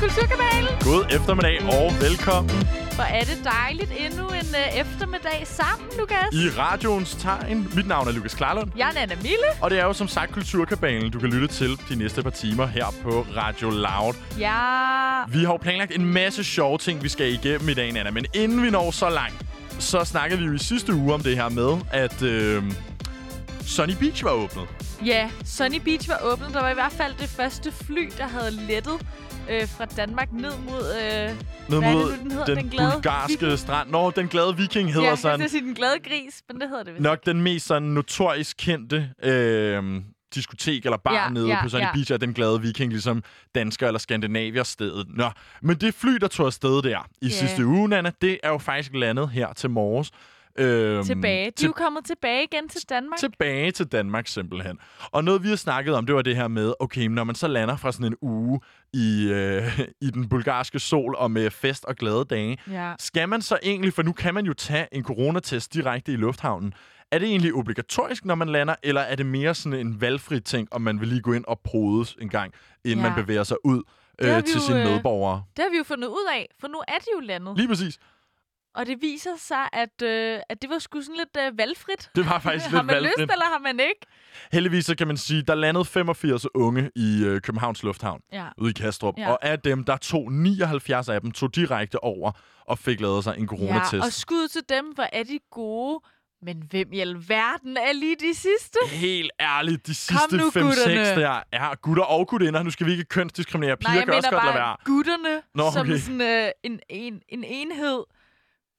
til Kulturkanalen. God eftermiddag og velkommen Hvor er det dejligt endnu en uh, eftermiddag sammen, Lukas. i radioens tegn. Mit navn er Lukas Klarlund, Jeg er Nana Mille. og det er jo som sagt Kulturkabalen, du kan lytte til de næste par timer her på Radio Loud. Ja. Vi har jo planlagt en masse sjove ting, vi skal igennem i dag, Anna, men inden vi når så langt, så snakkede vi jo i sidste uge om det her med, at øh, Sunny Beach var åbnet. Ja, Sunny Beach var åbnet. Der var i hvert fald det første fly, der havde lettet øh, fra Danmark ned mod... Øh, Ned det mod nu, den hedder? den, Den glade bulgarske viking? strand. Nå, den glade viking hedder ja, jeg sådan. skal sige den glade gris, men det hedder det vist. nok den mest sådan notorisk kendte øh, diskotek eller bar Ja, nede ja, på Sunny ja. Beach er den glade viking, ligesom dansker eller skandinavier stedet. Nå, men det fly, der tog afsted der i Ja. sidste uge, Nana, det er jo faktisk landet her til morges. Øhm, Tilbage. De er jo kommet tilbage igen til Danmark. tilbage til Danmark simpelthen. Og noget, vi har snakket om, det var det her med, okay, når man så lander fra sådan en uge i, øh, i den bulgarske sol og med fest og glade dage, Ja. skal man så egentlig, for nu kan man jo tage en coronatest direkte i lufthavnen, er det egentlig obligatorisk, når man lander, eller er det mere sådan en valgfri ting, om man vil lige gå ind og podes en gang, inden Ja. man bevæger sig ud øh, til jo, sine øh, medborgere? Det har vi jo fundet ud af, for nu er de jo landet. Lige præcis. Og det viser sig, at, øh, at det var sgu sådan lidt øh, valgfrit. Det var faktisk har lidt man valgfrit. lyst, eller har man ikke? Heldigvis så kan man sige, der landede 85 unge i øh, Københavns Lufthavn Ja. ude i Kastrup. Ja. Og af dem, der tog 79 af dem, tog direkte over og fik lavet sig en coronatest. Ja, og skud til dem, hvor er de gode. Men hvem i alverden er lige de sidste? Helt ærligt, de sidste nu, 5-6 gutterne. der er gutter og gutinder. Nu skal vi ikke kønsdiskriminere. Piger Nej, jeg kan også godt lade bare være. gutterne, Nå, som okay. sådan øh, en, en, en enhed.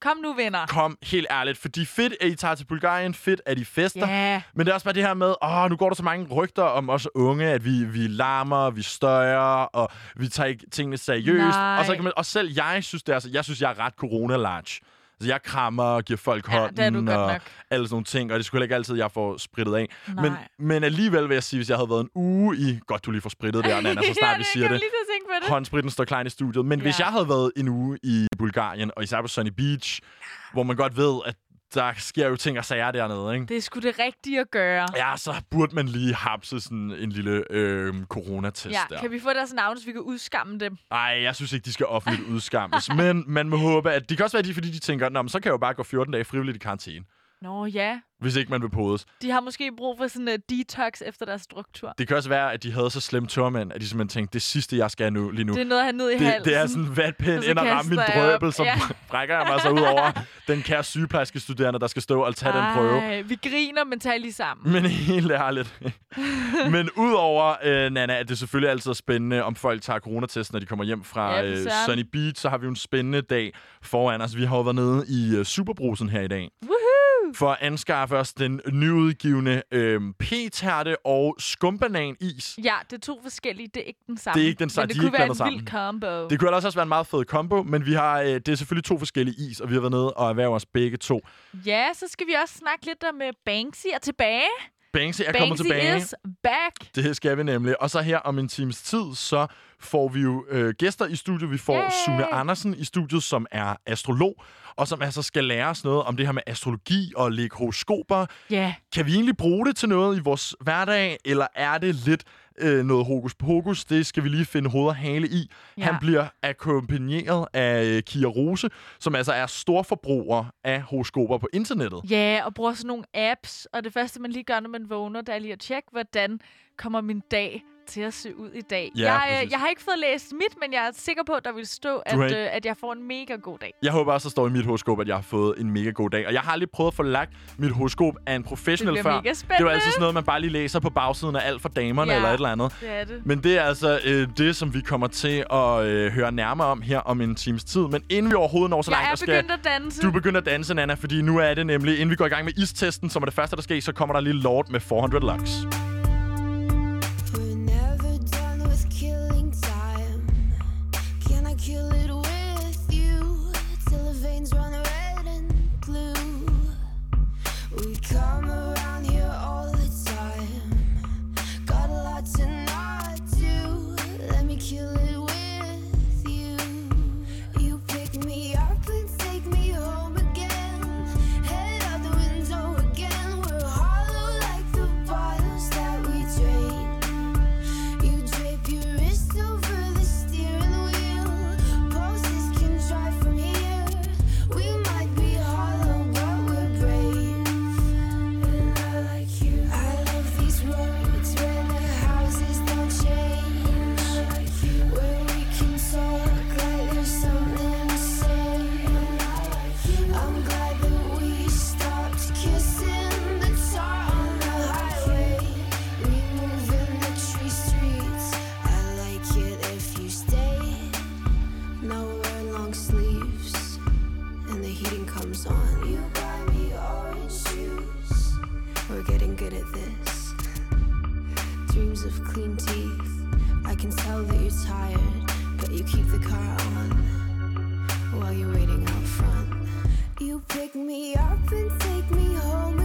Kom nu, venner. Kom, helt ærligt. Fordi fedt, at I tager til Bulgarien. Fedt, at I fester. Ja, Men det er også bare det her med, åh, nu går der så mange rygter om os unge, at vi, vi larmer, vi støjer, og vi tager ikke tingene seriøst. Nej. Og, så kan man, og selv jeg synes, det er, altså, jeg synes, jeg er ret corona-large. Altså, jeg krammer og giver folk Ja, hånden det og alle sådan nogle ting, og det skulle ikke altid, jeg får sprittet af. Nej. Men, men alligevel vil jeg sige, hvis jeg havde været en uge i... Godt, du lige får sprittet der, Nana, så snart ja, vi siger det. det. Håndspritten står klar i studiet. Men ja. hvis jeg havde været en uge i Bulgarien, og især på Sunny Beach, hvor man godt ved, at der sker jo ting og sager dernede, ikke? Det er sgu det rigtige at gøre. Ja, så burde man lige hapse sådan en lille øh, coronatest Ja, der. kan vi få deres navne, så vi kan udskamme dem? Ej, jeg synes ikke, de skal offentligt udskammes. men man må håbe, at det kan også være, de, fordi de tænker, Nå, men så kan jeg jo bare gå 14 dage frivilligt i karantæne, Nå ja, hvis ikke man vil podes. de har måske brug for sådan en detox efter deres struktur. Det kan også være, at de havde så slemme tørmænd, at de simpelthen tænkte, det sidste, jeg skal nu, lige nu, Det er noget have ned i det, halsen. det er sådan en vatpind ind og ramme min drøbel, så Ja. brækker jeg mig så ud over den kære sygeplejerske studerende, der skal stå og tage den prøve. Ej, vi griner, men tag lige sammen. Men helt ærligt. Men udover, øh, Nana, at det selvfølgelig altid er spændende, om folk tager coronatest, når de kommer hjem fra Ja, øh. Sunny Beach, så har vi jo en spændende dag foran os. Vi har jo været nede i øh, Superbrusen her i dag. Woohoo! For at anskaffe os den nyudgivende øh, p-tærte og skumbanan-is. Ja, det er to forskellige. Det er ikke den samme. Det er ikke den samme. Men det De kunne være en vild combo. Det kunne også være en meget fed kombo, men vi har, øh, det er selvfølgelig to forskellige is, og vi har været nede og erhvervet os begge to. Ja, så skal vi også snakke lidt om uh, Banksy er tilbage. Banksy er kommet Banksy tilbage. is back. Det skal vi nemlig. Og så her om en times tid, så får vi jo øh, gæster i studiet. Vi får Yay! Sune Andersen i studiet, som er astrolog, og som altså skal lære os noget om det her med astrologi og lægge horoskoper. Ja, Kan vi egentlig bruge det til noget i vores hverdag, eller er det lidt øh, noget hokus pokus? Det skal vi lige finde hoved og hale i. Ja. Han bliver akkompagneret af øh, Kia Rose, som altså er storforbruger af horoskoper på internettet. ja, og bruger sådan nogle apps. Og det første, man lige gør, når man vågner, det er lige at tjekke, hvordan kommer min dag til at se ud i dag. Ja, jeg, øh, præcis. jeg har ikke fået læst mit, men jeg er sikker på, at der vil stå, at, øh, at jeg får en mega god dag. Jeg håber også, der står i mit horoskop, at jeg har fået en mega god dag. Og jeg har aldrig prøvet at få lagt mit horoskop af en professionel Det før. Det var spændende. altid sådan noget, man bare lige læser på bagsiden af alt for damerne Ja. eller et eller andet. Det er det. Men det er altså øh, det, som vi kommer til at øh, høre nærmere om her om en times tid. Men inden vi overhovedet når så langt, Jeg er skal begyndt at danse. du begynde at danse, Nana, fordi nu er det nemlig, inden vi går i gang med istesten, som er det første, der sker, så kommer der lige Lord med 400 Lux. Of clean teeth. I can tell that you're tired, but you keep the car on while you're waiting out front. You pick me up and take me home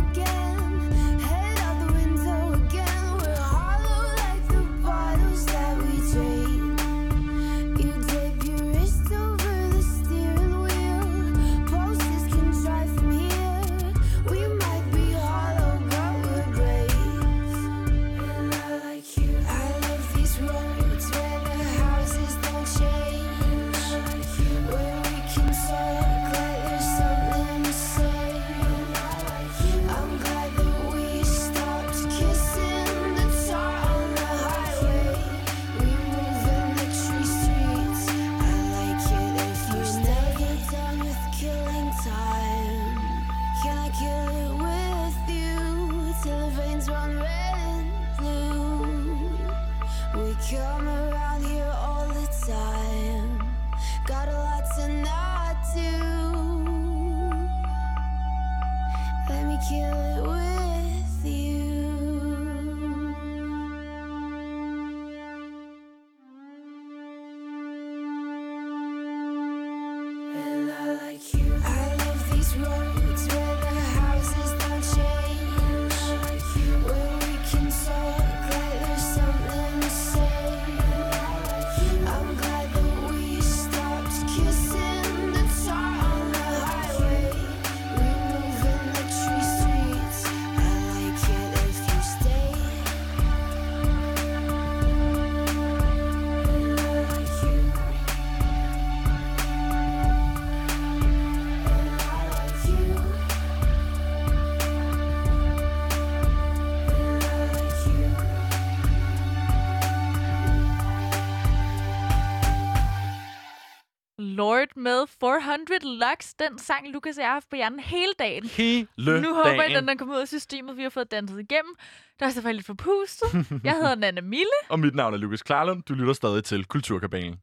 med 400 Lux, den sang Lukas og jeg har haft på hjernen hele dagen. Hele nu håber jeg, at dagen. den er kommet ud af systemet. Vi har fået danset igennem. Der er selvfølgelig lidt forpustet. Jeg hedder Nana Mille. Og mit navn er Lukas Klarlund. Du lytter stadig til Kulturkabalen.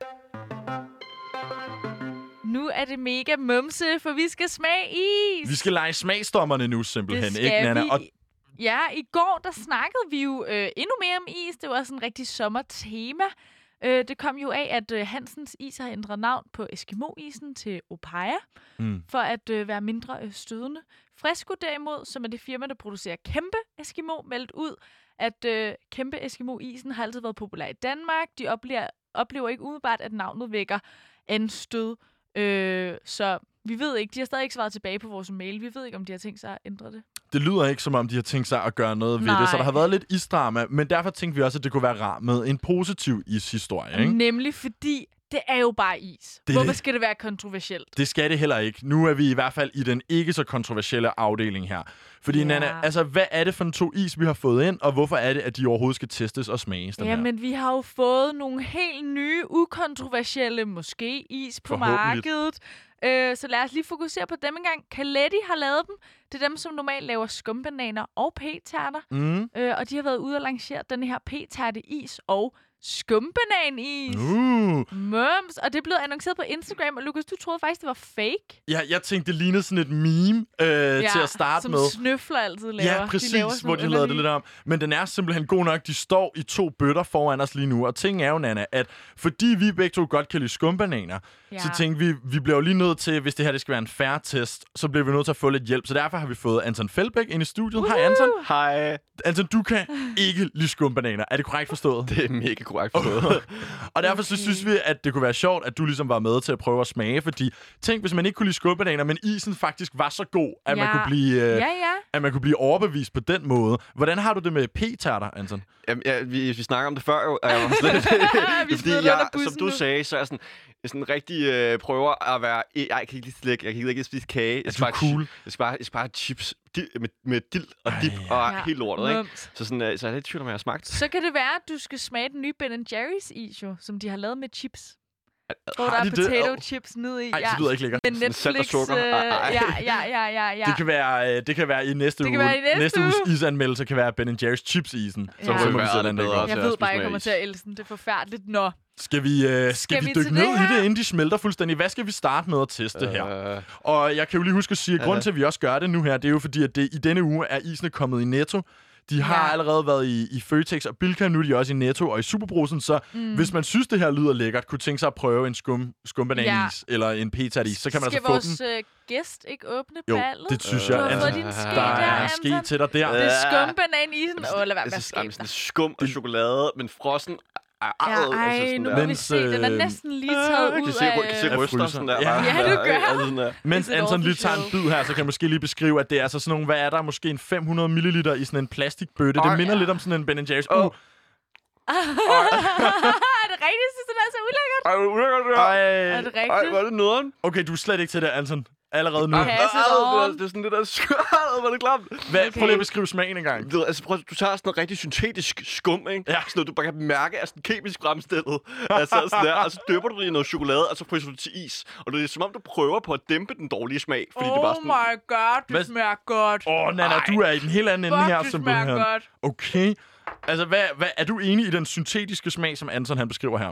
Nu er det mega mumse, for vi skal smage is. Vi skal lege smagsdommerne nu simpelthen, ikke, Nana? vi. Og Ja, i går der snakkede vi jo øh, endnu mere om is. Det var sådan en rigtig sommertema. Øh, det kom jo af, at øh, Hansens Is har ændret navn på Eskimo-isen til Opaya, Mm. for at øh, være mindre øh, stødende. Fresco derimod, som er det firma, der producerer kæmpe Eskimo, meldt ud, at øh, kæmpe Eskimo-isen har altid været populær i Danmark. De oplever, oplever ikke umiddelbart, at navnet vækker anstød. Øh, så vi ved ikke, de har stadig ikke svaret tilbage på vores mail. Vi ved ikke, om de har tænkt sig at ændre det. det lyder ikke, som om de har tænkt sig at gøre noget ved det. Så Nej. der har været lidt isdrama, men derfor tænkte vi også, at det kunne være rart med en positiv ishistorie, ikke? Nemlig fordi, det er jo bare is. Det Hvorfor skal det være kontroversielt? Det skal det heller ikke. Nu er vi i hvert fald i den ikke så kontroversielle afdeling her. Fordi, Ja. Nana, altså, hvad er det for en to is, vi har fået ind, og hvorfor er det, at de overhovedet skal testes og smages, den her? Jamen, vi har jo fået nogle helt nye, ukontroversielle, måske is på markedet. Øh, så lad os lige fokusere på dem engang. Caletti har lavet dem. Det er dem, som normalt laver skumbananer og p-tærter. Mm. Øh, og de har været ude og lancere den her p-tærte is og skumbananis. Uh. Mums. Og det er blevet annonceret på Instagram. Og Lukas, du troede faktisk, det var fake. Ja, jeg tænkte, det lignede sådan et meme øh, ja, til at starte som med. snøfler altid laver. Ja, præcis, de laver hvor de lavede det lidt om. Men den er simpelthen god nok. De står i to bøtter foran os lige nu. Og ting er jo, Nana, at fordi vi begge to godt kan lide skumbananer, ja. så tænkte vi, vi bliver jo lige nødt til, hvis det her det skal være en fair test, så bliver vi nødt til at få lidt hjælp. Så derfor har vi fået Anton Feldbæk ind i studiet. Hej Anton. Hej. Anton, du kan ikke lide skumbananer. Er det korrekt forstået? Det er mega korrekt forstået. Og derfor så synes vi, at det kunne være sjovt, at du ligesom var med til at prøve at smage. Fordi tænk, hvis man ikke kunne lide skumbananer, men isen faktisk var så god, at, man, Ja. kunne blive, øh, Ja, ja. at man kunne blive overbevist på den måde. Hvordan har du det med p-tærter, Anton? Jamen, ja, vi, vi snakker om det før jo, og jeg var slet, det fordi, jeg, som du nu. sagde, så er jeg sådan, jeg sådan rigtig øh, prøver at være... Ej, jeg kan ikke lide slik, jeg kan ikke spise kage. Jeg Er skal, du bare, cool? jeg, skal bare, jeg skal bare have chips di, med, med dild og dip Ej. og Ja. helt lortet, ikke? Så, sådan, øh, så jeg er lidt i tvivl om, jeg har smagt. Så kan det være, at du skal smage den nye Ben Jerry's is, jo, som de har lavet med chips. Hvor der er de det? potato Åh. chips nede i. Ej, ja. det lyder ikke lækkert. Men Sådan salt og Netflix... sukker. Øh, Ej, ej. ja, ja, ja, ja, ja. Det kan være, øh, det kan være i næste Det uge. kan være i næste næste uges uge. isanmeldelse kan være Ben Jerry's chips-isen. Ja. Så, Så må vi se, det går. til Jeg at ved bare, jeg kommer til at elske den. Det er forfærdeligt. Nå. Skal vi, øh, skal Skal vi vi dykke ned det i her? det, inden de smelter fuldstændig? Hvad skal vi starte med at teste her? Øh, Og jeg kan jo lige huske at sige, at grunden til, at vi også gør det nu her, det er jo fordi, at det, i denne uge er isene kommet i Netto. De har Ja. allerede været i, i Føtex og Bilka, nu er de også i Netto og i Superbrusen, så mm. hvis man synes, det her lyder lækkert, kunne tænke sig at prøve en skum, skumbananis ja. eller en petatis, så kan man Skal altså få vores den. øh, gæst ikke åbne Jo, ballet? det synes Du jeg. har Altså, fået din ske der der, er ske til dig der. Det er Ja. skumbananisen. Åh, lad være med at dig. skum og chokolade, men frossen er Ja, arret. ej, altså sådan nu må vi Mens, se. Den er øh, næsten lige taget Jeg ud kan se, hvor- kan se ryster sådan der. Ja. Ja, der, gør. Altså sådan der. Mens Anton lige tager en bid her, så kan jeg måske lige beskrive, at det er altså sådan nogle, hvad er der, måske en 500 ml i sådan en plastikbøtte. Det Ej. minder lidt om sådan en Ben Jerry's. Åh. Uh, er det rigtigt? Jeg synes, det er så ulækkert. Ej, hvor ulækkert det her. ej, Er det Ej, rigtigt? hvor er det nederen? okay, du er slet ikke til det, Anton. Allerede nu. Ej, det er-. Det er sådan det der skørt, hvor er det klamt. Hvad, Okay. Prøv lige at beskrive smagen en gang. Du, ved, altså, prøv, du tager sådan noget rigtig syntetisk skum, ikke? Ja. Sådan noget, du bare kan mærke er sådan kemisk fremstillet. altså sådan der, og så dypper du det i noget chokolade, og så fryser du det til is. Og det er som om, du prøver på at dæmpe den dårlige smag, fordi det er bare Oh sådan... my god, det Hvad- smager godt. Åh, oh, Nana, Ej. du er i den helt anden ende her, Fuck, det smager simpelthen. godt. Okay. Altså, hvad, hvad, er du enig i den syntetiske smag, som Anton han beskriver her?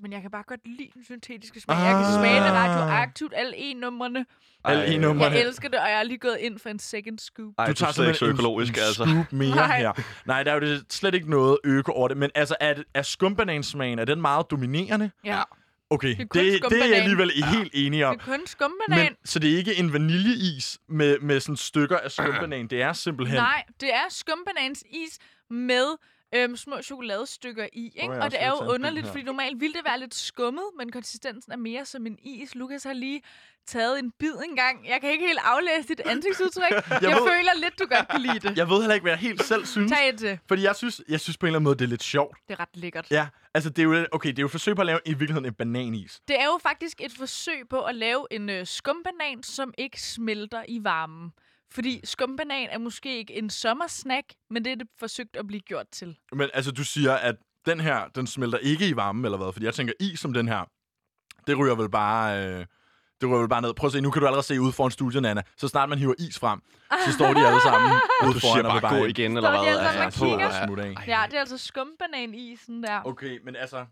Men jeg kan bare godt lide den syntetiske smag. Jeg kan smage det radioaktivt, alle E-numrene. Alle E-numrene. Jeg elsker det, og jeg er lige gået ind for en second scoop. Ej, du tager slet ikke så økologisk, en, altså. scoop mere Nej. her. Nej, der er jo det, slet ikke noget øko over det. Men altså, er, er skumbanansmagen, er den meget dominerende? Ja. Okay, er det, kun det, det er jeg alligevel helt enig om. Det er kun skumbanan. Men, så det er ikke en vaniljeis med, med sådan stykker af skumbanan. Det er simpelthen... Nej, det er skumbanans is med øhm, små chokoladestykker i. Ikke? Oh, og det er jo underligt, fordi normalt ville det være lidt skummet, men konsistensen er mere som en is. Lukas har lige taget en bid engang. Jeg kan ikke helt aflæse dit ansigtsudtryk. jeg jeg ved- føler lidt, du godt kan lide det. Jeg ved heller ikke, hvad jeg helt selv synes. Tag et til. Fordi jeg synes, jeg synes på en eller anden måde, det er lidt sjovt. Det er ret lækkert. Ja, altså det er jo, okay, det er jo et forsøg på at lave i virkeligheden en bananis. Det er jo faktisk et forsøg på at lave en øh, skumbanan, som ikke smelter i varmen. Fordi skumbanan er måske ikke en sommersnack, men det er det forsøgt at blive gjort til. Men altså, du siger, at den her, den smelter ikke i varmen, eller hvad? Fordi jeg tænker, is som den her, det ryger vel bare... Øh, det ryger vel bare ned. Prøv at se, nu kan du allerede se ude foran studiet, Anna. Så snart man hiver is frem, så står de alle sammen ude foran siger og vil bare gå igen, eller Står de hvad? alle sammen Altså, ja. Smut af. Ja, det er altså skumbananisen der. Okay, men altså,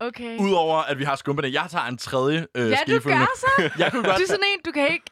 Okay. udover at vi har skumbanan, jeg tager en tredje øh, Ja, du gør så. Jeg kunne godt... Du er sådan en, du kan ikke...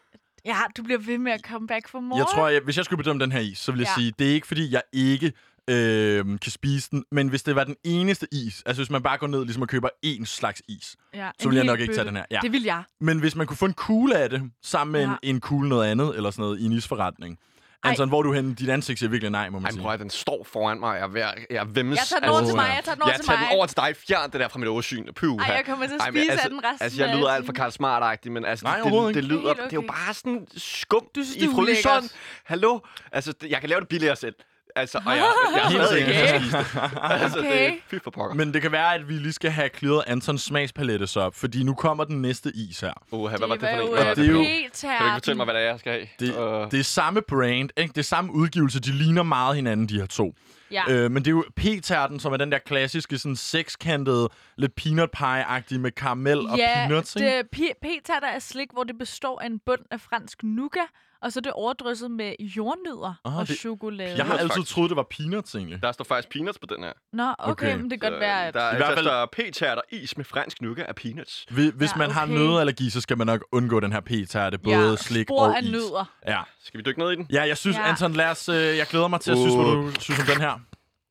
Ja, du bliver ved med at komme back for more. Jeg tror, jeg, hvis jeg skulle bedømme den her is, så vil jeg Ja. sige, det er ikke fordi, jeg ikke øh, kan spise den, men hvis det var den eneste is, altså hvis man bare går ned ligesom og køber én slags is, ja, så en vil jeg nok ikke tage den her. Ja. Det vil jeg. Men hvis man kunne få en kugle af det, sammen med Ja. en, en kugle noget andet, eller sådan noget, i en isforretning. Ej. Anton, hvor er du henne? Dit ansigt siger virkelig nej, må man Ej, sige. prøv at den står foran mig. Jeg er jeg er vemmes. Jeg tager den over Altså, til mig, jeg tager den over jeg til tager mig. den over til dig. Fjern det der fra mit åsyn. Puh, Ej, jeg kommer til at Ej, men spise altså, af den resten Altså, jeg lyder alt for. Karl Smart-agtig, men altså, Nej, det, det, det, lyder, Helt det er jo okay. bare sådan skum Du synes, i det er fryseren. Hallo? Altså, det, jeg kan lave det billigere selv. Altså, og jeg, jeg har Helt stadig ikke sikkert. spist det. Altså, det Okay. er fy for pokker. Men det kan være, at vi lige skal have clearet Antons smagspalette så op, fordi nu kommer den næste is her. Uh, hvad var det for en? var øh, det er jo- Kan du ikke fortælle mig, hvad det er, jeg skal have? Det, Øh, det er samme brand, ikke? det er samme udgivelse, de ligner meget hinanden, de her to. Ja. Øh, men det er jo p-tærten, som er den der klassiske, sådan sekskantede, lidt peanut pie-agtige med karamel og ja, peanuts. ikke? det, p- p-tærter er slik, hvor det består af en bund af fransk nougat, og så er det overdrysset med jordnødder Ah, og det- chokolade. Jeg har altid troet, det var peanuts, egentlig. der står faktisk peanuts på den her. Nå, okay, Okay. men det kan godt Så, være, at... Der, I hvert hvert fald- står p-tærter is med fransk nougat af peanuts. Hvis, hvis Ja, man har okay. nøddeallergi, så skal man nok undgå den her p-tærte, både ja, slik spor og af is. nødder. Ja. Skal vi dykke ned i den? ja, jeg synes, Ja. Anton, lad os, øh, jeg glæder mig til at synes, hvad du synes om den her.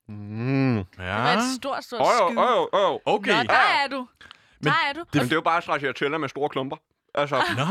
Mm. Det var Ja, et stort, stort Åh, skyld. åh, åh, åh. okay. Nå, der er du. Men der er du. Jamen, det er jo bare stracciatella med store klumper. Altså, Nå,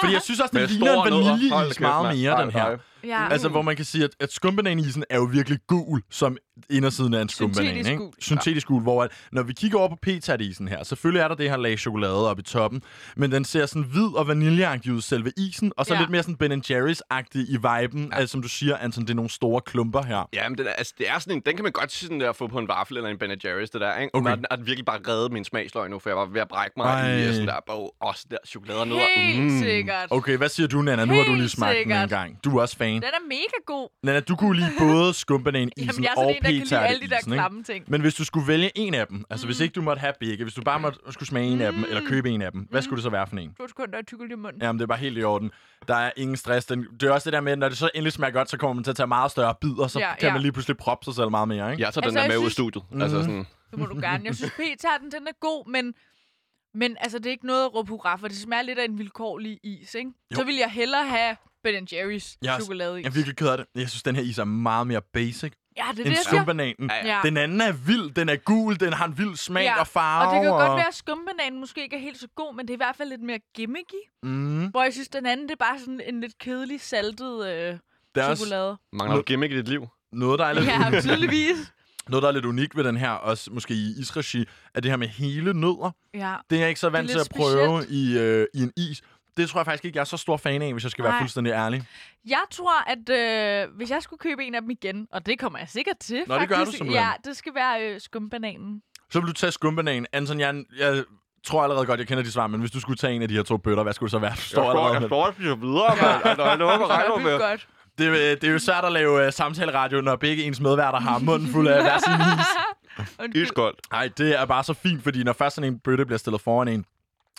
fordi jeg synes også, det ligner en vaniljeis meget mere, den her. Ja. Altså, hvor man kan sige, at, at skumbananisen er jo virkelig gul, som indersiden af en skumbanan. Syntetisk ikke? gul. Syntetisk gul, hvor at, når vi kigger over på p-tærtisen her, selvfølgelig er der det her lag chokolade oppe i toppen, men den ser sådan hvid og vaniljeagtig ud, selve isen, og så Ja. lidt mere sådan Ben Jerry's-agtig i viben, ja. altså, som du siger, Anton, det er nogle store klumper her. Ja, men det er, altså, det er sådan en, den kan man godt sådan der få på en vaffel eller en Ben Jerry's, det der, ikke? Okay. Og den virkelig bare reddet min smagsløg nu, for jeg var ved at brække mig Ej. i sådan der bog. Også der chokolade og. Helt sikkert. Okay, hvad siger du, Nana? Nu har du lige Helt smagt den en sikkert. gang. Du er også fan. Den er mega god. Nana, du kunne lide både skumbanan, Jamen, isen sådan og der kan lide alle de der klamme ting. Men hvis du skulle vælge en af dem, altså Mm. hvis ikke du måtte have begge, hvis du bare måtte skulle smage en af dem, eller købe en af dem, hvad skulle det så være for en? To sekunder og tykker i munden. Jamen, det er bare helt i orden. Der er ingen stress. Den, det er også det der med, når det så endelig smager godt, så kommer man til at tage meget større bidder, så Ja, kan ja. man lige pludselig proppe sig selv meget mere, ikke? Jeg tager Altså, den der jeg med ud af synes- studiet. Altså Mhm. sådan, Det må du gerne. Jeg synes, p-tarten, den er god, men, men altså, det er ikke noget at råbe hurra, for det smager lidt af en vilkårlig is, ikke? Jo. Så vil jeg hellere have Ben Jerry's Jeg er- chokoladeis. Jeg er virkelig ked af det. Jeg synes, den her is er meget mere basic Ja, det er end det, skumbananen. Ja, Ja. Den anden er vild, den er gul, den har en vild smag Ja, og farve. Og det kan jo godt være, at skumbananen måske ikke er helt så god, men det er i hvert fald lidt mere gimmicky. Mm. Hvor jeg synes, den anden, det er bare sådan en lidt kedelig, saltet øh, Det er også chokolade. mangler du gimmick i dit liv? noget, der er lidt, Ja, tydeligvis. noget, der er lidt unikt ved den her, også måske i isregi, er det her med hele nødder. Ja. Det er jeg ikke så vant til at prøve i, øh, i en is. Det tror jeg faktisk ikke, jeg er så stor fan af, hvis jeg skal være Nej. fuldstændig ærlig. Jeg tror, at øh, hvis jeg skulle købe en af dem igen, og det kommer jeg sikkert til, Nå, det gør faktisk. du simpelthen. Ja, det skal være øh, skumbananen. Så vil du tage skumbanan. Anton, jeg, jeg tror allerede godt, jeg kender de svar, men hvis du skulle tage en af de her to bøtter, hvad skulle det så være? Du står allerede med. står og spiser videre, mand. Altså, jeg lover, regner det er med? godt. Det, øh, det er jo svært at lave uh, samtaleradio, når begge ens medværter har munden fuld af hver sin is. Iskoldt. Nej, det er bare så fint, fordi når først sådan en bøtte bliver stillet foran en,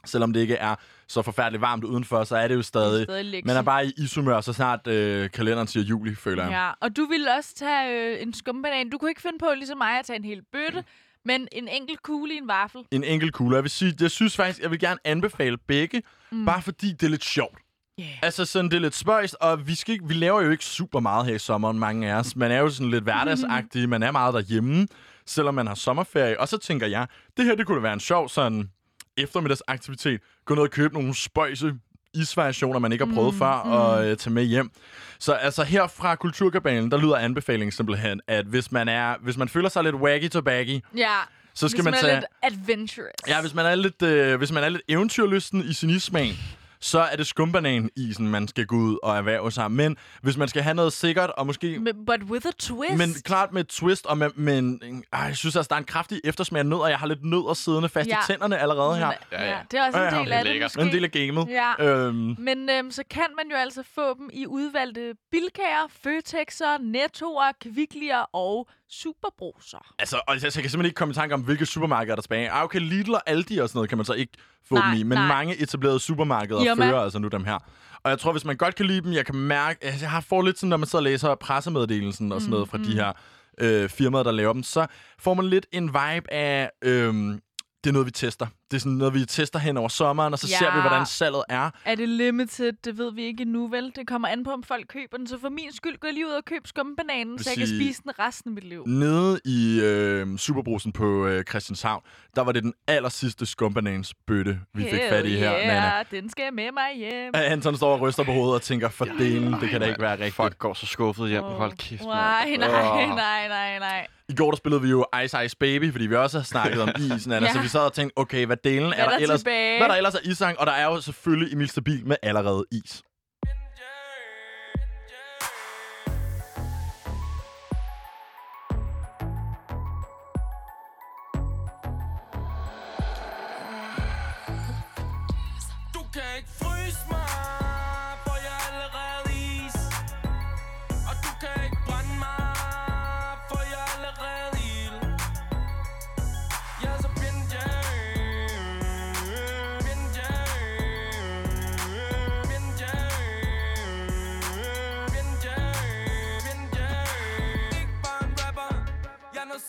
selvom det ikke er så forfærdeligt varmt udenfor, så er det jo stadig... Stadig lektie. Man er bare i ishumør, så snart øh, kalenderen siger juli, føler jeg. Ja, og du ville også tage øh, en skumbanan. Du kunne ikke finde på, ligesom mig, at tage en hel bøtte, men en enkelt kugle i en vaffel. En enkelt kugle. Jeg vil sige, jeg synes faktisk, jeg vil gerne anbefale begge, mm. bare fordi det er lidt sjovt. Yeah. Altså sådan, det er lidt spøjst, og vi, skal ikke, vi laver jo ikke super meget her i sommeren, mange af os. Man er jo sådan lidt hverdagsagtige, man er meget derhjemme, selvom man har sommerferie. Og så tænker jeg, det her, det kunne da være en sjov sådan eftermiddagsaktivitet. Gå ned og købe nogle spøjse isvariationer, man ikke har prøvet mm, før, og øh, tage med hjem. Så altså her fra Kulturkabalen, der lyder anbefalingen simpelthen, at hvis man er, hvis man føler sig lidt waggy to baggy, Ja, så skal hvis man, man tage... lidt adventurous. Ja, hvis man er lidt, øh, hvis man er lidt eventyrlysten i sin issmag, så er det skumbanan-isen, man skal gå ud og erhverve sig. Men hvis man skal have noget sikkert, og måske... Men, but with a twist. Men klart med et twist, og med, med en, ej, jeg synes altså, der er en kraftig eftersmag af nød, og jeg har lidt nødder siddende fast Ja. i tænderne allerede her. Ja, ja. Det er også en Ja, ja, del okay, af det, lækkert. måske. En del af gamet. Ja. Øhm, Men øhm, så kan man jo altså få dem i udvalgte bilkager, Føtexer, Nettoer, Kvicklier og Superbruser. altså, og jeg, kan simpelthen ikke komme i tanke om, hvilke supermarkeder der er tilbage. Ah, okay, Lidl og Aldi og sådan noget kan man så ikke få Nej, dem i. Men nej. mange etablerede supermarkeder Irma. fører altså nu dem her. Og jeg tror, hvis man godt kan lide dem, jeg kan mærke, altså, jeg har får lidt sådan, når man så læser pressemeddelelsen og sådan noget fra de her øh, firmaer, der laver dem, så får man lidt en vibe af, øhm, det er noget, vi tester. Det er sådan noget, vi tester hen over sommeren, og så Ja. ser vi, hvordan salget er. Er det limited? Det ved vi ikke endnu, vel? Det kommer an på, om folk køber den. Så for min skyld går jeg lige ud og køber skumbananen, så jeg kan spise den resten af mit liv. Nede i øh, Superbrusen på øh, Christianshavn, der var det den aller sidste skumbanans bøtte, vi fik fat i her, yeah, Nana. den skal med mig hjem. Øh, Anton står og ryster på hovedet og tænker, for delen, det kan da ikke være rigtigt. Folk går så skuffet hjem. Åh. Hold kæft. Nej, nej, nej, nej, nej. I går der spillede vi jo Ice Ice Baby, fordi vi også har snakket om isen, Anna, Ja. så vi sad og tænkte, okay, hvad delen Hvad er er der, der ellers? tilbage? Hvad der ellers er isang, og der er jo selvfølgelig Emil Stabil med allerede is.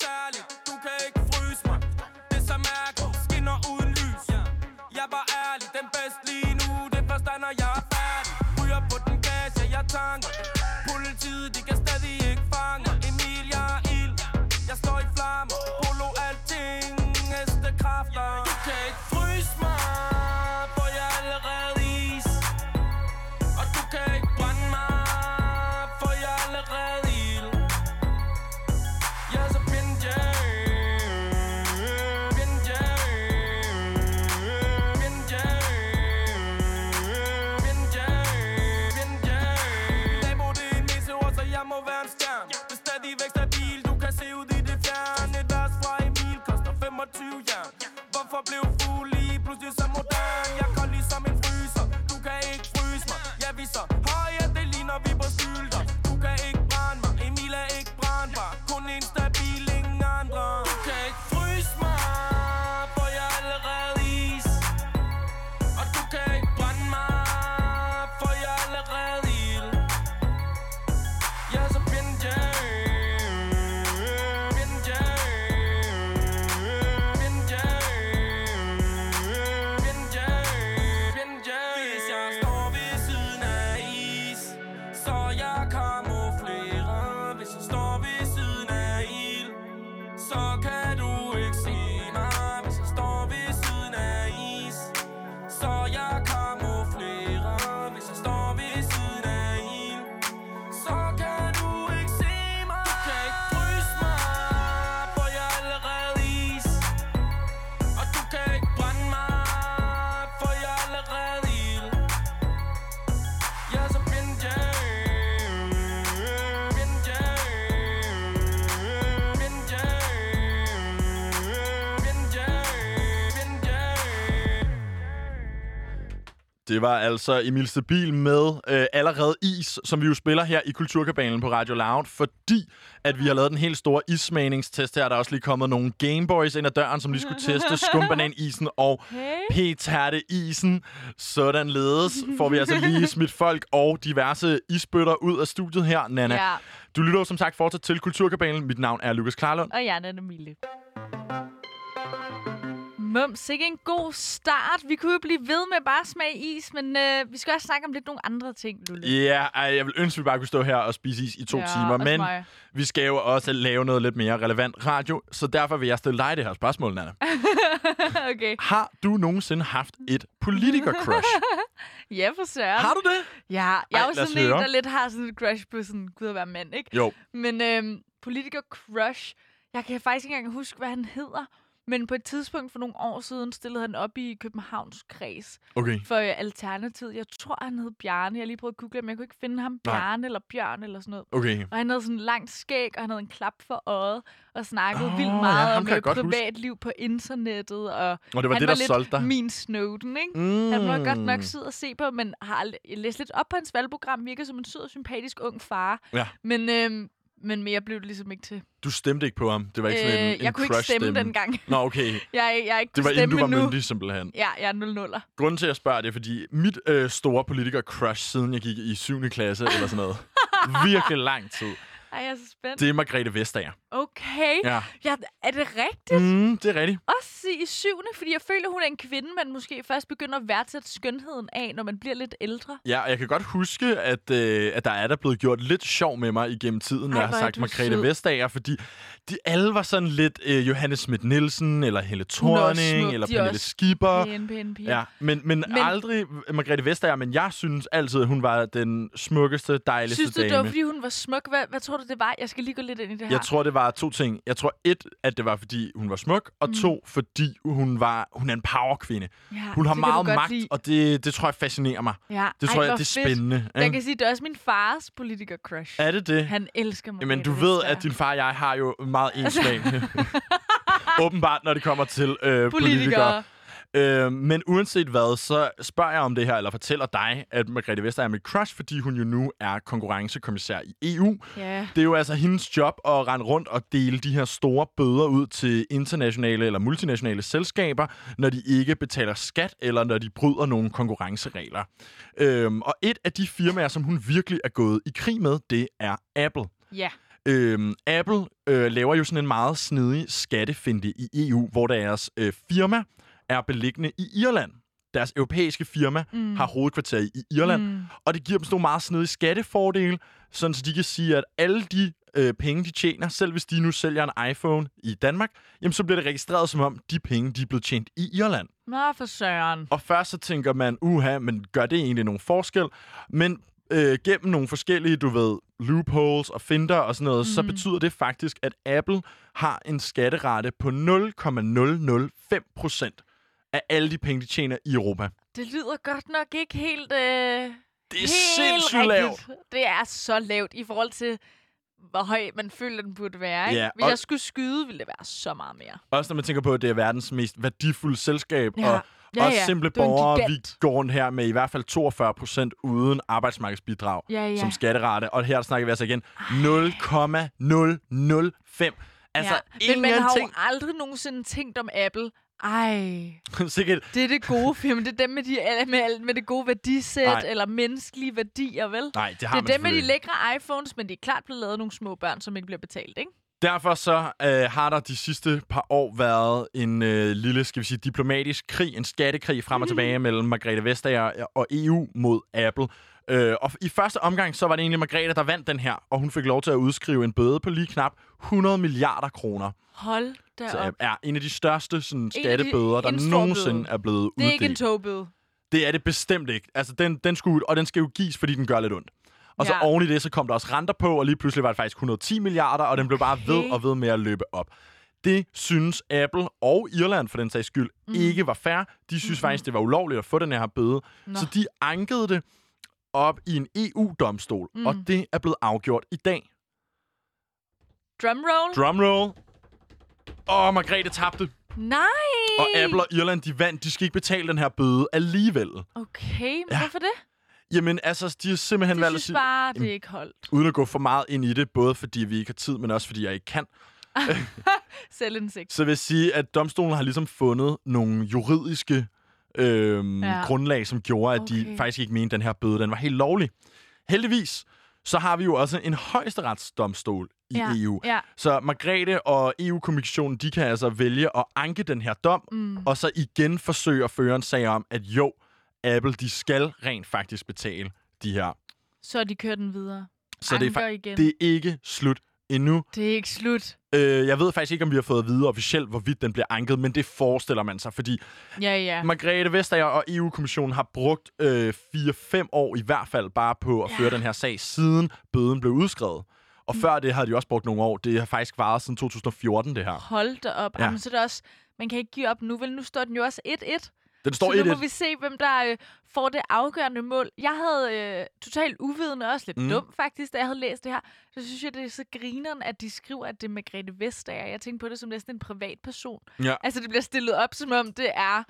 Jeg Det var altså Emil Stabil med øh, Allerede Is, som vi jo spiller her i Kulturkabalen på Radio Loud, fordi at vi har lavet den helt store issmagningstest her. Der er også lige kommet nogle Gameboys ind ad døren, som lige skulle teste skumbananisen og Hey. p-tærte-isen. Sådan ledes får vi altså lige smidt folk og diverse isbøtter ud af studiet her, Nana. Ja, Du lytter jo som sagt fortsat til Kulturkabalen. Mit navn er Lukas Klarlund. og jeg er Nana Mille. Mums, ikke en god start. Vi kunne jo blive ved med bare at smage is, men øh, vi skal også snakke om lidt nogle andre ting, Lulle. Ja, ej, jeg vil ønske, at vi bare kunne stå her og spise is i to Ja, timer, men mig. vi skal jo også lave noget lidt mere relevant radio, så derfor vil jeg stille dig det her spørgsmål, Nana. okay. Har du nogensinde haft et politiker-crush? Ja, for søren. har du det? Ja, jeg er Ej, jo lad os sådan en, der lidt har sådan et crush på sådan, gud at være mand, ikke? Jo. Men øhm, politiker-crush, jeg kan faktisk ikke engang huske, hvad han hedder. Men på et tidspunkt for nogle år siden stillede han op i Københavns kreds Okay. for øh, Alternativet. Jeg tror, han hed Bjarne. Jeg lige prøvet at google, men jeg kunne ikke finde ham. Nej. Bjarne eller Bjørn eller sådan noget. Okay. Og han havde sådan langt skæg, og han havde en klap for øjet, og snakkede Åh, vildt ja, meget ham om godt huske. privatliv på internettet. Og Og det var han det, var der lidt solgte dig. min Snowden, ikke? Mm. Han var godt nok sød at se på, men har læst lidt op på hans valgprogram. Virker som en sød og sympatisk ung far. Ja. Men, øhm, men mere blev det ligesom ikke til. Du stemte ikke på ham. Det var ikke sådan en, en jeg kunne ikke stemme crush-stemme. dengang. Nå, okay. Jeg, jeg ikke Det var inden du stemme var endnu. myndig, simpelthen. Ja, jeg er 0 0 Grunden til, at jeg spørger, det er, fordi mit øh, store politiker-crush, siden jeg gik i 7. klasse eller sådan noget, virkelig lang tid, Ej, jeg er så spændt. det er Margrethe Vestager. Okay. Ja. ja. Er det rigtigt? Mm, det er rigtigt. Også i syvende, fordi jeg føler, hun er en kvinde, man måske først begynder at værdsætte skønheden af, når man bliver lidt ældre. Ja, og jeg kan godt huske, at, øh, at der er der blevet gjort lidt sjov med mig igennem tiden, når jeg har sagt Margrethe. Vestager, fordi de alle var sådan lidt øh, Johannes Schmidt Nielsen, eller Helle Thorning, eller er Pernille Skipper. Pæne, pæne piger. Ja, men, men, men aldrig Margrethe Vestager, men jeg synes altid, hun var den smukkeste, dejligste Synes du, dame. det var, fordi hun var smuk? Hvad, hvad tror du, det var? Jeg skal lige gå lidt ind i det her. Jeg tror, det var to ting. Jeg tror, et, at det var, fordi hun var smuk, og Mm. to, fordi hun var hun er en powerkvinde. ja, Hun har meget magt, lide. og det, det tror jeg fascinerer mig. Ja. Det Ej, tror jeg, hvor det er fedt. spændende. Jeg ikke? kan sige, det er også min fars politiker-crush. Er det det? Han elsker mig. Jamen, du ved, at din far og jeg har jo meget enslag. Åbenbart, når det kommer til øh, politikere. Politikere. Øh, men uanset hvad, så spørger jeg om det her, eller fortæller dig, at Margrethe Vestager er mit crush, fordi hun jo nu er konkurrencekommissær i EU. Ja. Det er jo altså hendes job at rende rundt og dele de her store bøder ud til internationale eller multinationale selskaber, når de ikke betaler skat, eller når de bryder nogle konkurrenceregler. Øhm, og et af de firmaer, som hun virkelig er gået i krig med, det er Apple. Ja. Øhm, Apple øh, laver jo sådan en meget snedig skattefinte i EU, hvor deres øh, firma er beliggende i Irland. Deres europæiske firma mm. har hovedkvarter i, Irland, mm. og det giver dem sådan nogle meget snedige skattefordele, sådan så de kan sige, at alle de øh, penge, de tjener, selv hvis de nu sælger en iPhone i Danmark, jamen så bliver det registreret som om, de penge, de er blevet tjent i Irland. Nå, for søren. Og først så tænker man, uha, men gør det egentlig nogen forskel? Men øh, gennem nogle forskellige, du ved, loopholes og finder og sådan noget, mm. så betyder det faktisk, at Apple har en skatterate på 0,005 procent af alle de penge, de tjener i Europa. Det lyder godt nok ikke helt... Øh, Det er sindssygt lavt. Det er så lavt i forhold til, hvor høj man føler, den burde være. Ikke? Ja, Hvis jeg skulle skyde, ville det være så meget mere. Også når man tænker på, at det er verdens mest værdifulde selskab, Ja. og Ja, også ja. simple er en borgere, vi går rundt her med i hvert fald 42 procent uden arbejdsmarkedsbidrag Ja, ja. som skatterate. Og her snakker vi altså igen 0,005. Altså ja. Men man har jo aldrig nogensinde tænkt om Apple Ej, Sikkert, det er det gode film. Det er dem med, de, med, med det gode værdisæt, Nej. eller menneskelige værdier, vel? nej, det har Det er man dem med de selvfølgelig lækre iPhones, men det er klart blevet lavet nogle små børn, som ikke bliver betalt, ikke? Derfor så øh, har der de sidste par år været en øh, lille, skal vi sige, diplomatisk krig, en skattekrig frem og tilbage mellem Margrethe Vestager og EU mod Apple. Øh, og i første omgang, så var det egentlig Margrethe, der vandt den her, og hun fik lov til at udskrive en bøde på lige knap 100 milliarder kroner. Hold da Så op. er en af de største sådan, de- skattebøder, der en stor nogensinde er blevet Det er ikke en uddelt. togbøde. Det er det bestemt ikke. Altså, den, den skulle og den skal jo gives, fordi den gør lidt ondt. Og så Ja. oven i det, så kom der også renter på, og lige pludselig var det faktisk 110 milliarder, og den blev bare ved og ved med at løbe op. Det synes Apple og Irland for den sags skyld mm. ikke var fair. De synes mm-hmm. faktisk, det var ulovligt at få den her bøde. Nå. Så de ankede det op i en EU-domstol, mm. og det er blevet afgjort i dag. Drumroll? Drumroll. Åh, Margrethe tabte. Nej! Og Apple og Irland, de vandt. De skal ikke betale den her bøde alligevel. Okay, men Ja. hvorfor det? Jamen, altså, de har simpelthen De valgt at sige... bare, det er ikke holdt. uden at gå for meget ind i det, både fordi vi ikke har tid, men også fordi jeg ikke kan, Selvindsigt. så vil jeg sige, at domstolen har ligesom fundet nogle juridiske øhm, Ja. grundlag, som gjorde, at okay. de faktisk ikke mente, at den her bøde den var helt lovlig. Heldigvis, så har vi jo også en højesteretsdomstol i Ja, EU. ja. Så Margrethe og EU-kommissionen, de kan altså vælge at anke den her dom, mm. og så igen forsøge at føre en sag om, at jo, Apple, de skal rent faktisk betale de her. Så de kører den videre. Så det er, igen. det er ikke slut endnu. Det er ikke slut. Øh, jeg ved faktisk ikke, om vi har fået at vide officielt, hvorvidt den bliver anket, men det forestiller man sig, fordi Ja, ja. Margrethe Vestager og EU-kommissionen har brugt øh, 4-5 år i hvert fald bare på at Ja. føre den her sag, siden bøden blev udskrevet. Og Mm. før det havde de også brugt nogle år. Det har faktisk varet siden 2014, det her. Hold da op. Ja. Jamen, så det også... Man kan ikke give op nu, vel? Nu står den jo også 1-1. Den står så nu må 1-1. vi se, hvem der øh, får det afgørende mål. Jeg havde øh, totalt uvidende, og også lidt Mm. dum faktisk, da jeg havde læst det her. Så synes jeg, det er så grineren, at de skriver, at det er Margrethe Vestager. Jeg tænkte på det som næsten en privatperson. Ja. Altså, det bliver stillet op, som om det er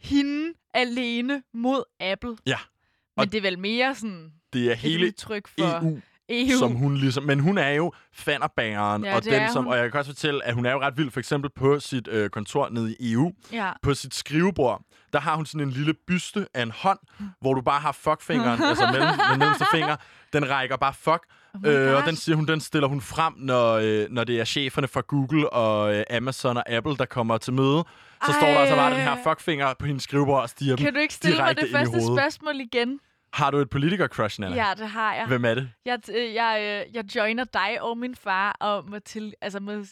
hende alene mod Apple. Ja. Men Og- det er vel mere sådan Det er et hele udtryk for EU, EU. som hun ligesom... Men hun er jo fanderbæreren, Ja, og, den, som, hun. og jeg kan også fortælle, at hun er jo ret vild, for eksempel på sit øh, kontor nede i EU. Ja. på sit skrivebord, der har hun sådan en lille byste af en hånd, hvor du bare har fuck-fingeren, altså mellem, den mellemste finger. Den rækker bare fuck. Oh øh, og den, siger hun, den stiller hun frem, når, øh, når det er cheferne fra Google og øh, Amazon og Apple, der kommer til møde. Så står der altså bare den her Ej. fuck-finger på hendes skrivebord og stiger Kan du ikke stille mig det første spørgsmål igen? Har du et politiker-crush, Nana? Ja, det har jeg. Hvem er det? Jeg, øh, jeg, øh, jeg joiner dig og min far, og må, til, altså må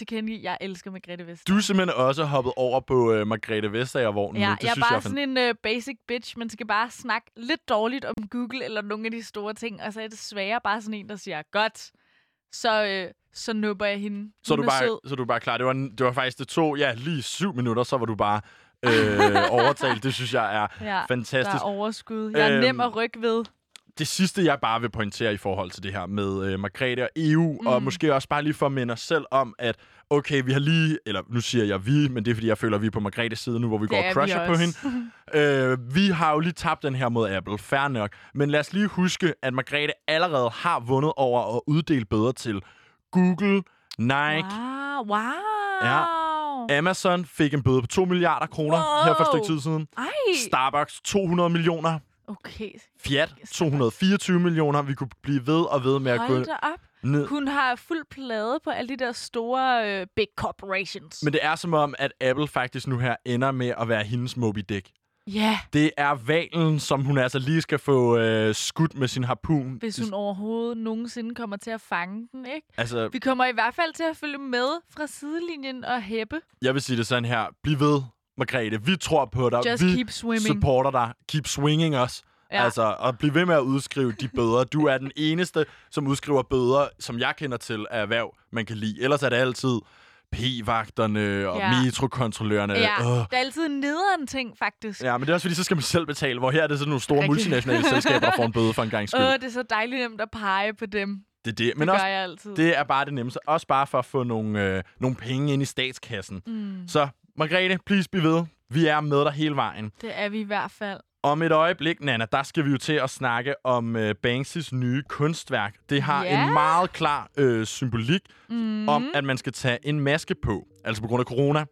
tilkendegive, jeg elsker Margrethe Vestager. Du er simpelthen også hoppet over på øh, Margrethe Vestager-vognen Ja, nu. Det jeg er synes bare jeg er sådan en uh, basic bitch. Man skal bare snakke lidt dårligt om Google eller nogle af de store ting, og så er det sværere bare sådan en, der siger, godt, så, øh, så nupper jeg hende. Så Hun du bare, sød. så du bare klar. Det var, det var faktisk, det tog ja, lige syv minutter, så var du bare øh, overtalt. Det synes jeg er Ja, der fantastisk. er overskud. Jeg er Øhm, nem at rykke ved. Det sidste, jeg bare vil pointere i forhold til det her med øh, Margrethe og EU, mm. og måske også bare lige for at minde os selv om, at okay, vi har lige, eller nu siger jeg vi, men det er fordi, jeg føler, at vi er på Margrethes side nu, hvor vi går Det og er vi crusher på hende. øh, vi har jo lige tabt den her mod Apple, fair nok. Men lad os lige huske, at Margrethe allerede har vundet over at uddele bøder til Google, Nike, Wow, wow. Ja. Amazon fik en bøde på 2 milliarder kroner Wow. her for et stykke tid siden. Ej, Starbucks 200 millioner. Okay. Fiat 224 millioner. Vi kunne blive ved og ved med at gå Hold op. ned. Hun har fuld plade på alle de der store øh, big corporations. Men det er som om, at Apple faktisk nu her ender med at være hendes Moby Dick. ja, Det er valen, som hun altså lige skal få øh, skudt med sin harpun. hvis hun overhovedet nogensinde kommer til at fange den, ikke? Altså, Vi kommer i hvert fald til at følge med fra sidelinjen og hæppe. jeg vil sige det sådan her. Bliv ved, Margrethe. Vi tror på dig. Just vi keep swimming. supporter dig. Keep swinging os. Ja. Altså, og bliv ved med at udskrive de bøder. Du er den eneste, som udskriver bøder, som jeg kender til af erhverv, man kan lide. Ellers er det altid p-vagterne og Ja. metrokontrollørerne. Ja, Åh. der er altid en nederen ting, faktisk. Ja, men det er også fordi, så skal man selv betale. Hvor her er det sådan nogle store Rigtig. multinationale selskaber, der får en bøde for en gang skyld. Åh, det er så dejligt nemt at pege på dem. det er det. Men det også, jeg altid. det er bare det nemmeste. Også bare for at få nogle, øh, nogle penge ind i statskassen. Mm, Så, Margrethe, please bliv ved. Vi er med dig hele vejen. det er vi i hvert fald. Om et øjeblik, Nana, der skal vi jo til at snakke om øh, Banksys nye kunstværk. Det har Ja. en meget klar øh, symbolik Mm. om, at man skal tage en maske på, altså på grund af corona.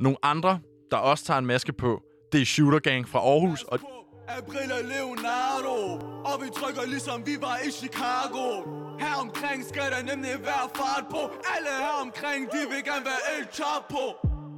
Nogle andre der også tager en maske på, det er Shooter Gang fra Aarhus. Og April og Leonardo Og vi trykker ligesom vi var i Chicago Her omkring skal der nemlig være fart på Alle her omkring, de vil gerne være El Chapo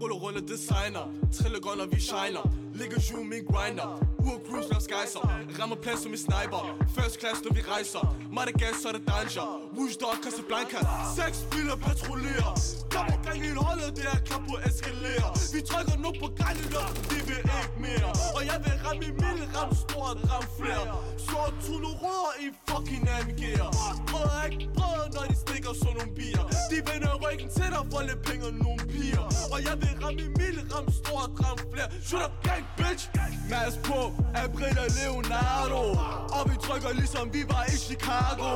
Rulle, rulle designer. Trille grønner, vi shiner. Ligger ju min grinder. Ur cruise langs gejser. Rammer plads som en sniper. First class, når vi rejser. Madagascar, så er det danger. Woosh Dog, Casablanca. Seks biler patruljerer Kom og gang i holdet, det er klar på at eskalere. Vi trykker nu på gangen op, vi vil ikke mere. Og jeg vil ramme i mild, ram stort, ram flere. Så tulle rødder i fucking angiver Brød er ikke brød når de stikker sådan nogle bier. De vender ryggen til dig for lidt penge og nogle piger. Og jeg vil ramme i mild, ram stort, ram flere. Shoot up gang, bitch Mads på, April og Leonardo. Og vi trykker ligesom vi var i Chicago.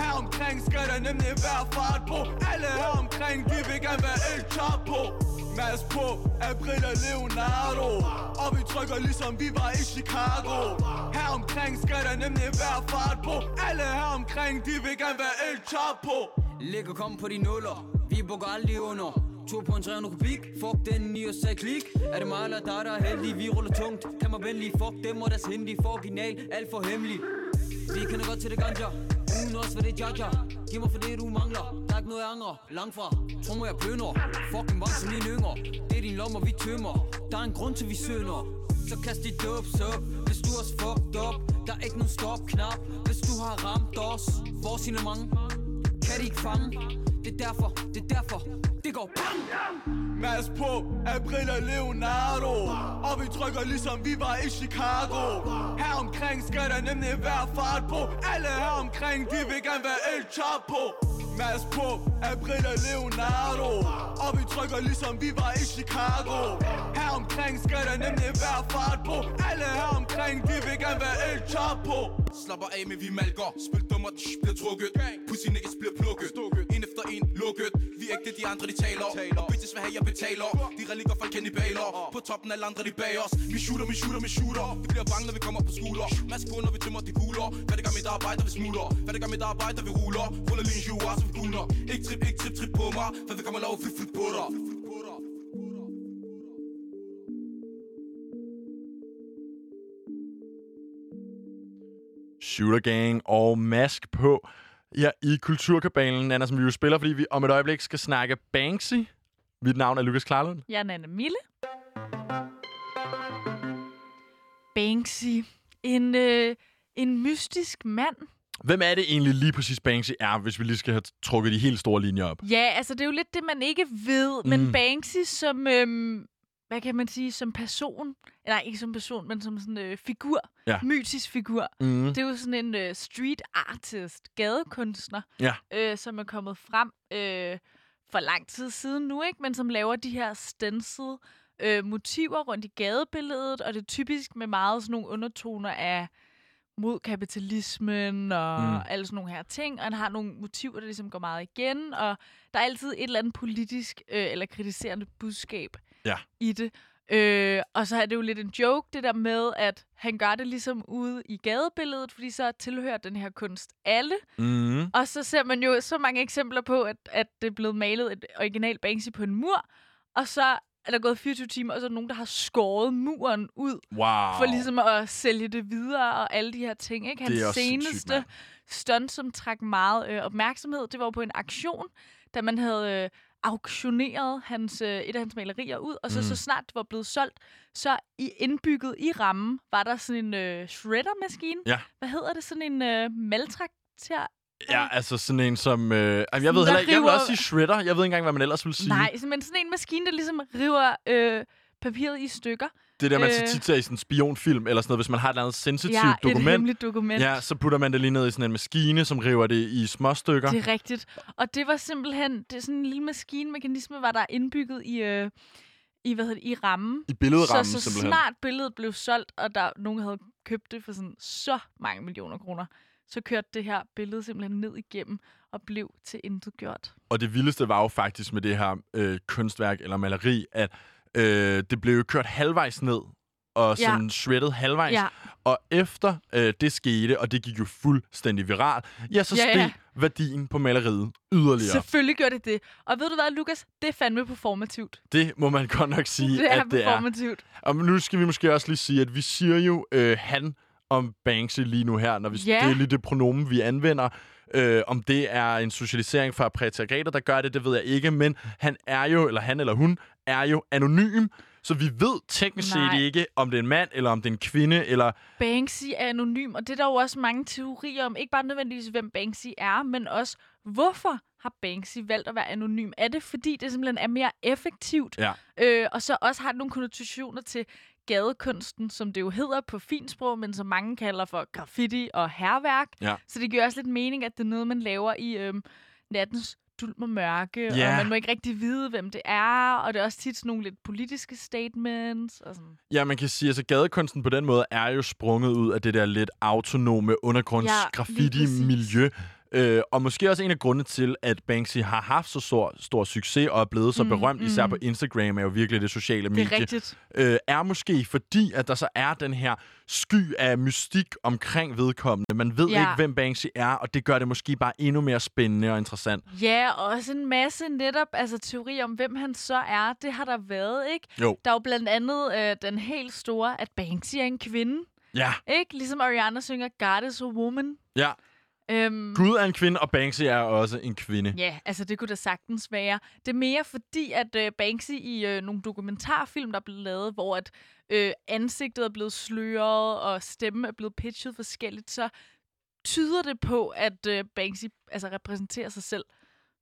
Her omkring skal der nemlig være fart på. Alle her omkring, vi vil gerne være El Chapo. Mads på, April og Leonardo. Og vi trykker ligesom vi var i Chicago. Her omkring skal der nemlig være fart på. Alle her omkring, de vil gerne være El Chapo. Ligger kom på de nuller, vi bukker aldrig under. To på en 300 kubik, fuck den i og sag klik. Er det mig eller dig, der er heldig, vi ruller tungt. Kan mig venlig, fuck dem og deres hindi For original, alt for hemmelig. Vi kender godt til det ganja. Uden også hvad det er jaja. Giv mig for det, du mangler. Der er ikke noget, jeg angrer. Langt fra, Tro mig, jeg plønder Fucking vang som din yngre. Det er din lommer, vi tømmer. Der er en grund til, vi sønder Så kast dit dubs op Hvis du også fucked up Der er ikke nogen stop-knap Hvis du har ramt os Vores signalement kan de ikke fange. Det er derfor, det er derfor. Det går bang Mads på, April og Leonardo. Og vi trykker ligesom vi var i Chicago. Her omkring skal der nemlig være fart på. Alle her omkring, de vil gerne være El Chapo. Mads på, April og Leonardo. Og vi trykker ligesom vi var i Chicago. Her omkring skal der nemlig være fart på. Alle her omkring, de vil gerne være El Chapo. Slapper af, med vi malker. Spil dummer, bliver trukket. Pussy niggas bliver plukket. En efter en, lukket ægte, de andre de taler. Og bitches vil have, jeg betaler. De relikker fra kannibaler På toppen alle andre de bag os. Vi shooter, vi shooter, vi shooter. Vi bliver bange, når vi kommer på skulder Mask på, når vi tømmer de kugler. Hvad det gør mit arbejde, vi smutter. Hvad det gør mit arbejde, vi ruller. Ruller lige en så vi kunder Ikke trip, ikke trip, trip på mig For vi kommer lov, flyt, flyt på dig. Shooter Gang og mask på. Ja, i Kulturkabalen, Anna, som vi jo spiller, fordi vi om et øjeblik skal snakke Banksy. Mit navn er Lukas Klarlund. Jeg er Nana Mille. Banksy. En, øh, en mystisk mand. Hvem er det egentlig lige præcis Banksy er, hvis vi lige skal have trukket de helt store linjer op? Ja, altså det er jo lidt det, man ikke ved. Men Mm. Banksy som, øhm, hvad kan man sige, som person. Nej, ikke som person, men som sådan øh, figur. Ja. Mytisk figur. Mm. Det er jo sådan en øh, street artist, gadekunstner, Ja. øh, som er kommet frem øh, for lang tid siden nu, ikke? men som laver de her stencil øh, motiver rundt i gadebilledet, og det er typisk med meget sådan nogle undertoner af mod kapitalismen og mm. alle sådan nogle her ting, og han har nogle motiver, der ligesom går meget igen, og der er altid et eller andet politisk øh, eller kritiserende budskab Ja. i det. Øh, og så er det jo lidt en joke, det der med, at han gør det ligesom ude i gadebilledet, fordi så tilhører den her kunst alle. Mm. Og så ser man jo så mange eksempler på, at, at det er blevet malet et original Banksy på en mur, og så er der gået 24 timer, og så er der nogen, der har skåret muren ud, Wow. for ligesom at sælge det videre og alle de her ting. Ikke? Hans seneste stunt, som trak meget øh, opmærksomhed, det var på en aktion, da man havde øh, auktioneret hans, øh, et af hans malerier ud, og så, Mm. så snart det var blevet solgt, så i indbygget i rammen var der sådan en øh, shredder-maskine. Ja. Hvad hedder det? Sådan en øh, maltrakter? Ja, altså sådan en som... Øh, jeg ved heller ikke, jeg vil river- også sige shredder. Jeg ved ikke engang, hvad man ellers vil sige. Nej, men sådan en maskine, der ligesom river øh, papiret i stykker. Det der, man så øh. tit ser i sådan en spionfilm, eller sådan noget, hvis man har et eller andet sensitivt ja, et dokument. hemmeligt dokument. Ja, så putter man det lige ned i sådan en maskine, som river det i små stykker. Det er rigtigt. Og det var simpelthen det er sådan en lille maskinmekanisme, var der indbygget i, øh, i, hvad hedder det, i rammen. I billedrammen, så, så simpelthen. snart billedet blev solgt, og der nogen havde købt det for sådan så mange millioner kroner, så kørte det her billede simpelthen ned igennem og blev til intet gjort. Og det vildeste var jo faktisk med det her øh, kunstværk eller maleri, at øh, det blev jo kørt halvvejs ned, og Ja. sådan shredded halvvejs. Ja, Og efter øh, det skete, og det gik jo fuldstændig viralt, ja, så Ja, steg ja. værdien på maleriet yderligere. Selvfølgelig gør det det. Og ved du hvad, Lukas? Det er fandme performativt. Det må man godt nok sige, Det er at det er. performativt. Og nu skal vi måske også lige sige, at vi siger jo øh, han om Banksy lige nu her, når vi, Ja. det er lige det pronomen, vi anvender. Øh, om det er en socialisering fra patriarkater, der gør det, det ved jeg ikke, men han er jo, eller han eller hun, er jo anonym, så vi ved teknisk set Nej. ikke, om det er en mand, eller om det er en kvinde, eller... Banksy er anonym, og det er der jo også mange teorier om. Ikke bare nødvendigvis, hvem Banksy er, men også, hvorfor har Banksy valgt at være anonym? Er det, fordi det simpelthen er mere effektivt? Ja. Øh, og så også har det nogle konnotationer til gadekunsten, som det jo hedder på finsprog, men som mange kalder for graffiti og herværk. Ja. Så det giver også lidt mening, at det er noget, man laver i øhm, nattens dulm og mørke, Ja. og man må ikke rigtig vide, hvem det er, og det er også tit sådan nogle lidt politiske statements. Og sådan. Ja, man kan sige, at altså, gadekunsten på den måde er jo sprunget ud af det der lidt autonome undergrunds Ja, lige graffiti-miljø. Øh, og måske også en af grundene til, at Banksy har haft så stor, stor succes og er blevet så Mm, berømt, især mm. på Instagram, er jo virkelig det sociale Det medie. er rigtigt. øh, er måske fordi, at der så er den her sky af mystik omkring vedkommende. Man ved Ja. ikke, hvem Banksy er, og det gør det måske bare endnu mere spændende og interessant. Ja, og også en masse netop altså, teorier om, hvem han så er. Det har der været, ikke? Jo. Der er jo blandt andet øh, den helt store, at Banksy er en kvinde. Ja, Ikke? Ligesom Ariana synger, God is a woman. ja. Øhm, Gud er en kvinde, og Banksy er også en kvinde. Ja, altså det kunne da sagtens være. Det er mere fordi, at øh, Banksy i øh, nogle dokumentarfilm, der er blevet lavet, hvor at øh, ansigtet er blevet sløret, og stemmen er blevet pitchet forskelligt, så tyder det på, at øh, Banksy altså, repræsenterer sig selv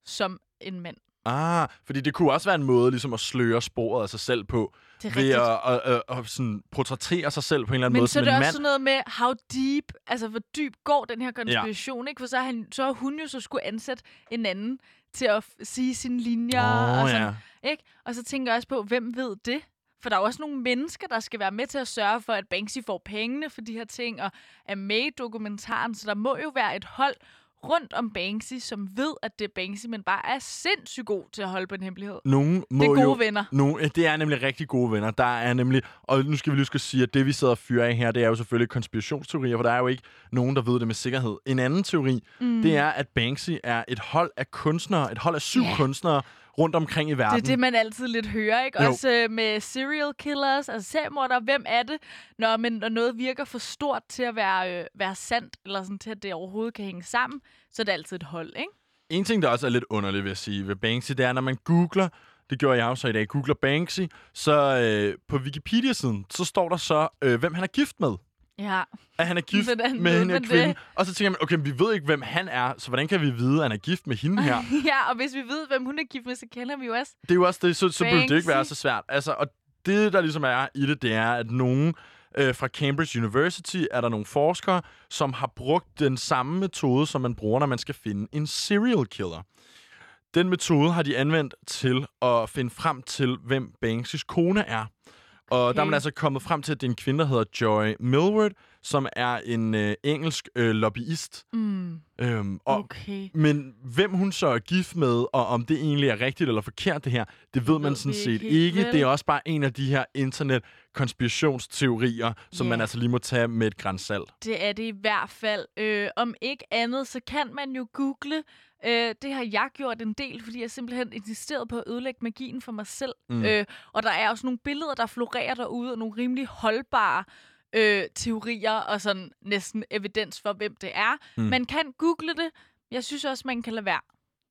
som en mand. Ah, fordi det kunne også være en måde ligesom at sløre sporet af sig selv på, er ved rigtigt. at, at, at, at sådan portrættere sig selv på en eller anden Men måde så er som det en også mand. sådan noget med, how deep, altså hvor dyb går den her konspiration, ikke? For så har, han, så har hun jo så skulle ansætte en anden til at f- sige sine linjer. Åh, og, sådan, ja. ikke? og så tænker jeg også på, hvem ved det? For der er jo også nogle mennesker, der skal være med til at sørge for, at Banksy får pengene for de her ting, og er med i dokumentaren. Så der må jo være et hold rundt om Banksy, som ved, at det er Banksy, men bare er sindssygt god til at holde på en hemmelighed. Nogen må Det er gode jo, venner. Nogen, det er nemlig rigtig gode venner. Der er nemlig, og nu skal vi lige skal sige, at det vi sidder og fyrer af her, det er jo selvfølgelig konspirationsteorier, for der er jo ikke nogen, der ved det med sikkerhed. En anden teori, mm. det er, at Banksy er et hold af kunstnere, et hold af syv Ja. kunstnere rundt omkring i verden. Det er det, man altid lidt hører, ikke? Jo. Også øh, med serial killers, altså seriemordere. Hvem er det, når, men, når noget virker for stort til at være, øh, være sandt, eller sådan til, at det overhovedet kan hænge sammen, så er det altid et hold, ikke? En ting, der også er lidt underligt, vil jeg sige, ved Banksy, det er, når man googler, det gjorde jeg også i dag, googler Banksy, så øh, på Wikipedia-siden, så står der så, øh, hvem han er gift med. Ja. At han er gift Hvordan med hende her kvinde. det? Og så tænker man, okay, vi ved ikke, hvem han er, så hvordan kan vi vide, at han er gift med hende her? ja, og hvis vi ved, hvem hun er gift med, så kender vi jo også. Det er jo også det, så, så burde det ikke være så svært. Altså, og det, der ligesom er i det, det er, at nogen øh, fra Cambridge University er der nogle forskere, som har brugt den samme metode, som man bruger, når man skal finde en serial killer. Den metode har de anvendt til at finde frem til, hvem Banksys kone er. Og der er man Okay. altså kommet frem til, at det er en kvinde, der hedder Joy Millward, som er en øh, engelsk øh, lobbyist. Mm, Øhm, og okay. men hvem hun så er gift med, og om det egentlig er rigtigt eller forkert det her, det ved man sådan set ikke ikke. Det er også bare en af de her internet-konspirationsteorier, som Ja. man altså lige må tage med et grænsalt. Det er det i hvert fald. Øh, om ikke andet, så kan man jo google. Øh, det har jeg gjort en del, fordi jeg simpelthen insisteret på at ødelægge magien for mig selv. Mm. Øh, og der er også nogle billeder, der florerer derude, og nogle rimelig holdbare øh, teorier og sådan næsten evidens for, hvem det er. Mm. Man kan google det. Jeg synes også, man kan lade være.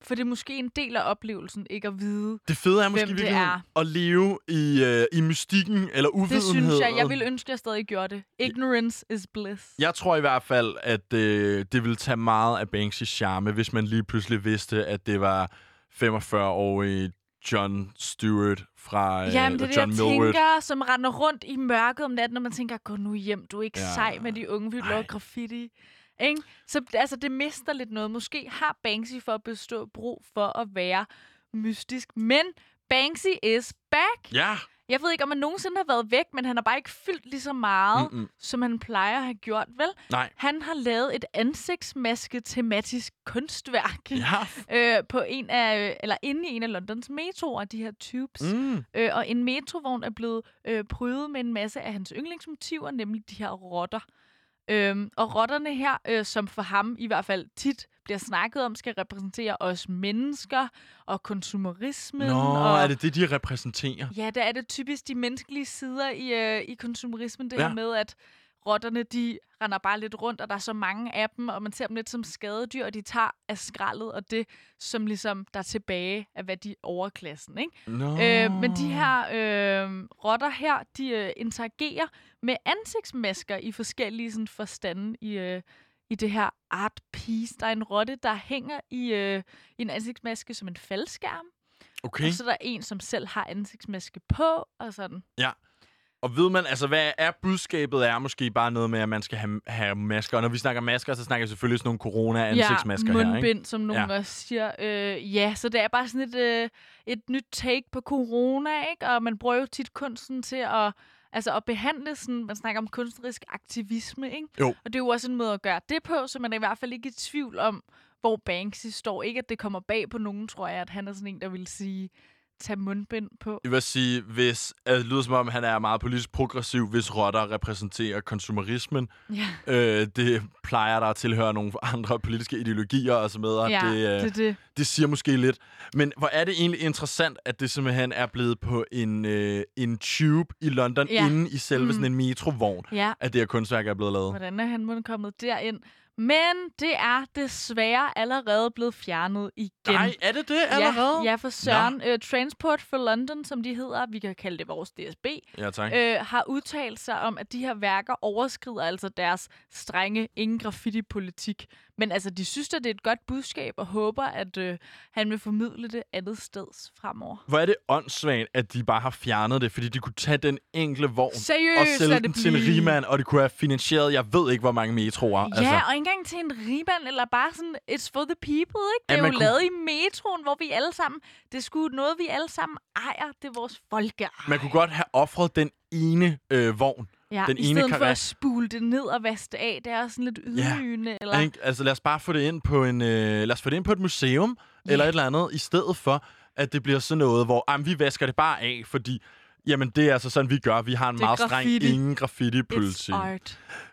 For det er måske en del af oplevelsen, ikke at vide. Det fede er måske Hvem det virkelig er. at leve i, øh, i mystikken eller Det uvidenhed. synes jeg. Jeg vil ønske, at jeg stadig gjorde det. Ignorance is bliss. Jeg tror i hvert fald, at øh, det ville tage meget af Banksys charme, hvis man lige pludselig vidste, at det var 45-årige John Stewart fra øh, Jamen, det er det, John jeg Millward. tænker, som render rundt i mørket om natten, og man tænker, gå nu hjem, du er ikke Ja. ja. sej med de unge, vi laver graffiti. Ikke? Så altså, det mister lidt noget. Måske har Banksy for at bestå brug for at være mystisk, men Banksy is back. Ja, Jeg ved ikke, om han nogensinde har været væk, men han har bare ikke fyldt lige så meget, Mm-mm. som han plejer at have gjort, vel? Nej. Han har lavet et ansigtsmaske-tematisk kunstværk Ja. øh, på en af, eller inde i en af Londons metroer, de her tubes. Mm. Øh, og en metrovogn er blevet øh, prydet med en masse af hans yndlingsmotiver, nemlig de her rotter. Øhm, og rotterne her, øh, som for ham i hvert fald tit bliver snakket om, skal repræsentere os mennesker og konsumerismen. Nå, og, er det det, de repræsenterer? Ja, der er det typisk de menneskelige sider i, øh, i konsumerismen. Det ja. her med, at rotterne, de render bare lidt rundt, og der er så mange af dem, og man ser dem lidt som skadedyr, og de tager af skraldet, og det, som ligesom der er tilbage af, hvad de er overklassen, ikke? Nå. Øh, men de her øh, rotter her, de øh, interagerer med ansigtsmasker i forskellige sådan, forstande i, øh, i det her art piece. Der er en rotte, der hænger i, øh, i en ansigtsmaske som en faldskærm. Okay. Og så er der en, som selv har ansigtsmaske på, og sådan. Og ved man, altså, hvad er budskabet? Er måske bare noget med, at man skal have, have masker. Og når vi snakker masker, så snakker vi selvfølgelig sådan nogle corona-ansigtsmasker ja, her, ikke? som nogen Ja. også siger. Øh, ja, så det er bare sådan et, øh, et nyt take på corona, ikke? Og man bruger jo tit kunsten til at, altså at behandle sådan, man snakker om kunstnerisk aktivisme, ikke? Jo. Og det er jo også en måde at gøre det på, så man er i hvert fald ikke i tvivl om, hvor Banksy står. Ikke, at det kommer bag på nogen, tror jeg, at han er sådan en, der vil sige, tag mundbind på. Jeg vil sige, hvis, altså, det lyder som om, han er meget politisk progressiv, hvis rotter repræsenterer konsumerismen. Ja, Øh, det plejer der at tilhøre nogle andre politiske ideologier og så videre. ja det, øh, det det. det siger måske lidt. Men hvor er det egentlig interessant, at det simpelthen er blevet på en, øh, en tube i London, Ja. inde i selve Mm. sådan en metrovogn, Ja, at det her kunstværk er blevet lavet. hvordan er han kommet derind? Men det er desværre allerede blevet fjernet igen. Nej, er det det allerede? Ja, ja for Søren. Øh, Transport for London, som de hedder, vi kan kalde det vores DSB, Ja, tak. øh, har udtalt sig om, at de her værker overskrider altså deres strenge ingen graffiti-politik. Men altså, de synes, at det er et godt budskab, og håber, at øh, han vil formidle det andet steds fremover. Hvor er det åndssvagt, at de bare har fjernet det, fordi de kunne tage den enkelte vogn og Seriøst, sælge lad den til en rigmand, og det kunne have finansieret, jeg ved ikke, hvor mange metroer. Ja, altså. og ikke engang til en riband, eller bare sådan, it's for the people, ikke? Det Ja, er jo man kunne- lavet i metroen, hvor vi alle sammen, det sgu noget, vi alle sammen ejer. Det er vores folkeeje. Man kunne godt have offret den ene øh, vogn. Ja, den i ene stedet for karré. at spule det ned og vaske det af. Det er sådan lidt Ja. ydmygende. Eller... Ikke? Altså lad os bare få det ind på en, øh, lad os få det ind på et museum, Ja. eller et eller andet, i stedet for, at det bliver sådan noget, hvor jamen, vi vasker det bare af, fordi Jamen, det er altså sådan, vi gør. Vi har en Det meget graffiti. streng ingen graffiti-politik.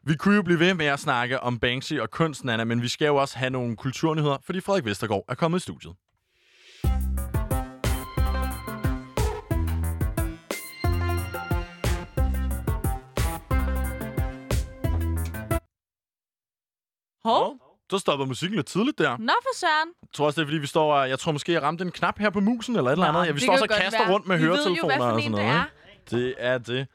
Vi kunne jo blive ved med at snakke om Banksy og kunsten, Anna, men vi skal jo også have nogle kulturnyheder, fordi Frederik Vestergaard er kommet i studiet. Hov, Så stopper musikken lidt tidligt der. nå for søren. Jeg tror også, det er, fordi vi står... og- Jeg tror måske, jeg ramte en knap her på musen, eller et eller andet. Ja, vi det står så og kaster være. rundt med Vi ved jo, høretelefoner hvad for og sådan det noget. er. ikke? Det er det.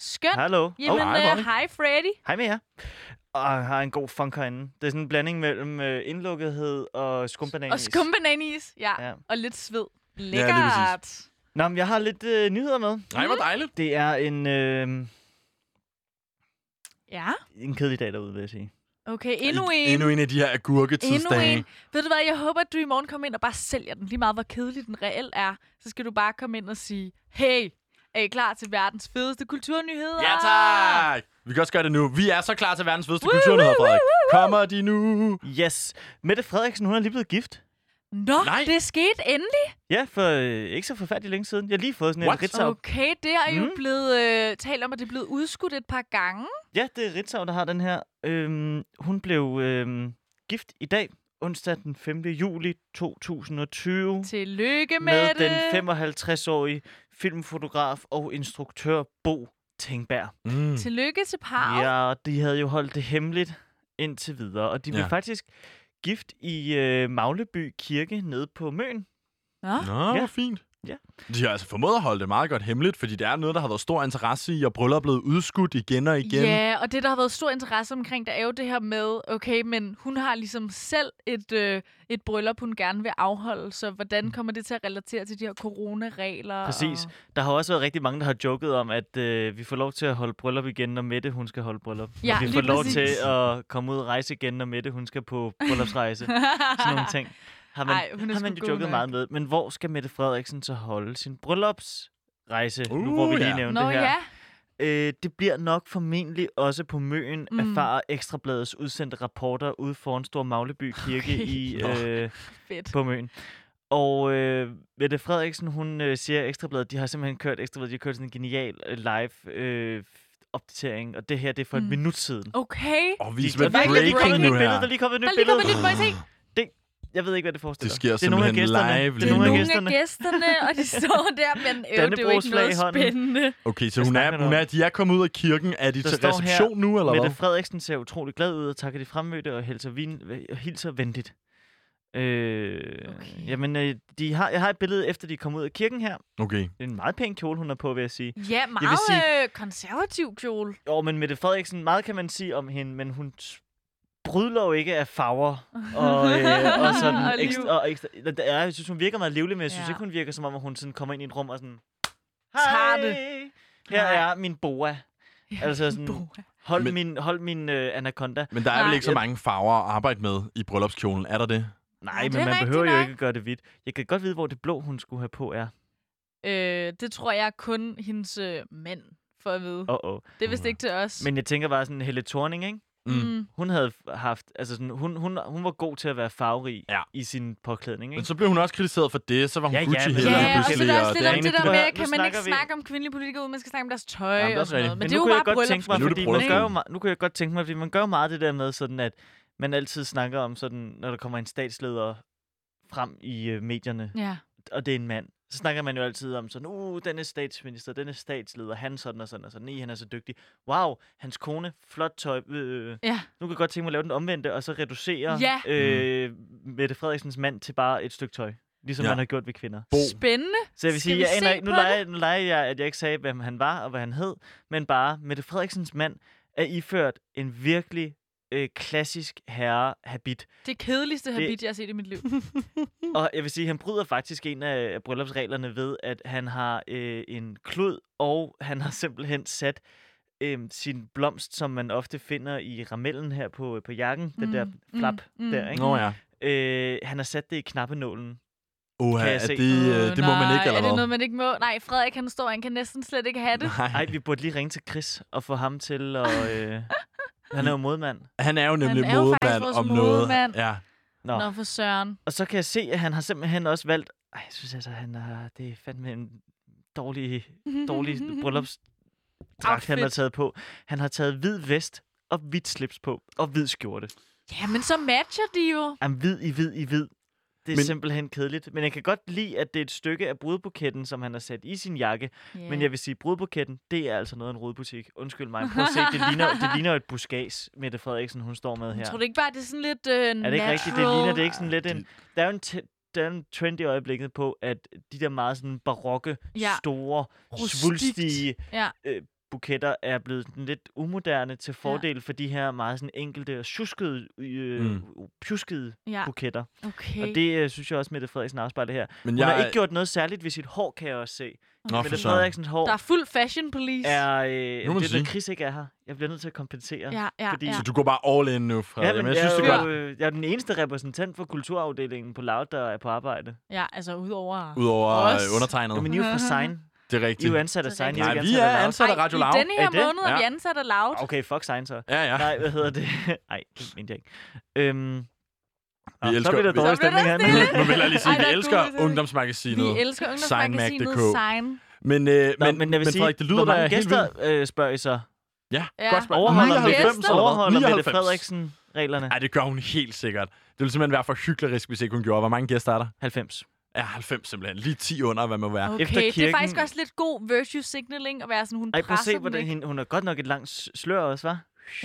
Skønt. Hallo. Jamen, hej, oh, hej Freddy. Hej med jer. Og jeg har en god funk herinde. Det er sådan en blanding mellem øh, indlukkethed og skumbananis. Og skumbananis. Ja. Ja. Og lidt sved. lige Lækkert. Nå, men jeg har lidt øh, nyheder med. Nej, hvor dejligt. Det er en, øh, Ja. en kedelig dag derude, vil jeg sige. Okay, endnu en. Endnu en af de her Endnu agurketidsdage. en. Ved du hvad, jeg håber, at du i morgen kommer ind og bare sælger den. Lige meget, hvor kedelig den reelt er. Så skal du bare komme ind og sige, hey, er I klar til verdens fedeste kulturnyheder? Ja, tak! Vi kan også gøre det nu. Vi er så klar til verdens fedeste Woo, kulturnyheder, woo, Frederik. woo, woo. Kommer de nu? Yes. Mette Frederiksen, hun er lige blevet gift. Nå, Nej. det skete endelig. Ja, for øh, ikke så forfærdeligt længe siden. Jeg har lige fået sådan What? en Ritzau. Okay, det er jo Mm. blevet øh, talt om, at det er blevet udskudt et par gange. Ja, det er Ritzau, der har den her. Øhm, hun blev øhm, gift i dag, onsdag den 5. juli 2020. Tillykke med, med det. den 55-årige filmfotograf og instruktør Bo Tingberg. Mm. Tillykke til parret. Ja, de havde jo holdt det hemmeligt indtil videre, og de blev Ja. faktisk gift i øh, Magleby Kirke nede på Møn. Nå. Nå, hvor Ja. fint. Ja. De har altså formået at holde det meget godt hemmeligt, fordi det er noget, der har været stor interesse i, og bryllup er blevet udskudt igen og igen. Ja, og det, der har været stor interesse omkring, det er jo det her med, okay, men hun har ligesom selv et, øh, et bryllup, hun gerne vil afholde, så hvordan kommer det til at relatere til de her coronaregler? Præcis. Og... Der har også været rigtig mange, der har joket om, at øh, vi får lov til at holde bryllup igen, når Mette hun skal holde bryllup. Ja, og vi får lov præcis. til at komme ud og rejse igen, når Mette hun skal på bryllupsrejse. Sådan nogle ting. Har man, Ej, hun er har man jo joket meget med. Men hvor skal Mette Frederiksen så holde sin bryllups rejse, uh, nu hvor vi lige ja. nævnte Nå det her. ja. Øh, det bliver nok formentlig også på Møen, mm. Erfarer Ekstrabladets udsendte rapporter ude foran Stor Magleby Kirke Okay. i øh, Fedt. på Møn. Og øh, Mette Frederiksen, hun øh, siger, Ekstrabladet, de har simpelthen kørt Ekstrabladet, de har kørt sådan en genial øh, live øh, opdatering, og det her, det er for mm. Et minut siden. Okay. Og vi er der lige kommet breaking et nu nyt billede, her. der er lige kommet et Der nyt er lige billede. kommet et nyt, se. Jeg ved ikke, hvad det forestiller. Det sker det er nogle af gæsterne. live det er nogle af gæsterne. gæsterne, og de står der, men øh, det er jo ikke noget spændende. Okay, så hun er, hun er, de er kommet ud af kirken. Er de Der til står her, reception nu, eller Mette hvad? Frederiksen ser utrolig glad ud og takker de fremmødte og hilser, vin, øh, hilser venligt. Øh, Okay. Jamen, øh, de har, jeg har et billede efter, de kom ud af kirken her. Okay. Det er en meget pæn kjole, hun er på, vil jeg sige. Ja, meget sige- øh, konservativ kjole. Jo, men Mette Frederiksen, meget kan man sige om hende, men hun brydler jo ikke af farver og, øh, og sådan Og ekstra, og ekstra. Er, jeg synes, hun virker meget livlig, men jeg synes Ja. ikke, hun virker som om, at hun sådan kommer ind i et rum og sådan... Hej, det. her Nej. er min boa. Altså sådan, Boa. hold Men- min, hold min øh, anaconda. Men der er vel Nej. ikke så mange farver at arbejde med i bryllupskjolen, er der det? Nej, det men er man behøver jo ikke at gøre det hvidt. Jeg kan godt vide, hvor det blå, hun skulle have på, er. Øh, det tror jeg kun hendes øh, mænd får at vide. Åh, oh, oh. Det er vist ikke til os. Men jeg tænker bare sådan, Helle Thorning, ikke? Mm. Mm. Hun havde haft, altså sådan, hun, hun, hun var god til at være farverig Ja. i sin påklædning, Men ikke? så blev hun også kritiseret for det, så var hun Ja, ja, Gucci men- heller Ja, lige og så er der også og lidt det er om det der med, kan man ikke snakker vi- snakke om kvindelige politikere, uden man skal snakke om deres tøj Jamen, og sådan noget. Men Men det er nu jo kunne bare jeg godt tænke mig, Men fordi man gør, jo, nu kunne jeg godt tænke mig, fordi man gør jo meget det der med sådan, at man altid snakker om sådan, når der kommer en statsleder frem i øh, medierne, Ja. og det er en mand, så snakker man jo altid om sådan, uh, den er statsminister, den er statsleder, han sådan og sådan og sådan, nej, han er så dygtig. Wow, hans kone, flot tøj. Øh. Ja. Nu kan jeg godt tænke mig at lave den omvendte, og så reducere Ja. øh, Mette Frederiksens mand til bare et stykke tøj. Ligesom Ja. man har gjort ved kvinder. Bo. Spændende. Så jeg vil sige, jeg aner nu leger, nu leger jeg, at jeg ikke sagde, hvem han var og hvad han hed, men bare, Mette Frederiksens mand er iført en virkelig øh, klassisk herre-habit. Det kedeligste Det- habit, jeg har set i mit liv. Og jeg vil sige, han bryder faktisk en af bryllupsreglerne ved, at han har øh, en klud, og han har simpelthen sat øh, sin blomst, som man ofte finder i ramellen her på, på jakken, mm, den der Mm, flap mm, mm. der, ikke? Nå ja. Øh, han har sat det i knappenålen. Uha, Kan jeg se? det, øh, det må man nej, ikke, eller Er det hvad? noget, man ikke må? Nej, Frederik, han står, han kan næsten slet ikke have det. Nej. Ej, vi burde lige ringe til Chris og få ham til at... Øh, han er jo modmand. Han er jo nemlig er jo vores om noget. modemand. Ja. Nå. Nå, for søren. Og så kan jeg se, at han har simpelthen også valgt... Ej, jeg synes altså, han har, det er fandme en dårlig, dårlig bryllupsdragt, han har taget på. Han har taget hvid vest og hvidt slips på, og hvid skjorte. Ja, men så matcher de jo. Jamen, hvid i hvid i hvid. Det er Men- simpelthen kedeligt. Men jeg kan godt lide, at det er et stykke af brudbuketten, som han har sat i sin jakke. Yeah. Men jeg vil sige, brudbuketten, det er altså noget af en rodbutik. Undskyld mig. Prøv at se, det ligner, det ligner et buskage, Mette Frederiksen, hun står med her. Tror du ikke bare, det er sådan lidt øh, Er det ikke rigtigt? Det ligner det ikke sådan lidt en... Der er jo en, t- der er en trend i øjeblikket på, at de der meget sådan barokke, Ja. store, svulstige Ja. øh, buketter er blevet lidt umoderne til fordel ja. for de her meget sådan enkelte og tjuskede, øh, Mm. pjuskede Ja, buketter. okay. Og det øh, synes jeg også, Mette Frederiksen afspejler her. Men Hun jeg, har ikke gjort noget særligt ved sit hår, kan jeg også se. Nå, for Mette. Frederiksens hår Der er fuld fashion police. er... Øh, må det er, sige. når Chris ikke er her. Jeg bliver nødt til at kompensere. ja, ja. fordi- ja. Så du går bare all in nu, Frederik. Ja, men men jeg, jeg synes, det er jo, godt. øh, jeg er den eneste repræsentant for kulturafdelingen på Loud, der er på arbejde. ja, altså udover... Udover Os. øh, undertegnet. Jamen, I er jo fra Sign. Det er I er rigtigt. jo ansat af Det er Sign. I er Nej, vi er ansat af Radio i Loud. denne her Er det? måned er vi Ja. ansat af Loud. Okay, fuck Sign så. Ja, ja. Nej, hvad hedder det? Nej, det mente jeg ikke. Øhm, Vi elsker- så bliver der vi- dårlig stemning her. Nu vil jeg lige sige, Ej, vi er elsker ungdomsmagasinet. Vi elsker ungdomsmagasinet. Sign. Men, øh, Nå, men, men jeg vil men sige, Frederik, det lyder hvor mange gæster øh, spørger I så? Ja, Ja. godt spørgsmål. Overholder, 99 gæster? eller hvad? overholder Mette 99. Frederiksen reglerne? Nej, det gør hun helt sikkert. Det ville simpelthen være for hyklerisk, hvis ikke hun gjorde. Hvor mange gæster er der? 90. Ja, 90 simpelthen. Lige 10 under, hvad må være. Okay, Efter det er kirken- faktisk også lidt god virtue signaling at være sådan, hun Ej, presser se, hvordan hende, hun har godt nok et langt slør også, hva'?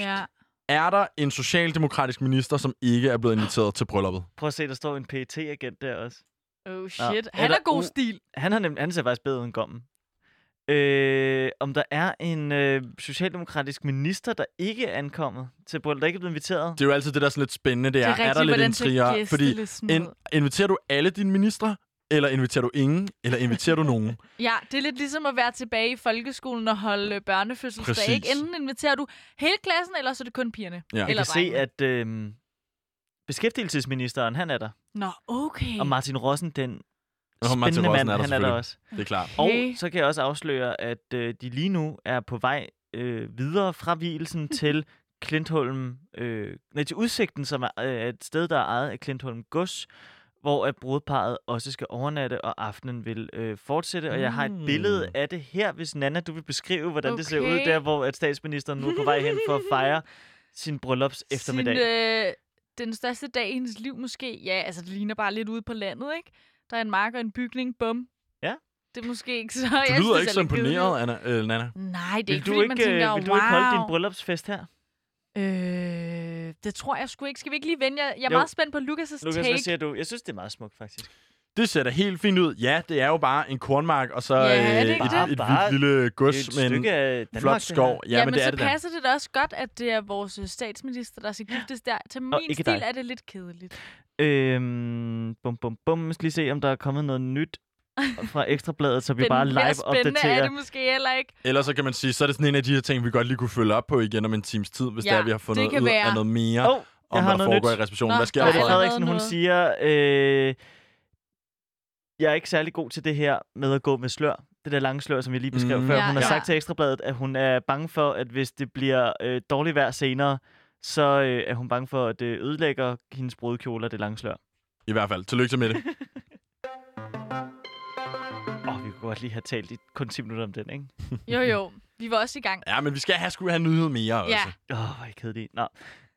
Ja. Er der en socialdemokratisk minister, som ikke er blevet inviteret til brylluppet? Prøv at se, der står en pt agent der også. Oh shit. er Han er god stil. Han, har nem, han ser faktisk bedre end gommen. Øh, om der er en øh, socialdemokratisk minister, der ikke er ankommet til bryllup, der ikke er blevet inviteret. Det er jo altid det, der er sådan lidt spændende. Det er, Det er er, rigtigt, der lidt ser intriger? Fordi in, inviterer du alle dine ministre, eller inviterer du ingen, eller inviterer du nogen? Ja, det er lidt ligesom at være tilbage i folkeskolen og holde øh, børnefødselsdag. Ikke? Enten inviterer du hele klassen, eller så er det kun pigerne. Ja. Jeg Eller kan se, at øh, beskæftigelsesministeren, han er der. Nå, okay. Og Martin Rossen, den Martin spændende Rossen mand, er der han er der selvfølgelig. også. Det er klart. Og Okay. så kan jeg også afsløre, at øh, de lige nu er på vej øh, videre fra hvilesen til Klintholm, øh, nej, til udsigten, som er øh, et sted, der er ejet af Klintholm Gods, hvor at brudparret også skal overnatte, og aftenen vil øh, fortsætte. Og jeg har et billede Mm. af det her, hvis Nana, du vil beskrive, hvordan det ser ud Okay. der, hvor at statsministeren nu er på vej hen for at fejre sin bryllups eftermiddag. Sin, øh, den største dag i hendes liv måske. Ja, altså det ligner bare lidt ude på landet, ikke? Der er en mark og en bygning, bum. Ja. Det er måske ikke så... Du jeg lyder synes, det ikke så imponeret. Anna, øh, Nana. Nej, det er Vil ikke, du fordi ikke, man tænker, øh, vil du wow. ikke holde din bryllupsfest her? Øh, det tror jeg sgu ikke. Skal vi ikke lige vende? Jeg, jeg er Jo. meget spændt på Lukas' Lukas, hvad take. siger du? Jeg synes, det er meget smukt, faktisk. Det ser da helt fint ud. Ja, det er jo bare en kornmark, og så Ja, er det øh, et, det? et, vildt lille Det gods et med en Danmark, flot det skov. Ja, Ja, men men det er så det da. passer det da også godt, at det er vores øh, statsminister, der skal giftes der. Til min stil dig. er det lidt kedeligt. Øhm, bum, bum, bum. Jeg skal lige se, om der er kommet noget nyt fra Ekstrabladet, så vi Den bare live opdaterer. er det måske heller ikke. Ellers så kan man sige, så er det sådan en af de her ting, vi godt lige kunne følge op på igen om en times tid, hvis Ja, der er, vi har det fundet ud være. af noget mere oh, om, jeg hvad har der noget foregår nyt. i receptionen. Nå, Hvad sker der er Frederiksen, hun siger, øh, jeg er ikke særlig god til det her med at gå med slør. Det der lange slør, som jeg lige beskrev Mm. før. Ja, Hun har ja. sagt til Ekstrabladet, at hun er bange for, at hvis det bliver øh, dårligt vejr senere, så øh, er hun bange for, at det ødelægger hendes brudekjoler, det lange slør. I hvert fald. Tillykke til med det. Åh, oh, vi kunne godt lige have talt i kun 10 minutter om den, ikke? Jo, jo. Vi var også i gang. Ja, men vi skal have, skulle have nyhed mere også. Ja. Åh, oh, hvor er I kedelige. Nå.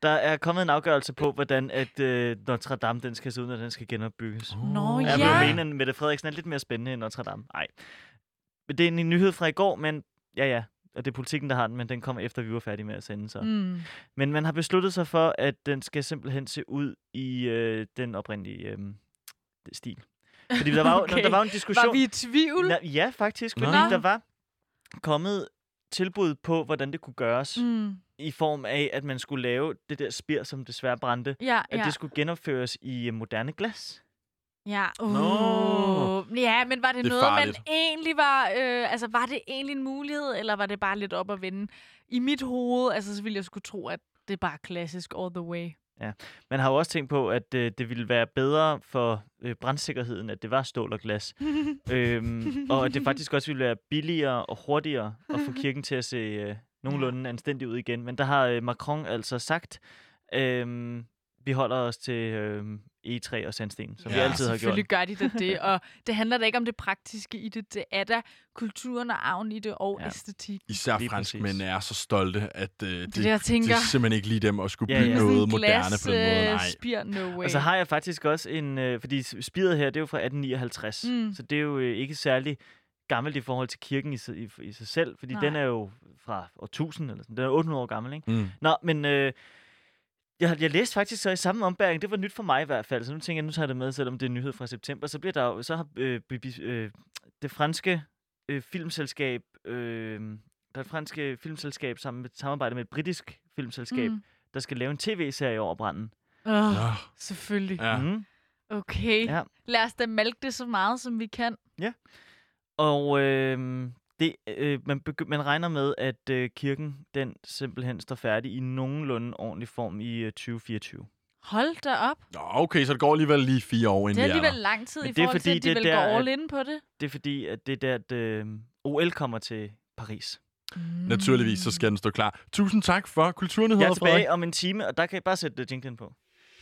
Der er kommet en afgørelse på, hvordan at øh, Notre Dame den skal se ud, når den skal genopbygges. Nå, Jeg ja. vil mene, at Mette Frederiksen er lidt mere spændende end Notre Dame. Nej. Det er en nyhed fra i går, men ja, ja. Og det er politikken, der har den, men den kommer efter, vi var færdige med at sende. Så. Mm. Men man har besluttet sig for, at den skal simpelthen se ud i øh, den oprindelige øh, stil. Fordi der var, Okay. der var en diskussion... Var vi i tvivl? Na, ja, faktisk. Fordi Nå. der var kommet tilbud på, hvordan det kunne gøres. Mm. I form af, at man skulle lave det der spir, som desværre brændte. Ja, At ja. det skulle genopføres i øh, moderne glas. Ja, uh. Nå. ja, men var det, Det noget, farligt. man egentlig var... Øh, altså, var det egentlig en mulighed, eller var det bare lidt op at vende? I mit hoved, altså, så ville jeg skulle tro, at det er bare klassisk all the way. Man har jo også tænkt på, at øh, det ville være bedre for øh, brandsikkerheden, at det var stål og glas. øhm, og at det faktisk også ville være billigere og hurtigere at få kirken til at se øh, nogenlunde anstændig ud igen. Men der har øh, Macron altså sagt, øh, vi holder os til øh, E3 og sandsten, som ja, vi Ja, altid har gjort. Selvfølgelig gør de da det, og det handler da ikke om det praktiske i det. Det er da kulturen og arven i det, og Ja. ja. æstetik. Især Lige franskmænd er så stolte, at øh, det, Det, jeg tænker, det er simpelthen ikke lige dem at skulle Ja, bygge ja. noget en moderne glas, på den måde. øh, Nej. spir, no way. Og så har jeg faktisk også en... Øh, fordi spiret her, det er jo fra 1859. Mm. Så det er jo øh, ikke særlig gammelt i forhold til kirken i, sig- i, i sig selv. Fordi Nej. den er jo fra år 1000, eller sådan. Den er 800 år gammel, ikke? Mm. Nå, men øh, jeg, jeg læste faktisk så i samme ombæring, det var nyt for mig i hvert fald, så nu tænker jeg, nu tager jeg det med, selvom det er en nyhed fra september, så bliver der jo, så har øh, øh, det franske øh, filmselskab, øh, der er et franske filmselskab sammen med samarbejde med et britisk filmselskab, mm. Der skal lave en tv-serie over branden. Oh, Nå. selvfølgelig. Ja. Mm. Okay. Ja. Lad os da malke det så meget, som vi kan. Og øh, det, øh, man, begy- man regner med, at øh, kirken den simpelthen står færdig i nogenlunde ordentlig form i øh, 2024. Hold da op. Nå, okay, så det går alligevel lige fire år, Det inden er vi er alligevel der. lang tid Men i det er forhold fordi, til, at de det er vil gå der, all at- in på det. Det er fordi, at det er der, at øh, OL kommer til Paris. Mm. Naturligvis, så skal den stå klar. Tusind tak for Jeg kulturnyheder, er Frederik. tilbage om en time, og der kan jeg bare sætte uh, jinglen på.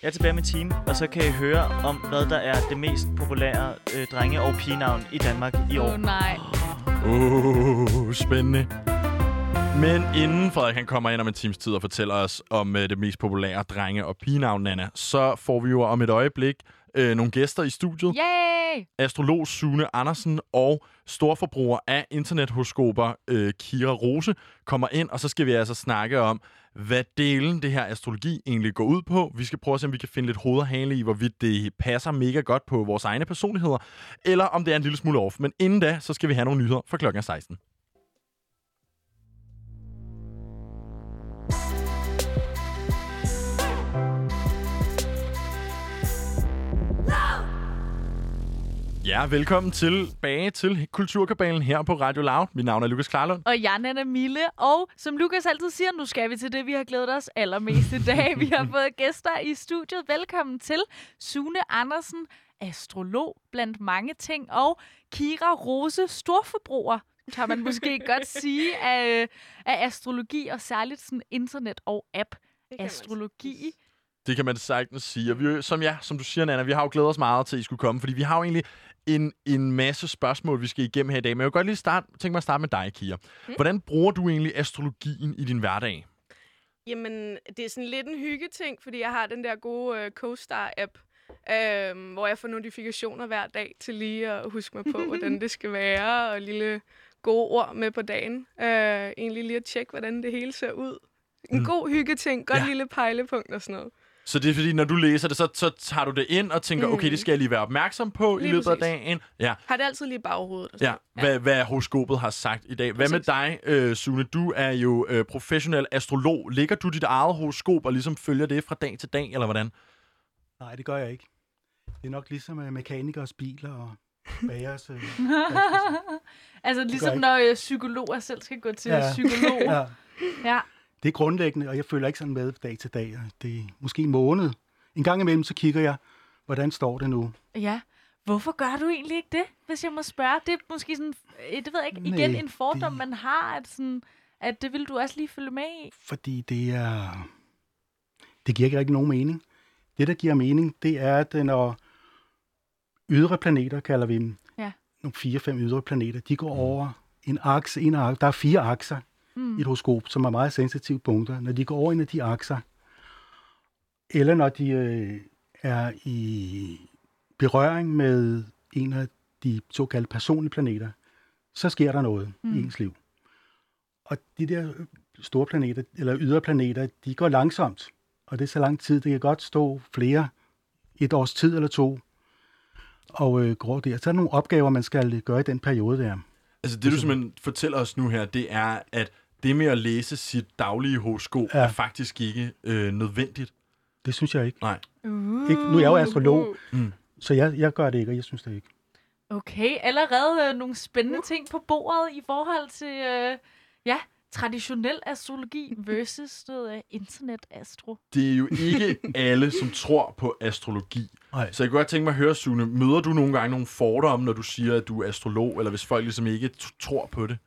Jeg er tilbage en time, og så kan I høre om, hvad der er det mest populære øh, drenge- og pigenavn i Danmark i Åh år. oh, nej. Uh, spændende. Men inden Frederik han kommer ind om en times tid og fortæller os om uh, det mest populære drenge- og pigenavn, Nana, så får vi jo om et øjeblik uh, nogle gæster i studiet. Yay! Astrolog Sune Andersen og storforbruger af internethoroskoper uh, Kira Rose kommer ind, og så skal vi altså snakke om, hvad delen det her astrologi egentlig går ud på. Vi skal prøve at se, om vi kan finde lidt hoved og hale i, hvorvidt det passer mega godt på vores egne personligheder, eller om det er en lille smule off. Men inden da, så skal vi have nogle nyheder fra klokken er 16. Ja, velkommen tilbage til Kulturkabalen her på Radio Loud. Mit navn er Lukas Klarlund. Og jeg er Nana Mille, og som Lukas altid siger, nu skal vi til det, vi har glædet os allermest i dag. Vi har fået gæster i studiet. Velkommen til Sune Andersen, astrolog blandt mange ting, og Kira Rose, storforbruger, kan man måske godt sige, af, af astrologi, og særligt sådan internet og app astrologi. Det kan man sagtens sige. Og vi, som, ja, som du siger, Nana, vi har jo glædet os meget til, at I skulle komme, fordi vi har jo egentlig en, en masse spørgsmål, vi skal igennem her i dag. Men jeg vil godt lige starte, tænke mig at starte med dig, Kira. Mm. Hvordan bruger du egentlig astrologien i din hverdag? Jamen, det er sådan lidt en hyggeting, fordi jeg har den der gode øh, CoStar-app, øh, hvor jeg får notifikationer hver dag til lige at huske mig på, hvordan det skal være, og lille gode ord med på dagen. Øh, egentlig lige at tjekke, hvordan det hele ser ud. En Mm. god hyggeting, godt ja. lille pejlepunkt og sådan noget. Så det er fordi, når du læser det, så, så tager du det ind og tænker, Mm. okay, det skal jeg lige være opmærksom på i Lige løbet af præcis. dagen. Ja, Har det altid lige i baghovedet. Og ja. sådan Hvad, hvad horoskopet har sagt i dag. Hvad med dig, øh, Sune? Du er jo øh, professionel astrolog. Ligger du dit eget horoskop og ligesom følger det fra dag til dag, eller hvordan? Nej, det gør jeg ikke. Det er nok ligesom med mekanikers biler og bagers. Øh, altså ligesom når øh, psykologer selv skal gå til Ja. psykolog. ja. ja. Det er grundlæggende, og jeg følger ikke sådan med dag til dag. Det er måske en måned. En gang imellem, så kigger jeg, hvordan står det nu? Ja. Hvorfor gør du egentlig ikke det, hvis jeg må spørge? Det er måske sådan, øh, det ved jeg ikke, igen Nej, en fordom, det- man har, at, sådan, at det vil du også lige følge med i. Fordi det er... Det giver ikke rigtig nogen mening. Det, der giver mening, det er, at når ydre planeter, kalder vi dem, Ja. nogle fire-fem ydre planeter, de går over en akse, en akse. Der er fire akser Mm. i et horoskop, som er meget sensitive punkter. Når de går over en af de akser, eller når de øh, er i berøring med en af de såkaldte personlige planeter, så sker der noget mm. I ens liv. Og de der store planeter, eller ydre planeter, de går langsomt. Og det er så lang tid, det kan godt stå flere, et års tid eller to, og øh, går der. Så er der nogle opgaver, man skal gøre i den periode der. Altså det, du simpelthen fortæller os nu her, det er, at det med at læse sit daglige horoskop ja. Er faktisk ikke øh, nødvendigt. Det synes jeg ikke. Nej. Uh. ikke nu er jeg jo astrolog, Mm. så jeg, jeg gør det ikke, og jeg synes det ikke. Okay, allerede øh, nogle spændende ting på bordet i forhold til øh, ja, traditionel astrologi versus noget øh, internet-astro. Det er jo ikke alle, som tror på astrologi. Nej. Så jeg kunne godt tænke mig at høre, Sune, møder du nogle gange nogle fordomme, når du siger, at du er astrolog, eller hvis folk ligesom ikke t- tror på det?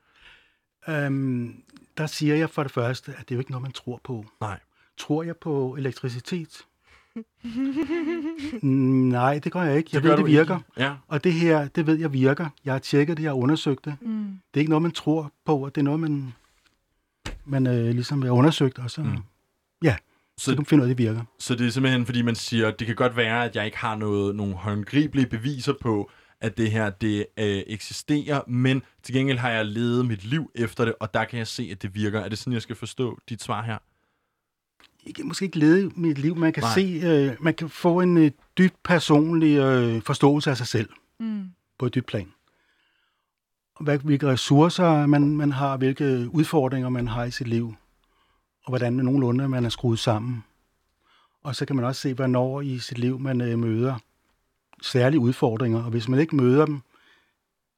Øhm, der siger jeg for det første, at det er jo ikke noget, man tror på. Nej. Tror jeg på elektricitet? Nej, det gør jeg ikke. Jeg gør ved, det virker. Ikke. Ja. Og det her, det ved jeg virker. Jeg har tjekket det, jeg har undersøgt det. Mm. Det er ikke noget, man tror på, og det er noget, man, man øh, ligesom har undersøgt, og så, Mm. ja, så, Så- kan man finde ud af, at det virker. Så det er simpelthen, fordi man siger, at det kan godt være, at jeg ikke har noget, nogle håndgribelige beviser på, at det her det øh, eksisterer, men til gengæld har jeg levet mit liv efter det, og der kan jeg se, at det virker. Er det sådan, jeg skal forstå dit svar her? Ikke, måske ikke lede mit liv. Man kan Nej. se, øh, man kan få en øh, dybt personlig øh, forståelse af sig selv Mm. på et dybt plan. Og Hvad, hvilke ressourcer man, man har, hvilke udfordringer man har i sit liv, og hvordan man nogenlunde man er skruet sammen. Og så kan man også se, hvornår i sit liv man øh, møder særlige udfordringer, og hvis man ikke møder dem,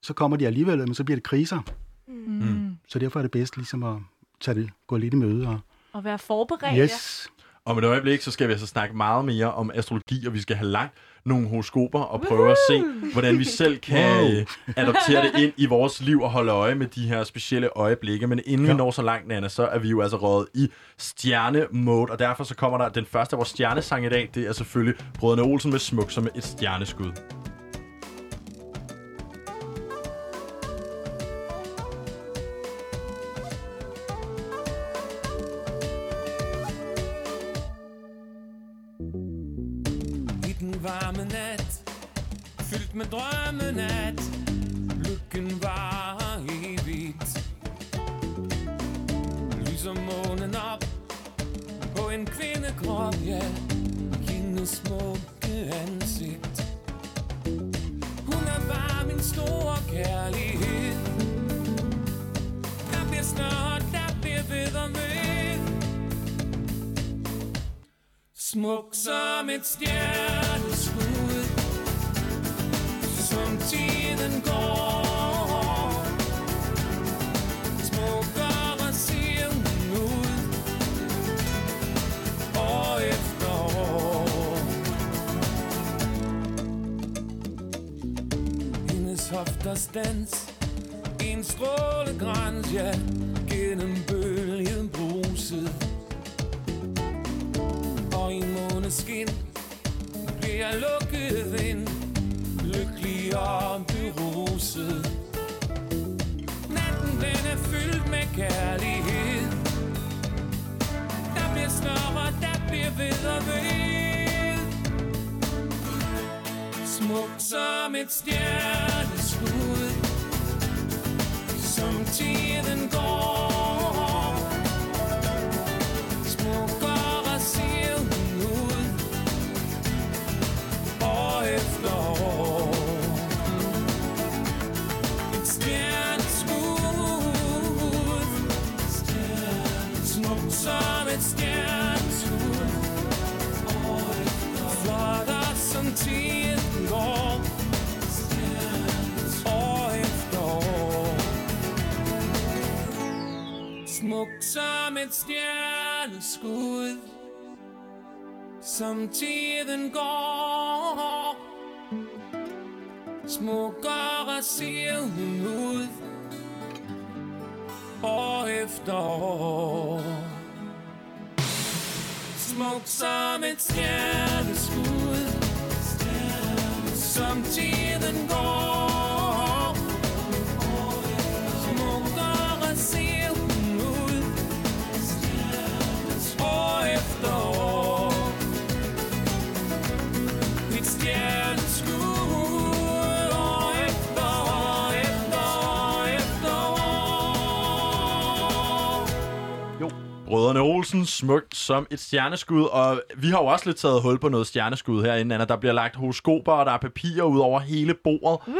så kommer de alligevel, men så bliver det kriser. Mm. Så derfor er det bedst ligesom at tage det, gå lidt i møde. Og, Og være forberedt. yes, Om et øjeblik, så skal vi altså snakke meget mere om astrologi, og vi skal have lagt nogle horoskoper og prøve at se, hvordan vi selv kan Wow. wow. adoptere det ind i vores liv og holde øje med de her specielle øjeblikke. Men inden ja. vi når så langt, Nana, så er vi jo altså røget i stjernemode, og derfor så kommer der den første af vores stjernesang i dag. Det er selvfølgelig Brødrene Olsen med Smuk som et stjerneskud. En kvindekrop, ja. Hendes smukke ansigt. Hun er bare min store kærlighed. Der bliver snart, der bliver ved og ved Smuk som et stjerneskud. Som tiden går. Krofters dans En strålegrans, ja Gennem bølgen bruset. Og i måneskin Bliver lukket ind Lykkelig og beruset Natten den er fyldt med kærlighed. Der bliver større, der bliver ved og ved. Som et stjerneskud Som tiden går. Smukkere ser hun ud År efter år. Et stjerneskud Smuk som et stjerneskud Flottere som tiden Smuk som et stjerneskud Som tiden går. Smukkere ser hun ud År efter år. Smuk som et stjerneskud Som tiden Brødrene Olsen, smukt som et stjerneskud, og vi har jo også lidt taget hul på noget stjerneskud herinde, Anna. Der bliver lagt horoskoper, og der er papirer ud over hele bordet.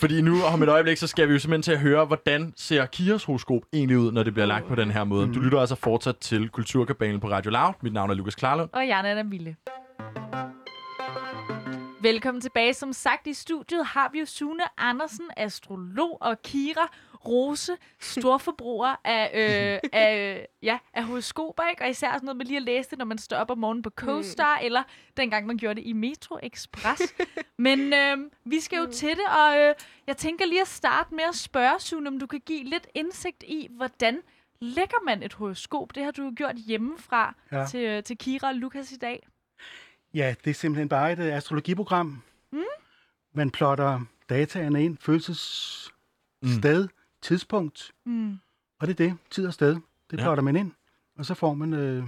Fordi nu om et øjeblik, så skal vi jo simpelthen til at høre, hvordan ser Kiras horoskop egentlig ud, når det bliver lagt på den her måde. Du lytter altså fortsat til Kulturkabalen på Radio Loud. Mit navn er Lukas Klarlund. Og jeg er Anna Mille. Velkommen tilbage. Som sagt i studiet har vi jo Sune Andersen, astrolog, og Kira Rose, storforbruger af, øh, af, ja, af horoskoper, ikke? Og især sådan noget med lige at læse det, når man står op om morgenen på CoStar, mm. eller dengang man gjorde det i Metro Express. Men øh, vi skal jo Mm. til det, og øh, jeg tænker lige at starte med at spørge, Sune, om du kan give lidt indsigt i, hvordan lægger man et horoskop? Det har du jo gjort hjemmefra Ja. til, øh, til Kira og Lukas i dag. Ja, det er simpelthen bare et øh, astrologiprogram. Mm. Man plotter dataene ind, fødselssted, mm. Tidspunkt, Mm. og det er det, tid og sted. Det Ja. plotter man ind, og så får man øh,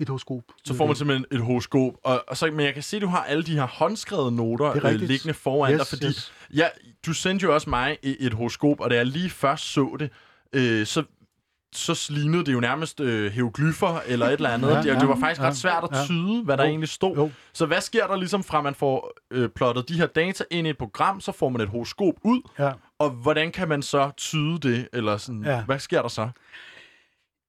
et horoskop. Så får man simpelthen et horoskop. Og, og så, men jeg kan se, at du har alle de her håndskrevne noter er øh, liggende foran Yes, dig. Fordi yes. ja, du sendte jo også mig et, et horoskop, og da jeg lige først så det, øh, så så lignede det jo nærmest øh, hieroglyffer eller et eller andet. Ja, det, ja, det var faktisk ja, ret svært at ja. tyde, hvad der Jo, egentlig stod. jo. Så hvad sker der ligesom fra, man får øh, plottet de her data ind i et program, så får man et horoskop ud, Ja. Og hvordan kan man så tyde det? Eller sådan, Ja. hvad sker der så?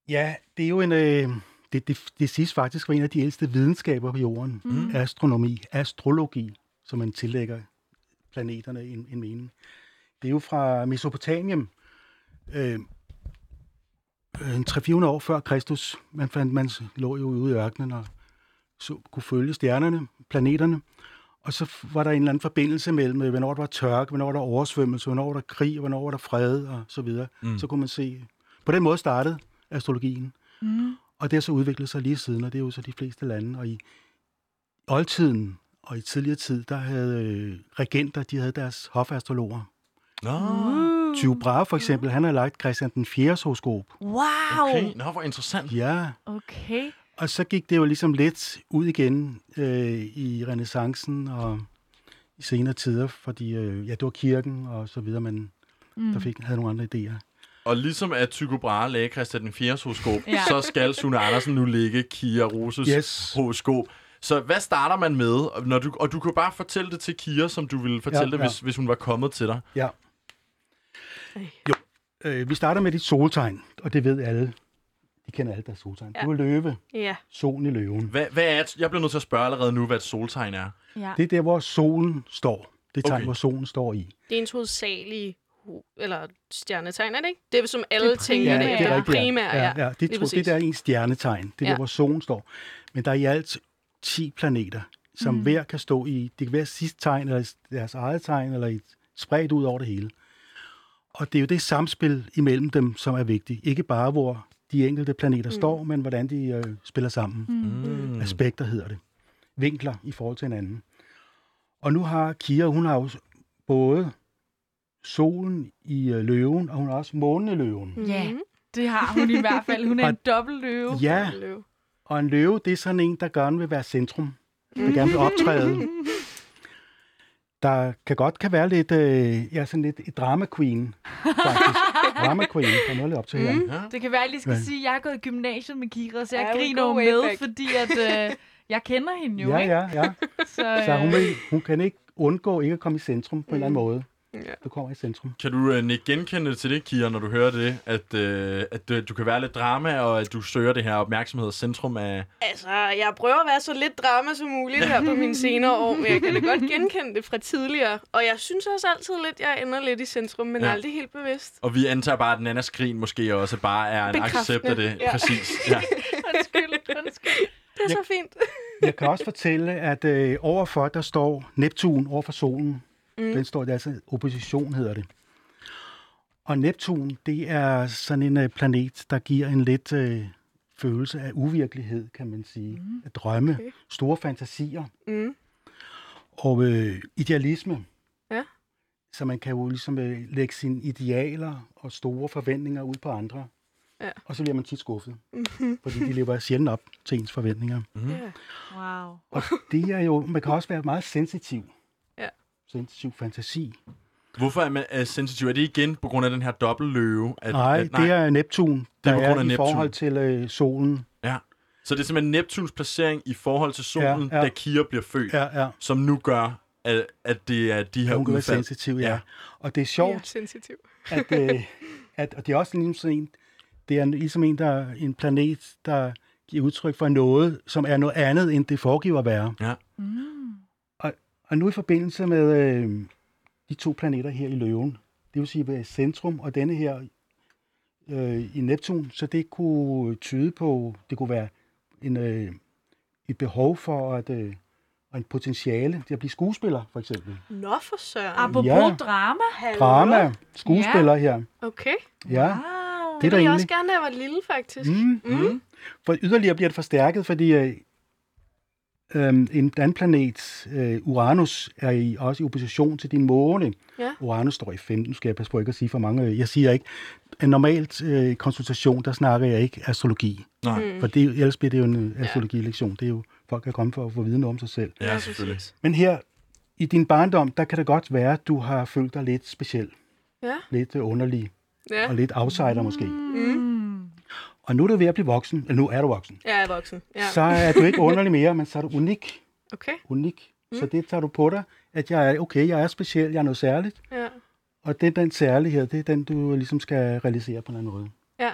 Ja, det er jo en... Øh, det, det, det siges faktisk var en af de ældste videnskaber på jorden. Mm. Astronomi, astrologi, som man tillægger planeterne en, en mening. Det er jo fra Mesopotamien. Øh, en 300-400 år før Kristus. Man, fandt, man lå jo ude i ørkenen og så, kunne følge stjernerne, planeterne. Og så var der en eller anden forbindelse mellem, hvornår der var tørke, hvornår der var oversvømmelse, hvornår der var krig, hvornår var der fred og så videre. Mm. Så kunne man se... På den måde startede astrologien. Mm. Og det har så udviklet sig lige siden, og det er jo så de fleste lande. Og i oldtiden og i tidligere tid, der havde øh, regenter, de havde deres hofastrologer. Nå, Tycho Brahe for eksempel, han har lagt Christian den 4. horoskop. Wow! okay. Nå, hvor interessant. Ja, Okay. Og så gik det jo ligesom lidt ud igen øh, i renaissancen og i senere tider, fordi øh, ja, det var kirken og så videre, man mm. der fik, havde nogle andre idéer. Og ligesom at Tycho Brahe lagde Christian den 4. horoskop, Ja. så skal Sune Andersen nu lægge Kira Roses Yes. horoskop. Så hvad starter man med? Når du, og du kan bare fortælle det til Kira, som du ville fortælle Ja, det, ja. hvis, hvis hun var kommet til dig. Ja. Jo, øh, vi starter med dit soltegn, og det ved alle. De kender alle deres soltegn. Ja. Ja. Du er løve, Ja. solen i løven. Hvad, hvad er et, jeg bliver nødt til at spørge allerede nu, hvad et soltegn er. Ja. Det er der, hvor solen står. Det tegn, Okay. hvor solen står i. Det er ens hovedsagelige ho- eller stjernetegn, er det ikke? Det er som alle Det tænker, primære. det Ja, er det det primære, ja. ja, ja. Det, Lige to, det præcis. der er ens stjernetegn. Det er Ja. der, hvor solen står. Men der er i alt 10 planeter, som mm. hver kan stå i, det kan være sidste tegn, eller deres eget tegn, eller i et spredt ud over det hele. Og det er jo det samspil imellem dem, som er vigtigt. Ikke bare, hvor de enkelte planeter mm. står, men hvordan de øh, spiller sammen. Mm. Aspekter hedder det. Vinkler i forhold til hinanden. Og nu har Kira, hun har jo både solen i øh, løven, og hun har også månen i løven. Mm. Ja, det har hun i hvert fald. Hun er en dobbelt løve. Ja, og en løve, det er sådan en, der gerne vil være centrum. Der gerne vil optræde. Der kan godt kan være lidt, øh, ja, sådan lidt et drama queen, faktisk. drama queen, der er noget lidt op til her. Mm. Ja. Det kan være, at jeg lige skal Ja. sige, at jeg har gået i gymnasiet med Kira, så jeg Ja, griner jo med, back. fordi at, øh, jeg kender hende jo, Ja, ikke? ja, ja. Så, Så hun, øh, vil, hun kan ikke undgå ikke at komme i centrum på en eller anden måde. Ja. Du kommer i centrum. Kan du uh, ikke genkende til det, Kira, når du hører det, at, uh, at uh, du kan være lidt drama, og at du søger det her opmærksomhed og centrum af... Altså, jeg prøver at være så lidt drama som muligt her på mine senere år, men jeg kan da godt genkende det fra tidligere. Og jeg synes også altid lidt, jeg ender lidt i centrum, men Ja. aldrig helt bevidst. Og vi antager bare, at Nannas skrin måske også bare er en Bekræftende. accept af det. Ja. Præcis. Ja. undskyld, undskyld. Det er så fint. Jeg kan også fortælle, at øh, overfor, der står Neptun over for solen. Mm. Den står der, altså opposition hedder det. Og Neptun, det er sådan en øh, planet, der giver en lidt øh, følelse af uvirkelighed, kan man sige. Mm. At drømme, Okay. store fantasier Mm. og øh, idealisme. Ja. Så man kan jo ligesom øh, lægge sine idealer og store forventninger ud på andre. Ja. Og så bliver man tit skuffet, Mhm. fordi de lever sjældent op til ens forventninger. Mm. Ja. Wow. Og det er jo, man kan også være meget sensitiv. Ja. Sensitiv fantasi. Hvorfor er man uh, sensitiv? Er det igen på grund af den her dobbeltløve? At, Nej, at, det er Neptun, der på er, grund af i Neptun. forhold til øh, solen. Ja. Så det er simpelthen Neptuns placering i forhold til solen, Ja, ja. da Kira bliver født, Ja, ja. som nu gør, at, at det er de her Hun udfald. sensitiv, ja. Ja. ja. Og det er Ja, sjovt, sensitiv. at, øh, at og det er også ligesom sådan en, det er ligesom en, der, en planet, der giver udtryk for noget, som er noget andet, end det foregiver at være. Ja. Mm. Og nu i forbindelse med øh, de to planeter her i løven, det vil sige ved centrum og denne her øh, i Neptun, så det kunne tyde på, det kunne være en, øh, et behov for at, øh, og en potentiale til at blive skuespiller, for eksempel. Nå for søren. Apropos Ja. drama. Hallo? Drama, skuespiller her. Okay. Ja, Wow. det er Det ville jeg også egentlig. gerne, da jeg var lille, faktisk. Mm. Mm. For yderligere bliver det forstærket, fordi øh, øh, en anden planet, øh, Uranus, er i, også i opposition til din måne. Ja. Uranus står i 15, nu skal jeg passe på ikke at sige for mange. øh, Jeg siger ikke, en normalt øh, konsultation, der snakker jeg ikke astrologi. Nej. Mm. For det, er jo- ellers bliver det jo en øh, astrologilektion. Det er jo, folk kan komme for at få viden om sig selv. Ja, selvfølgelig. Men her, i din barndom, der kan det godt være, at du har følt dig lidt speciel. Ja. Lidt øh, underlig. Ja. Og lidt outsider måske. Mm. Og nu er du ved at blive voksen. Eller nu er du voksen. Jeg er voksen. Ja. så er du ikke underlig mere, men så er du unik. Okay. unik. Mm. Så det tager du på dig, at jeg er, okay, jeg er speciel, jeg er noget særligt. Ja. Og det er den særlighed, det er den, du ligesom skal realisere på en eller anden måde. Ja.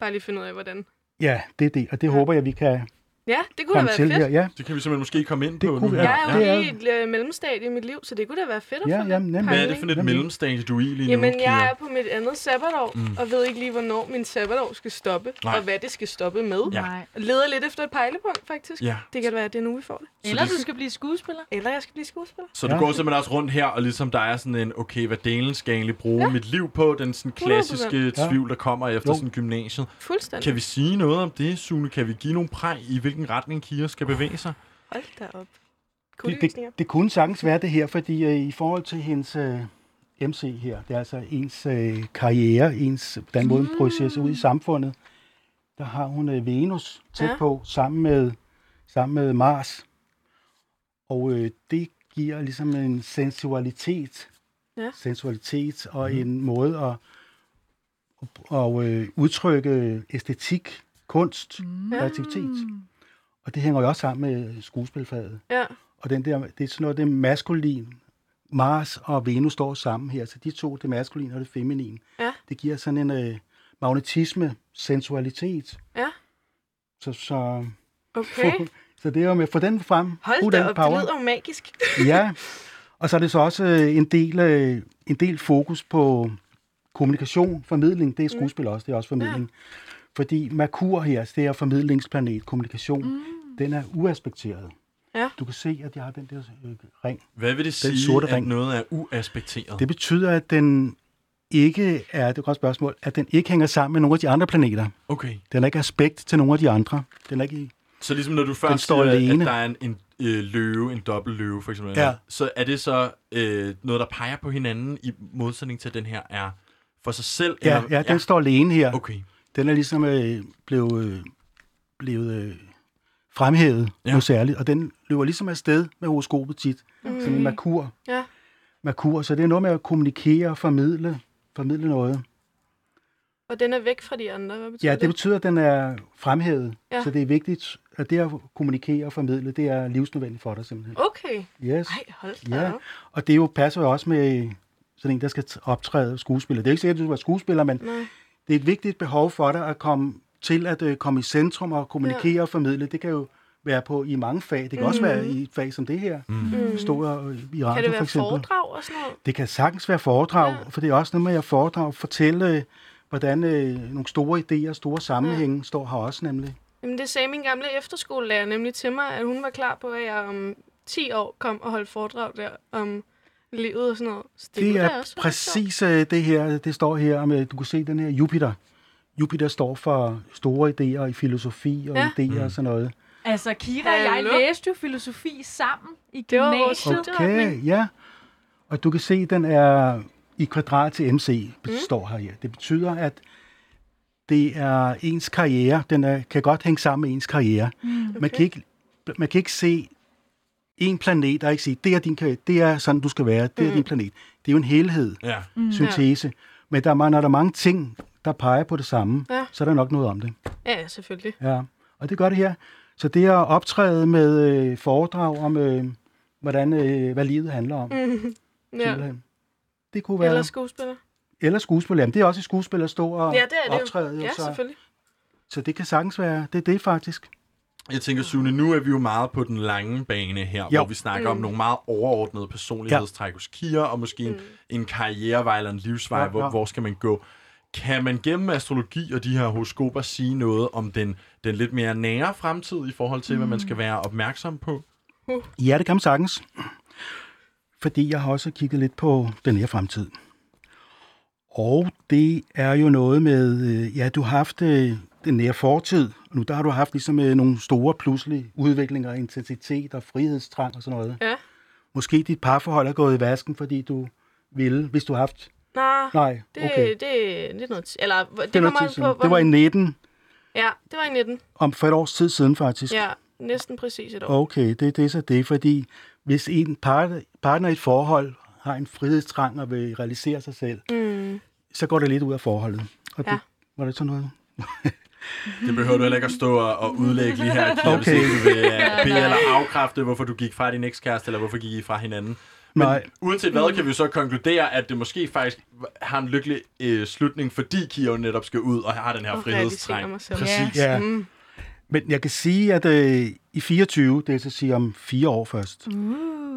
Bare lige finde ud af, hvordan. Ja, det er det, og det ja. håber jeg, vi kan Ja, det kunne da være til fedt. her. Ja, Det kan vi simpelthen måske komme ind Det på kunne nu her. Jeg er jo lige i et øh, mellemstadie i mit liv, så det kunne da være fedt at Ja, få jamen, nemlig. Hvad er det for et mellemstadie, du er i lige nu, Jamen, Kira? jeg er på mit andet sabbatår, Mm. og ved ikke lige, hvornår min sabbatår skal stoppe, Nej. og hvad det skal stoppe med. Ja. Nej. Leder lidt efter et pejlepunkt, faktisk. Ja. Det kan være, at det er nu, vi får det. Eller du skal blive skuespiller. Eller jeg skal blive skuespiller. Så du Ja. går simpelthen også rundt her, og ligesom der er sådan en, okay, hvad delen skal jeg egentlig bruge ja. mit liv på? Den sådan 100%. klassiske Ja. tvivl, der kommer efter Jo. sådan gymnasiet. Fuldstændig. Kan vi sige noget om det, Sune? Kan vi give nogle præg i, hvilken retning Kira skal bevæge sig? Hold da op. det, det, det kunne sagtens være det her, fordi øh, i forhold til hendes øh, MC her, det er altså ens øh, karriere, ens, den måde, hun projicerer sig ud i samfundet, der har hun øh, Venus tæt Ja. ja. på, sammen med, sammen med Mars. Og øh, det giver ligesom en sensualitet, Ja. sensualitet og mm. en måde at, at, at øh, udtrykke æstetik, kunst, mm. kreativitet. Og det hænger jo også sammen med skuespilfaget. Ja. Og den der, det er sådan noget, det maskulin. Mars og Venus står sammen her, så de to, det maskuline og det feminine. Ja. Det giver sådan en øh, magnetisme, sensualitet. Ja. Så, så, Okay. så det er jo med få den frem. Hold den da op, det lyder magisk. Ja, og så er det så også øh, en del, øh, en del fokus på kommunikation, formidling. Det er skuespil også, det er også formidling. Fordi Merkur her, det er formidlingsplanet, kommunikation, mm. den er uaspekteret. Ja. Du kan se, at jeg har den der øh, ring. Hvad vil det Den sige, sorte at ring. noget er uaspekteret? Det betyder, at den ikke er, det er et godt spørgsmål, at den ikke hænger sammen med nogle af de andre planeter. Okay. Den er ikke aspekt til nogle af de andre. Den er ikke i... Så ligesom når du først står siger, alene. at der er en, en øh, løve, en dobbelt løve for eksempel, Ja. så er det så øh, noget, der peger på hinanden i modsætning til, at den her er for sig selv? Ja, eller? ja, den står alene her. Okay. Den er ligesom øh, blevet, øh, blevet øh, fremhævet Ja. noget særligt, og den løber ligesom afsted med horoskopet tit. Mm. Sådan en markur. Ja. markur. Så det er noget med at kommunikere og formidle, formidle noget. Og den er væk fra de andre. Hvad betyder Ja, det betyder, at den er fremhævet. Ja. Så det er vigtigt, at det at kommunikere og formidle, det er livsnødvendigt for dig simpelthen. Okay. Yes. Ej, hold da Ja, op. og det er jo, passer jo også med sådan en, der skal optræde skuespiller. Det er ikke sikkert, at du skal være skuespiller, men Nej. Det er et vigtigt behov for dig at komme til at øh, komme i centrum og kommunikere ja. og formidle. Det kan jo være på i mange fag. Det kan mm. også være i et fag som det her. Mm. Stå øh, i radio Kan det for være eksempel. foredrag og sådan noget? Det kan sagtens være foredrag, Ja. ja. for det er også noget med at foredrag, fortælle, øh, hvordan øh, nogle store idéer, store sammenhænge ja. står her også nemlig. Jamen, det sagde min gamle efterskolelærer nemlig til mig, at hun var klar på, at jeg om 10 år kom og holdt foredrag der om livet og sådan noget. Så det, er også præcis øh, det her, det står her, øh, du kan se den her Jupiter. Jupiter står for store idéer i filosofi og Ja. idéer og sådan noget. Altså, Kira og jeg læste jo filosofi sammen i Det var vores gymnasiet. Okay, ja. Og du kan se, den er i kvadrat til MC, står her. Ja. Det betyder, at det er ens karriere. Den er, kan godt hænge sammen med ens karriere. Mm, okay. man, kan ikke, man kan ikke se en planet og ikke sige, det er din det er sådan, du skal være, det er din planet. Det er jo en helhed, Ja. mm, syntese. Men der, er- når der er mange ting, der peger på det samme, Ja. så er der nok noget om det. Ja, ja, selvfølgelig. Ja, og det gør det her. Så det at optræde med øh, foredrag om, øh, hvordan, øh, hvad livet handler om, Mm. Ja. Det kunne være... Eller skuespiller. eller skuespil. Jamen, det er også et skuespil at stå og Ja, det er det optræde. jo. Ja, så, selvfølgelig. så det kan sagtens være... Det er det faktisk. Jeg tænker, Sune, nu er vi jo meget på den lange bane her, Jo. hvor vi snakker mm. om nogle meget overordnede personlighedstræk hos Kira, og måske en, en karrierevej eller en livsvej, ja, Ja, Hvor, hvor skal man gå? Kan man gennem astrologi og de her horoskoper sige noget om den, den lidt mere nære fremtid i forhold til, mm. hvad man skal være opmærksom på? Ja, det kan man sagtens. Fordi jeg har også kigget lidt på den her fremtid. Og det er jo noget med... øh, Ja, du har haft øh, den nære fortid. Nu der har du haft ligesom øh, nogle store pludselige udviklinger, intensitet og frihedstrang og sådan noget. Ja. Måske dit parforhold er gået i vasken, fordi du ville, hvis du har haft... Nej, Nej, det, okay. det, det er noget... Eller, det, Det, tid an på, det var i 19, Ja, det var i 19. om for et års tid siden faktisk. Ja, næsten præcis et år. Okay, det, det er så det, fordi hvis en partner, partner i et forhold har en frihedstrang og vil realisere sig selv, Mm. så går det lidt ud af forholdet. Og Ja. det, var det sådan noget? Det behøver du heller ikke at stå og, og udlægge lige her, Kira, Okay. hvis ikke du vil uh, bede eller afkræfte, hvorfor du gik fra din ekskæreste, eller hvorfor gik I fra hinanden. Men Nej. uanset hvad, kan vi så konkludere, at det måske faktisk har en lykkelig øh, slutning, fordi Kira jo netop skal ud og har den her mig selv. Præcis. Ja. Mm. Men jeg kan sige, at øh, i 24, det er så at sige om fire år først, Uh.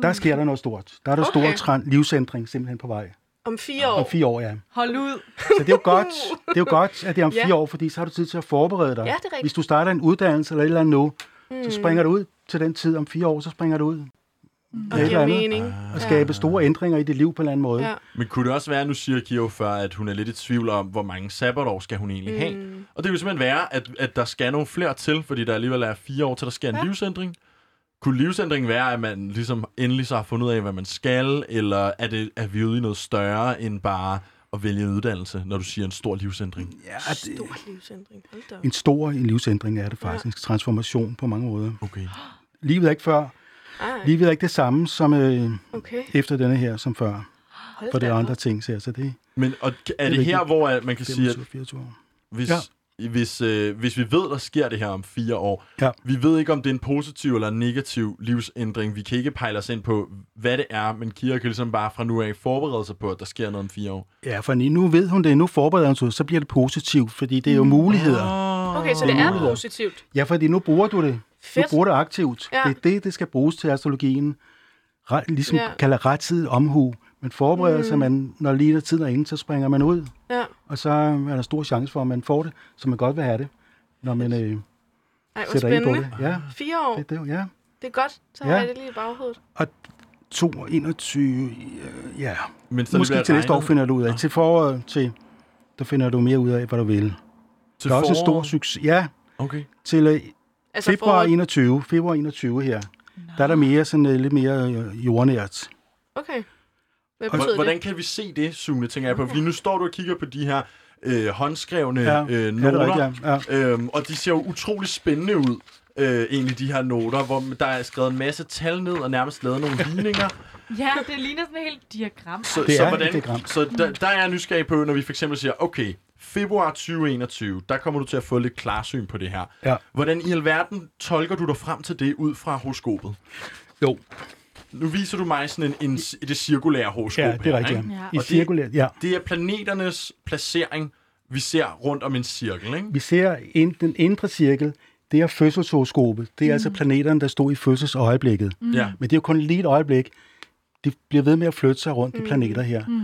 der sker der noget stort. Der er der Okay. okay. stor trend, livsændring simpelthen på vej. Om fire år. Om fire år, ja. Hold ud. Så det er jo godt, det er jo godt at det er om Ja. fire år, fordi så har du tid til at forberede dig. Ja, det er rigtigt. Hvis du starter en uddannelse eller et eller andet nu, Mm. så springer du ud til den tid om fire år, så springer du ud. Og med et giver andet, mening. Og skabe store ændringer i dit liv på en eller anden måde. Ja. Men kunne det også være, nu siger Kira før, at hun er lidt i tvivl om, hvor mange sabbatår skal hun egentlig have? Mm. Og det vil simpelthen være, at, at der skal nogle flere til, fordi der alligevel er fire år til, der sker en Ja. livsændring. Kunne livsændringen være, at man ligesom endelig så har fundet ud af, hvad man skal, eller er, det, er vi ude i noget større end bare at vælge en uddannelse, når du siger en stor livsændring? Ja, det, Stor livsændring. En stor en livsændring er det faktisk. Transformation på mange måder. Okay. Livet er ikke før. Ej, Livet er ikke det samme som øh, okay. efter denne her som før. Hold For det er andre ting, så så det Men og, er det, rigtigt. her, hvor at man kan sige, at 25 år. hvis, Ja. Hvis, øh, hvis vi ved, der sker det her om fire år, Ja. vi ved ikke, om det er en positiv eller en negativ livsændring. Vi kan ikke pejle os ind på, hvad det er, men Kira kan ligesom bare fra nu af forberede sig på, at der sker noget om fire år. Ja, for nu ved hun det, nu forbereder hun sig, så bliver det positivt, fordi det er jo muligheder. Okay, så Det det er er positivt. Ja, fordi nu bruger du det. Du Fedt. bruger det aktivt. Ja. Det er det, det skal bruges til astrologien. Ret, ligesom Ja. ja. kalder rettidig omhu. Man forbereder mm. sig, man, når lige der tiden er inde, så springer man ud. Ja. Og så er der stor chance for, at man får det, som man godt vil have det, når man øh, Ej, sætter ind på spændende. det. Ja, Fire år. det, det, ja. Det er godt, så Ja. har jeg det lige i baghovedet. 2 og 21, øh, ja. Mens der Måske til næste år finder du ud af. Nå. Til foråret, til, der finder du mere ud af, hvad du vil. Til der er også en stor foråret? succes. Ja, Okay. til øh, Altså februar foråret- 21, februar 21 her. Der er der mere sådan øh, lidt mere øh, jordnært. Okay. Hvad betyder Hvordan det? kan vi se det, Sune, tænker jeg på? Fordi nu står du og kigger på de her øh, håndskrevne Ja, øh, ja, er noter, rigtigt, ja. øhm, og de ser jo utrolig spændende ud, øh, egentlig de her noter, hvor der er skrevet en masse tal ned og nærmest lavet nogle ligninger. Ja, det ligner sådan et helt diagram. Så, Det så, er hvordan, et diagram. så der, der er jeg nysgerrig på, når vi for eksempel siger, okay, februar 2021, der kommer du til at få lidt klarsyn på det her. Ja. Hvordan i alverden tolker du dig frem til det ud fra horoskopet? Jo, Nu viser du mig sådan en, en, det cirkulære horoskop ja, det er rigtigt. ikke? Ja. I cirkulært, ja. Det er planeternes placering, vi ser rundt om en cirkel, ikke? Vi ser ind, den indre cirkel, det er fødselshoroskopet. Det er mm. altså planeterne, der stod i fødselsøjeblikket. Mm. Ja. Men det er jo kun lige et øjeblik. De bliver ved med at flytte sig rundt, de planeter her. Mm.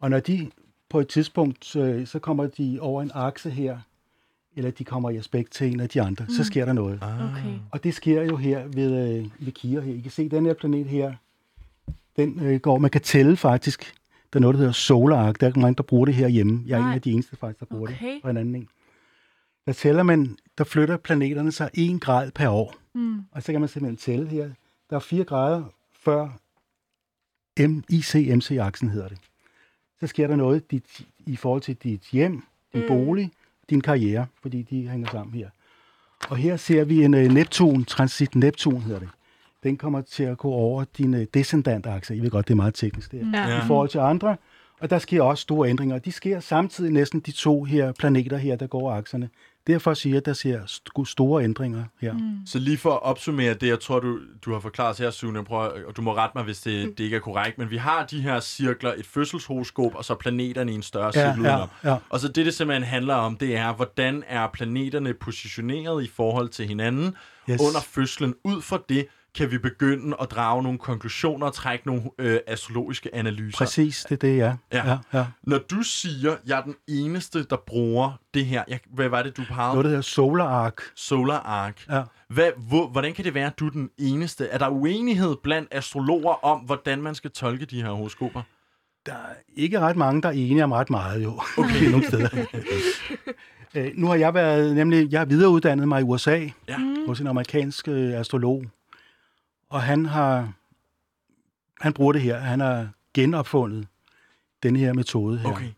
Og når de på et tidspunkt, øh, så kommer de over en akse her, eller de kommer i aspekt til en af de andre, mm. så sker der noget. Okay. Og det sker jo her ved, øh, ved Kira her. I kan se, den her planet her, den øh, går, man kan tælle faktisk. Der er noget, der hedder Solar Arc. Der er ikke mange, der bruger det her hjemme. Jeg er Nej. en af de eneste faktisk, der bruger Okay. det på en anden en. Der tæller man, der flytter planeterne sig en grad per år. Mm. Og så kan man simpelthen tælle her. Der er fire grader før IC-MC-aksen hedder det. Så sker der noget dit, i forhold til dit hjem, din mm. bolig, din karriere, fordi de hænger sammen her. Og her ser vi en uh, Neptun, transit Neptun hedder det. Den kommer til at gå over din uh, descendantakse. I ved godt, det er meget teknisk det her. Ja. I forhold til andre. Og der sker også store ændringer. De sker samtidig næsten de to her planeter her, der går akserne. Derfor siger jeg, at der ser st- store ændringer her. Mm. Så lige for at opsummere det, jeg tror, du, du har forklaret her, Sune, prøver, og du må rette mig, hvis det, det ikke er korrekt, men vi har de her cirkler, et fødselshoroskop, og så planeterne i en større Ja, cirkel ja, ja. Og så det, det simpelthen handler om, det er, hvordan er planeterne positioneret i forhold til hinanden Yes. under fødslen. Ud fra det kan vi begynde at drage nogle konklusioner og trække nogle øh, astrologiske analyser. Præcis, det er det, ja. Ja. ja, ja. Når du siger, jeg er den eneste, der bruger det her, jeg, hvad var det, du pegede? Noget, der hedder Solar Arc. Solar Arc. Ja. Hvad, hvor, hvordan kan det være, at du er den eneste? Er der uenighed blandt astrologer om, hvordan man skal tolke de her horoskoper? Der er ikke ret mange, der er enige om ret meget, jo. Okay. nogle steder. Øh, nu har jeg været, nemlig, jeg har videreuddannet mig i USA Ja. hos en amerikansk øh, astrolog. Og han har, han bruger det her. Han har genopfundet den her metode her. Okay.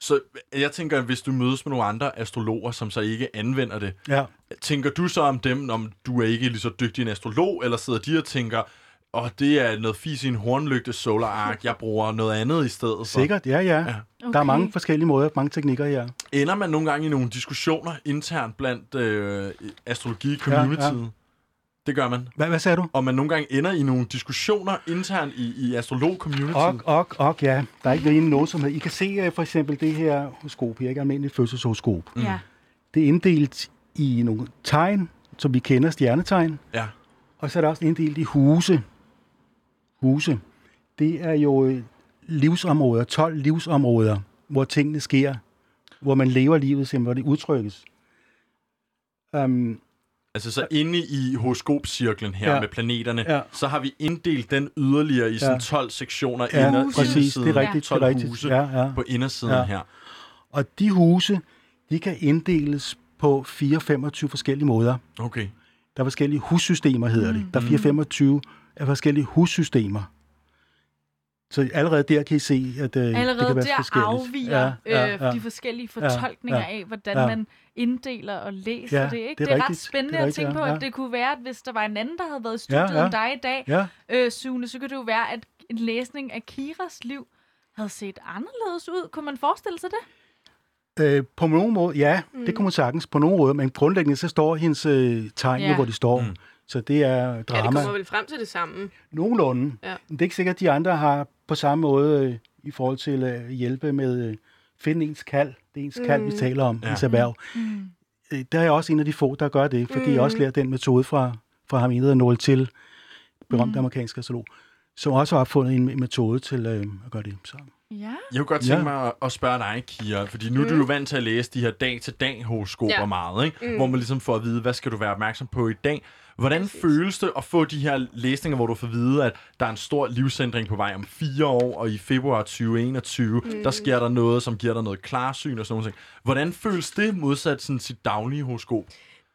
Så jeg tænker, at hvis du mødes med nogle andre astrologer, som så ikke anvender det, Ja. tænker du så om dem, om du er ikke lige så dygtig en astrolog, eller sidder de og tænker, åh, det er noget fis i en hornlygte solar arc, jeg bruger noget andet i stedet for. Sikkert, ja, ja. Ja. Okay. Der er mange forskellige måder, mange teknikker her. Ender man nogle gange i nogle diskussioner internt blandt øh, astrologi-communityet? Ja, ja. Det gør man. Hvad, hvad sagde du? Og man nogle gange ender i nogle diskussioner internt i, i astrolog-communityet. Og, og, og, ja. Der er ikke som helst. I kan se uh, for eksempel det her horoskop her, ikke almindeligt fødselshoroskop. Mm. Ja. Det er inddelt i nogle tegn, som vi kender, stjernetegn. Ja. Og så er der også inddelt i huse. Huse. Det er jo øh, livsområder, 12 livsområder, hvor tingene sker. Hvor man lever livet, simpelthen, hvor det udtrykkes. Um, Altså så inde i horoskopcirklen her ja. Med planeterne, Ja. så har vi inddelt den yderligere i sådan Ja. 12 sektioner Ja, inder, præcis. indersiden. Det er rigtigt, det er 12 rigtigt. huse Ja, ja. på indersiden Ja. her. og de huse, de kan inddeles på 4-25 forskellige måder. Okay. Der er forskellige hussystemer, hedder det. Der er 4-25 af forskellige hussystemer. Så allerede der kan I se, at øh, det kan være der forskelligt. afviger Ja, ja, øh, ja. de forskellige fortolkninger ja, af, hvordan ja. man inddeler og læser Ja, det. Ikke? det Det er er, ret rigtigt. spændende Det er at rigtigt, tænke på, ja, at ja. det kunne være, at hvis der var en anden, der havde været i studiet Ja, ja. end dig i dag, Ja, øh, Sune, så kunne det jo være, at en læsning af Kiras liv havde set anderledes ud. Kunne man forestille sig det? øh, på nogen måde, ja, mm. det kunne man sagtens på nogen måde, men grundlæggende så står hendes øh, tegn, Ja. ja. hvor de står. Mm. Så det er Ja, det drama. kommer vel frem til det samme. Nogenlunde. Ja. Men det er ikke sikkert, at de andre har på samme måde øh, i forhold til at hjælpe med øh, finde ens kald. Det er ens mm. kald, vi taler om, Ja. ens erhverv. Mm. Øh, Der er jeg også en af de få, der gør det, fordi Mm. jeg også lærer den metode fra, fra ham, en der Noel til, berømt Mm. mm. amerikansk astrolog, som også har opfundet en metode til øh, at gøre det. Så. Ja. Jeg kunne godt tænke Ja. mig at- at spørge dig, Kira, fordi nu mm. er du jo vant til at læse de her dag-til-dag horoskoper Ja. meget, ikke? Mm. hvor man ligesom får at vide, hvad skal du være opmærksom på i dag. Hvordan Præcis. føles det at få de her læsninger, hvor du får vide, at der er en stor livsændring på vej om fire år, og i februar 2021, mm. der sker der noget, som giver dig noget klarsyn og sådan noget. Hvordan føles det modsat sådan sit daglige horoskop?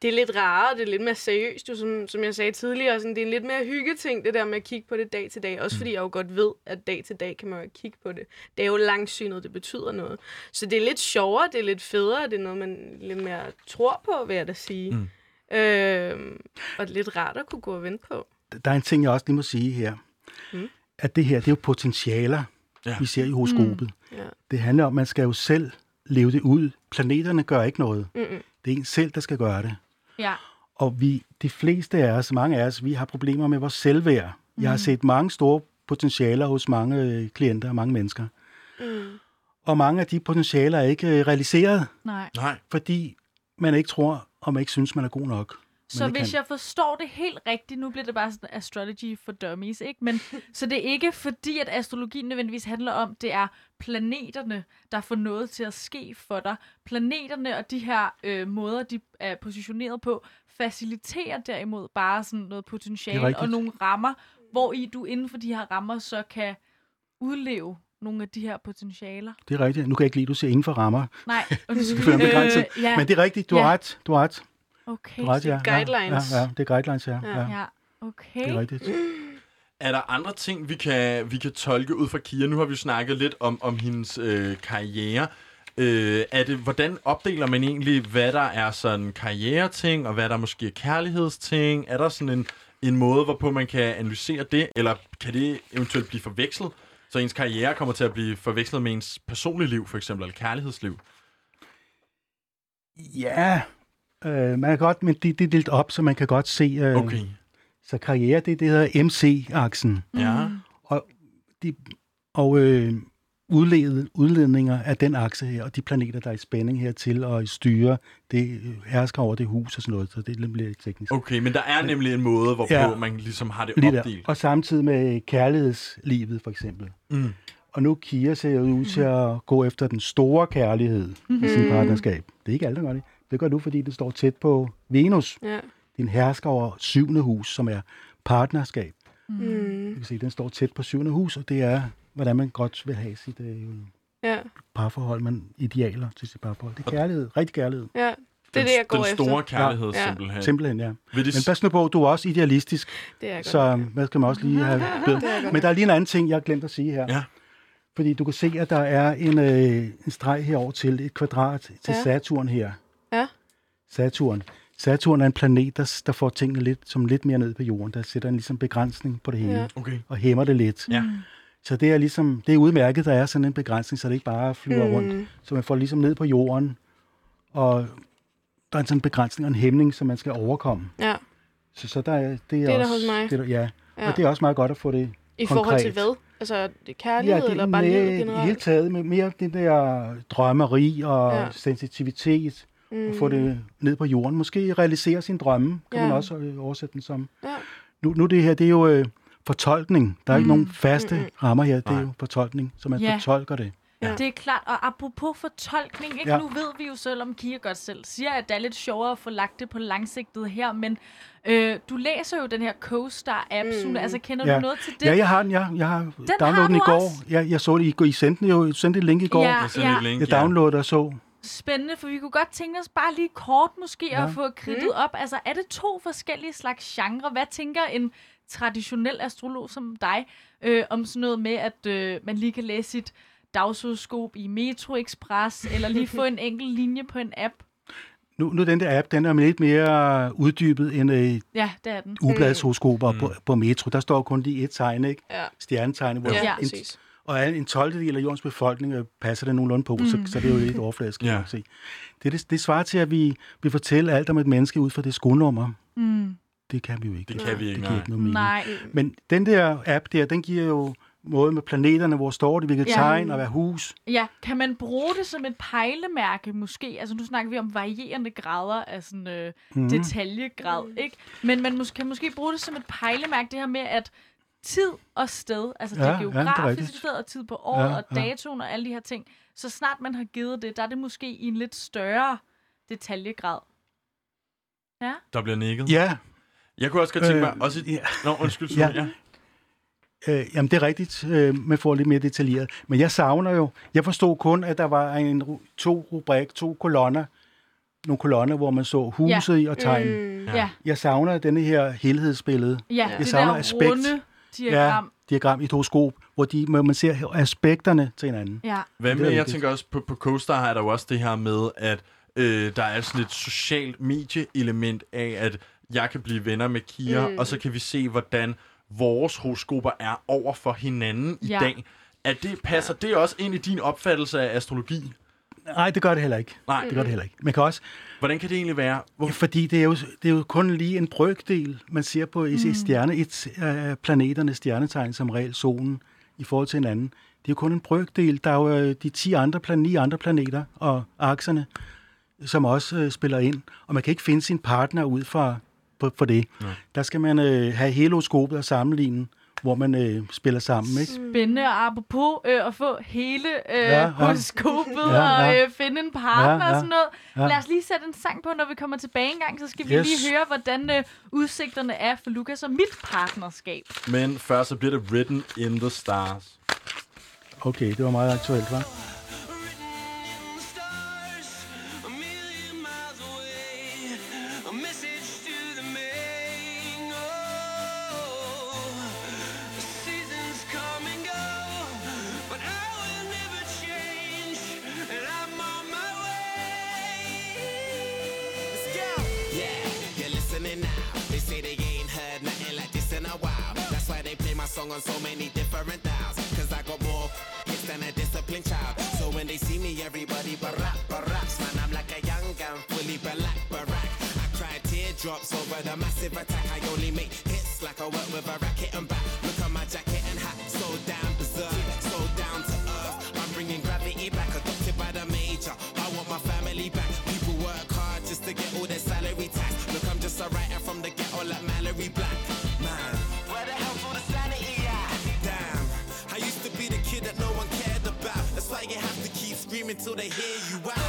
Det er lidt rarere, det er lidt mere seriøst, jo, som, som jeg sagde tidligere. Sådan, det er en lidt mere hyggeting, det der med at kigge på det dag til dag. Også fordi jeg jo godt ved, at dag til dag kan man jo kigge på det. Det er jo langsynet, det betyder noget. Så det er lidt sjovere, det er lidt federe, det er noget, man lidt mere tror på, vil jeg da sige. Mm. Mm. Øhm, og det er lidt rart at kunne gå og vente på. Der er en ting, jeg også lige må sige her. Mm. At det her, det er jo potentialer, Ja. vi ser i horoskopet. Ja. Det handler om, at man skal jo selv leve det ud. Planeterne gør ikke noget. Mm-mm. Det er en selv, der skal gøre det. Ja. Og vi, de fleste af os, mange af os, vi har problemer med vores selvværd. Mm. Jeg har set mange store potentialer hos mange øh, klienter og mange mennesker. Mm. Og mange af de potentialer er ikke øh, realiseret, Nej. Nej. fordi man ikke tror, og man ikke synes, man er god nok. Så hvis kan. jeg forstår det helt rigtigt, nu bliver det bare sådan astrology for dummies, ikke? Men så det er ikke fordi, at astrologien nødvendigvis handler om, det er planeterne, der får noget til at ske for dig. Planeterne og de her øh, måder, de er positioneret på, faciliterer derimod bare sådan noget potentiale og nogle rammer, hvor i du inden for de her rammer så kan udleve nogle af de her potentialer. Det er rigtigt. Nu kan jeg ikke lide, at du siger inden for rammer. Nej, Det føler jeg begrænset. Øh, ja, Men det er rigtigt. Du har Ja. ret. Du har ret. okay. Du har ret, ja. Ja, guidelines. Ja, ja, det er guidelines, ja. Ja. ja. Ja, okay. Det er rigtigt. Er der andre ting, vi kan, vi kan tolke ud fra Kira? Nu har vi jo snakket lidt om, om hendes øh, karriere. Øh, er det, hvordan opdeler man egentlig, hvad der er sådan karriereting, og hvad der måske er kærlighedsting? Er der sådan en, en måde, hvorpå man kan analysere det, eller kan det eventuelt blive forvekslet? Så ens karriere kommer til at blive forvekslet med ens personlige liv, for eksempel, eller kærlighedsliv? Ja, øh, man kan godt, men det, det er delt op, så man kan godt se... Øh, Okay. Så karriere, det, det hedder MC-aksen. Ja. De, og øh, udled, udledninger af den akse her, og de planeter, der er i spænding hertil og i styre, det øh, hersker over det hus og sådan noget, så det er lidt teknisk. Okay, men der er nemlig en måde, hvorpå Ja. man ligesom har det Lige der. opdelt. Og samtidig med kærlighedslivet, for eksempel. Mm. Og nu Kira ser jo ud til at gå efter den store kærlighed i sin partnerskab. Det er ikke alle, der gør det. Det gør du, fordi det står tæt på Venus. Ja. Din hersker over syvende hus, som er partnerskab. Mm. Du kan se, den står tæt på syvende hus, og det er, hvordan man godt vil have sit øh, Ja. parforhold, man idealer til sit parforhold. Det er kærlighed, rigtig kærlighed. ja. Det er Den, det, jeg går den efter. store kærlighed, Ja. simpelthen. Simpelthen, ja. Vil det Men pas nu på, du er også idealistisk, Det er jeg så godt. hvad skal man også lige have bedre. Men der er lige en anden ting, jeg har glemt at sige her. Ja. Fordi du kan se, at der er en, øh, en streg herover til et kvadrat til Ja. Saturn her. Ja. Saturn. Saturn er en planet, der, der får tingene lidt, som lidt mere ned på jorden. Der sætter en ligesom begrænsning på det hele. Ja. Okay. Og hæmmer det lidt. Ja. Så det er ligesom, det er udmærket, der er sådan en begrænsning, så det ikke bare flyver mm. rundt. Så man får ligesom ned på jorden, og der er sådan en begrænsning og en hæmning, som man skal overkomme. Ja. Så, så der er, det er, Det er der også, hos mig. Det er, der- ja. Ja. og det er også meget godt at få det I forhold til konkret. hvad? Altså, det kærlighed, det, eller bare livet i hele generelt? taget med mere det der drømmeri og Ja. ja. sensitivitet, Mm. og få det ned på jorden. Måske realisere sin drømme, kan Ja. man også øh, oversætte den som. Ja. Nu, nu det her, det er jo øh, fortolkning. Der er mm. ikke nogen Mm, faste mm, mm. rammer her. Det er jo fortolkning, så man Ja. fortolker det. Ja. Det er klart, og apropos fortolkning, ikke? Ja. nu ved vi jo selv, om Kira godt selv siger, at det er lidt sjovere at få lagt det på langsigtet her, men øh, du læser jo den her CoStar-app, mm. Sune, altså kender Ja. du noget til det? Ja, jeg har den. Jeg, jeg har downloadet har den i går. også? Jeg, jeg så det i går. I sendte, den jo, I sendte et link i går. Ja, Jeg sender ja. et link, Jeg ja. downloadede og så. Spændende, for vi kunne godt tænke os bare lige kort måske ja. Ja. at få kridtet op. Altså, er det to forskellige slags genre? Hvad tænker en traditionel astrolog som dig øh, om sådan noget med, at øh, man lige kan læse sit dagshoroskop i Metro Express, eller lige få en enkelt linje på en app? Nu, nu den der app, den er lidt mere uddybet end øh, Ja, det er den. ubladshoroskoper mm. på, på Metro. Der står kun lige et tegn, ikke? Ja. Stjernetegn, hvor Ja, Ja. en, præcis. og en 12. del af jordens befolkning øh, passer det nogenlunde på, mm. så, så det er jo lidt overfladisk, kan Ja. man se. Det, det, det svarer til, at vi vil fortælle alt om et menneske ud fra det skolnummer. Mm. Det kan vi jo ikke. Det kan vi ikke, det nej. giver ikke noget mening. Nej. Men den der app der, den giver jo måde med planeterne, hvor står det, hvilket Ja. ja. tegn og hvad hus. Ja, kan man bruge det som et pejlemærke måske? Altså nu snakker vi om varierende grader af sådan øh, mm. detaljegrad, ikke? Men man mås- kan måske bruge det som et pejlemærke, det her med, at tid og sted, altså Ja, det ja, det geografiske sted og tid på året Ja, og ja. datoen og alle de her ting, så snart man har givet det, der er det måske i en lidt større detaljegrad. Ja. Der bliver nikket. Ja, Jeg kunne også godt tænke mig... Øh, også ja. Nå, undskyld, Ja. Sune, ja. øh, jamen det er rigtigt, øh, man får lidt mere detaljeret. Men jeg savner jo, jeg forstod kun, at der var en, to rubrik, to kolonner, nogle kolonner, hvor man så huset i og tegn. Mm. Ja, ja, Jeg savner denne her helhedsbillede. ja det savner der aspekt. runde diagram. diagram i et horoskop, hvor, de, man ser aspekterne til hinanden. Ja. Hvad med, jeg tænker også på, på CoStar er der jo også det her med, at øh, der er sådan et socialt medieelement af, at jeg kan blive venner med Kira, mm. og så kan vi se, hvordan vores horoskoper er over for hinanden i Ja. dag. Er det, passer det også ind i din opfattelse af astrologi? Nej, det gør det heller ikke. Nej. Det gør det heller ikke. Man kan også, Hvordan kan det egentlig være? Hvor, fordi det er, jo, det er jo kun lige en brøkdel, man ser på i mm. stjerne, et af planeternes stjernetegn, som regel solen, i forhold til hinanden. Det er jo kun en brøkdel. Der er jo øh, de 10 andre, plan, 9 andre planeter og akserne, som også øh, spiller ind. Og man kan ikke finde sin partner ud fra på, for det. Nej. Der skal man øh, have heloskopet og sammenligne, hvor man øh, spiller sammen. Ikke? Spændende, og apropos øh, at få hele øh, Ja, ja, ja. horoskopet Ja, og ja. øh, finde en partner Ja, ja. og sådan noget. Ja. Lad os lige sætte en sang på, når vi kommer tilbage en gang, så skal vi Yes. lige høre, hvordan øh, udsigterne er for Lukas og mit partnerskab. men først så bliver det written in the stars. Okay, det var meget aktuelt, hva'? Song on so many different dials. Cause I got more hits than a disciplined child. So when they see me, everybody barack, baracks. Man, I'm like a young gun, fully black, barack. I cry teardrops over the massive attack. I only make hits like I work with a racket till they hear you out.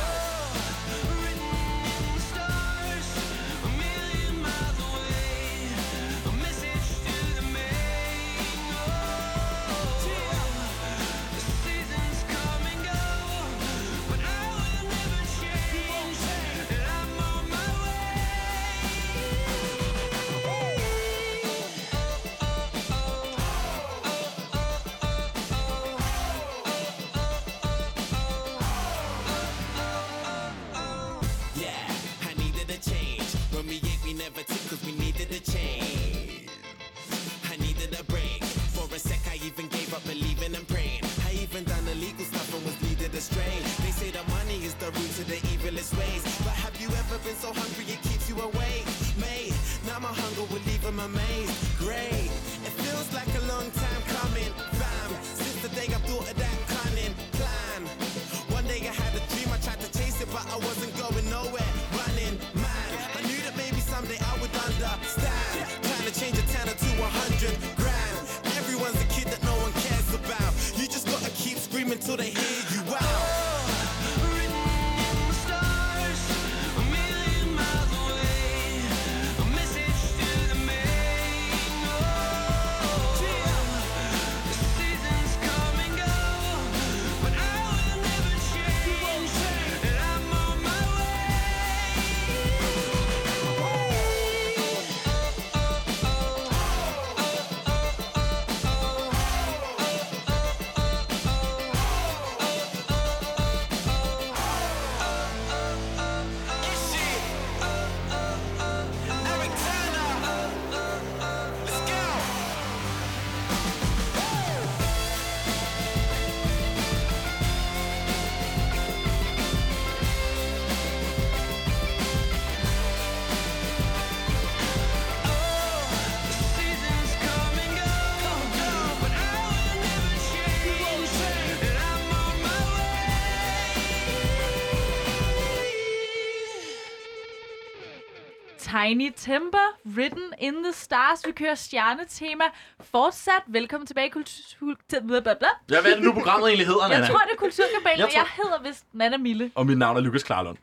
Tiny Timber, Written in the Stars. Vi kører stjernetema. Fortsat. Velkommen tilbage i kultur... bla, bla. Ja, hvad er det nu, programmet egentlig hedder, Nana? Jeg tror, det er Kulturkabalen, Jeg tror- jeg hedder vist Nana Mille. Og mit navn er Lukas Klarlund.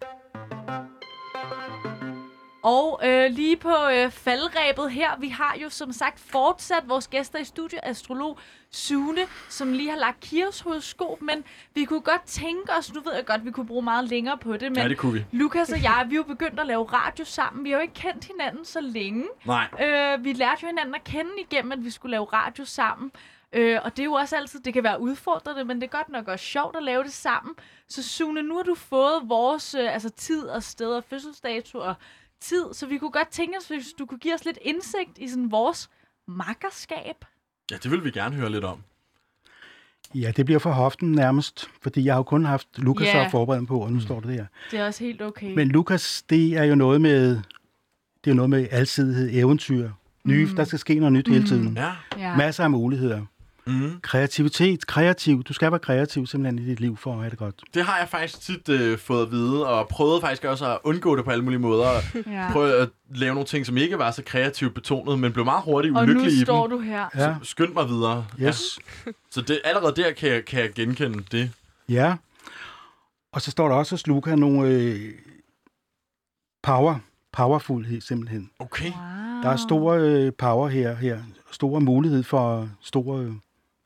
Og øh, lige på øh, faldrebet her, vi har jo som sagt fortsat vores gæster i studiet, astrolog Sune, som lige har lagt Kirs horoskop, men vi kunne godt tænke os, nu ved jeg godt, vi kunne bruge meget længere på det, men Ja, det kunne vi. Lukas og jeg, vi er jo begyndt at lave radio sammen. Vi har jo ikke kendt hinanden så længe. Nej. Øh, vi lærte jo hinanden at kende igennem, at vi skulle lave radio sammen. Øh, og det er jo også altid, det kan være udfordrende, men det er godt nok også sjovt at lave det sammen. Så Sune, nu har du fået vores øh, altså tid og sted og fødselsdato og tid, så vi kunne godt tænke os, hvis du kunne give os lidt indsigt i sådan vores makkerskab. Ja, det vil vi gerne høre lidt om. Ja, det bliver for hoften nærmest, fordi jeg har jo kun haft Lukas Ja. at forberede mig på, og nu står det der. Det er også helt okay. Men Lukas, det er jo noget med, det er jo noget med alsidighed, eventyr, nye, Mm. der skal ske noget nyt hele tiden. Ja. Ja. Masser af muligheder. Mm. Kreativitet, kreativ. Du skal være kreativ simpelthen i dit liv for at have det godt. Det har jeg faktisk tit øh, fået at vide, og prøvet faktisk også at undgå det på alle mulige måder. Ja. Prøve at lave nogle ting, som ikke var så kreativt betonet, men blev meget hurtigt Og ulykkelig nu i står dem. du her. Ja. Så skynd mig videre. Yes. Ja. Så det, allerede der kan jeg, kan jeg genkende det. Ja. Og så står der også hos Luca nogle øh, power, powerfuldhed simpelthen. Okay. Wow. Der er store øh, power her, her. Store mulighed for stor øh,